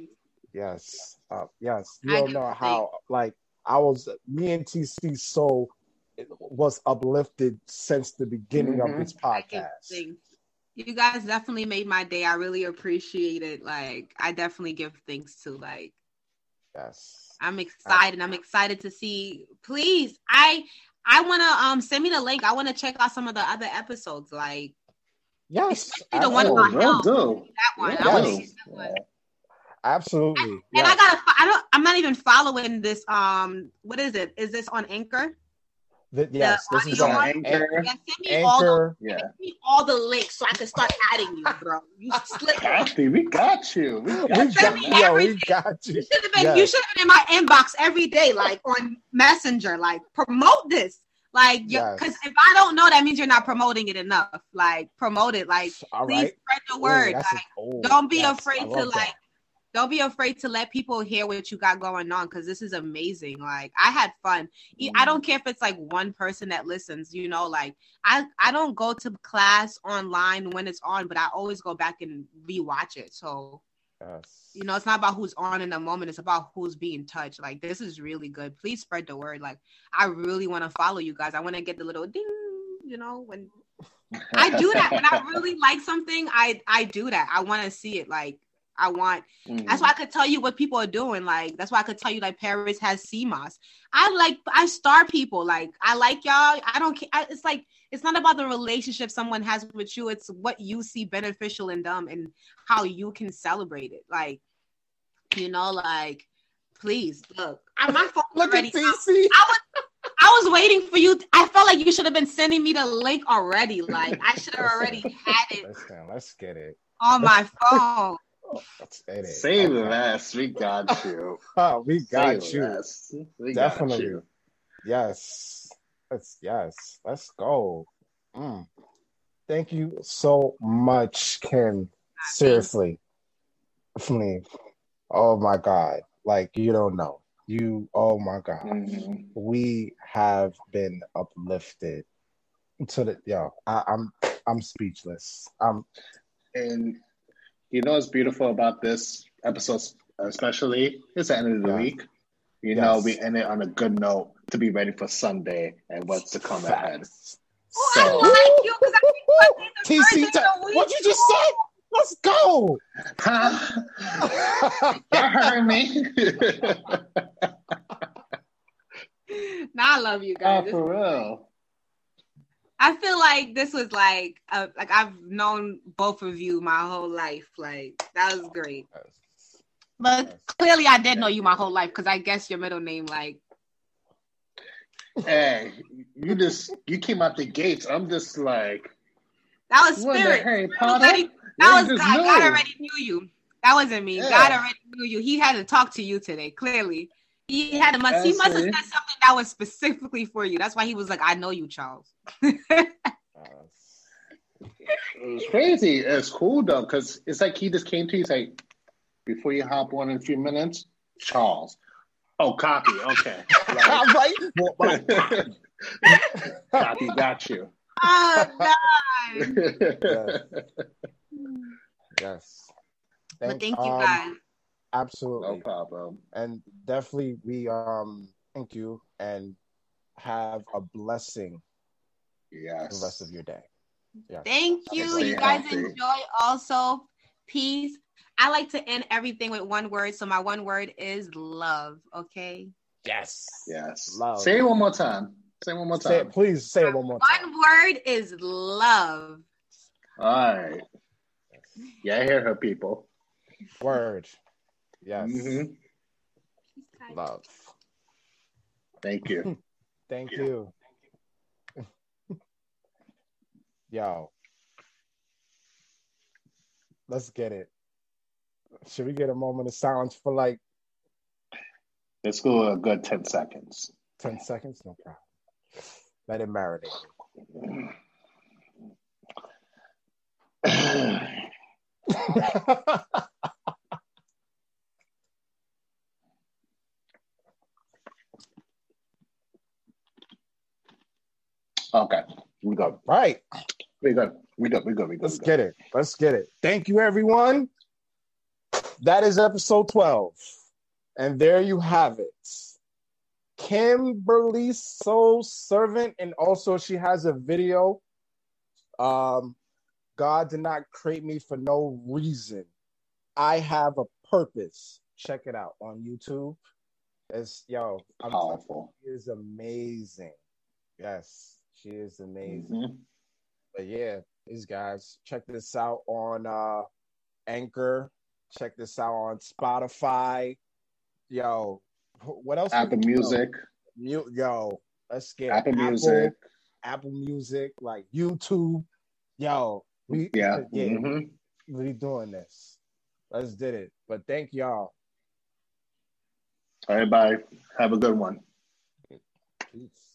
yes, uh, yes. You don't know how, like, I was me and TC so was uplifted since the beginning Mhm. of this podcast. You guys definitely made my day. I really appreciate it. Like I definitely give thanks to like Yes. I'm excited. I'm excited to see. Please, I I want to um send me the link. I want to check out some of the other episodes. Like Yes. Especially the one about will him. do. that one. Yeah, I want to Yes. see that one. Absolutely. And yes. I gotta. fo- I don't. I'm not even following this. Um, what is it? Is this on Anchor? Th- yes, this is audio on one? Anchor. Yeah, send me all the Yeah. send me all the links so I can start adding you, bro. You slip. Kathy, we got you. We got We you. got, me yo, we got you. You should have been. Yes. You should have been in my inbox every day, like on Messenger. Like promote this. Like, Yes. because if I don't know, that means you're not promoting it enough. Like, promote it. Like, All please right. spread the Ooh, word. that's a- like, don't be yes, afraid to that. like don't be afraid to let people hear what you got going on because this is amazing. Like i had fun. I mm-hmm. don't care if it's like one person that listens you know like i i don't go to class online when it's on but i always go back and rewatch it. So Yes. you know it's not about who's on in the moment it's about who's being touched. Like this is really good. Please spread the word. Like i really want to follow you guys. I want to get the little ding you know when i do that. When i really like something i i do that. I want to see it. Like i want Mm. that's why I could tell you what people are doing. Like that's why I could tell you like Paris has sea moss. I like I star people. Like I like y'all. I don't care. I, it's like it's not about the relationship someone has with you. It's what you see beneficial in them and how you can celebrate it. Like you know, like please look. I, my phone Look already. at TC. I was I was waiting for you. I felt like you should have been sending me the link already. Like I should have already had it Listen, let's get it. on my phone. Let's get it. Say Okay. less. We got you. Oh, we got Say you. We got Definitely. you. Yes. Let's yes. Let's go. Mm. Thank you so much, Kim. Seriously. Definitely. Oh my God. Like you don't know. You oh my God. Mhm. We have been uplifted to the yo. I, I'm I'm speechless. I'm And you know what's beautiful about this episode, especially? It's the end of the Yeah. week. You know, we end it on a good note to be ready for Sunday and what's to come ahead. facts. Oh, I So- like you because I think TC, first day of the week. what you just said? Let's go. Huh? Y'all heard me? Nah, I love you oh, guys. This- for real. I feel like this was like uh, like I've known both of you my whole life. Like that was great. But clearly, I did know you my whole life because I guess your middle name like Hey, you just you came out the gates. I'm just like, that was what spirit. Harry That Potter? was, that was God. knew. God already knew you. That wasn't me. Yeah. God already knew you. He had to talk to you today. Clearly, he had to must. He must have said something that was specifically for you. That's why he was like, "I know you, Charles." It was it's crazy. It's cool though, because it's like he just came to you. He's like, before you hop on in a few minutes, Charles. Oh, copy. Okay. I'm like, well, well, copy. Got you. Oh God. yes. But thank you um, guys. Absolutely. no problem. and definitely we um thank you and have a blessing Yes. the rest of your day. Yeah. Thank you. Stay You guys healthy. enjoy also. Peace. I like to end everything with one word. So my one word is love. Okay. Yes. Yes. Love. Say it one more time. Say it one more Say time. it, please say it one more time. One word is love. All right. Yeah, I hear her, people. Word. Yes. Mhm. Love. Thank you. Thank Yeah. you. Yo. Let's get it. Should we get a moment of silence for like Let's go a good 10 seconds. 10 seconds? No problem. Let it marinate. okay. We go. right. We go. We go. We go. We go. Let's we good. get it. Let's get it. Thank you, everyone. That is episode 12. And there you have it. Kimberly Soul Servant. And also, she has a video. Um, God did not create me for no reason. I have a purpose. Check it out on YouTube. It's yo, I'm Powerful. she is amazing. Yes, she is amazing Mhm. but yeah, these guys, check this out on uh Anchor. Check this out on Spotify. Yo, what else? Apple Music. Mu- yo, let's get Apple Apple Music. Apple Music, like YouTube. Yo, we Yeah. yeah, Mhm. we doing this. Let's did it. But thank y'all. All right, bye. have a good one. Peace.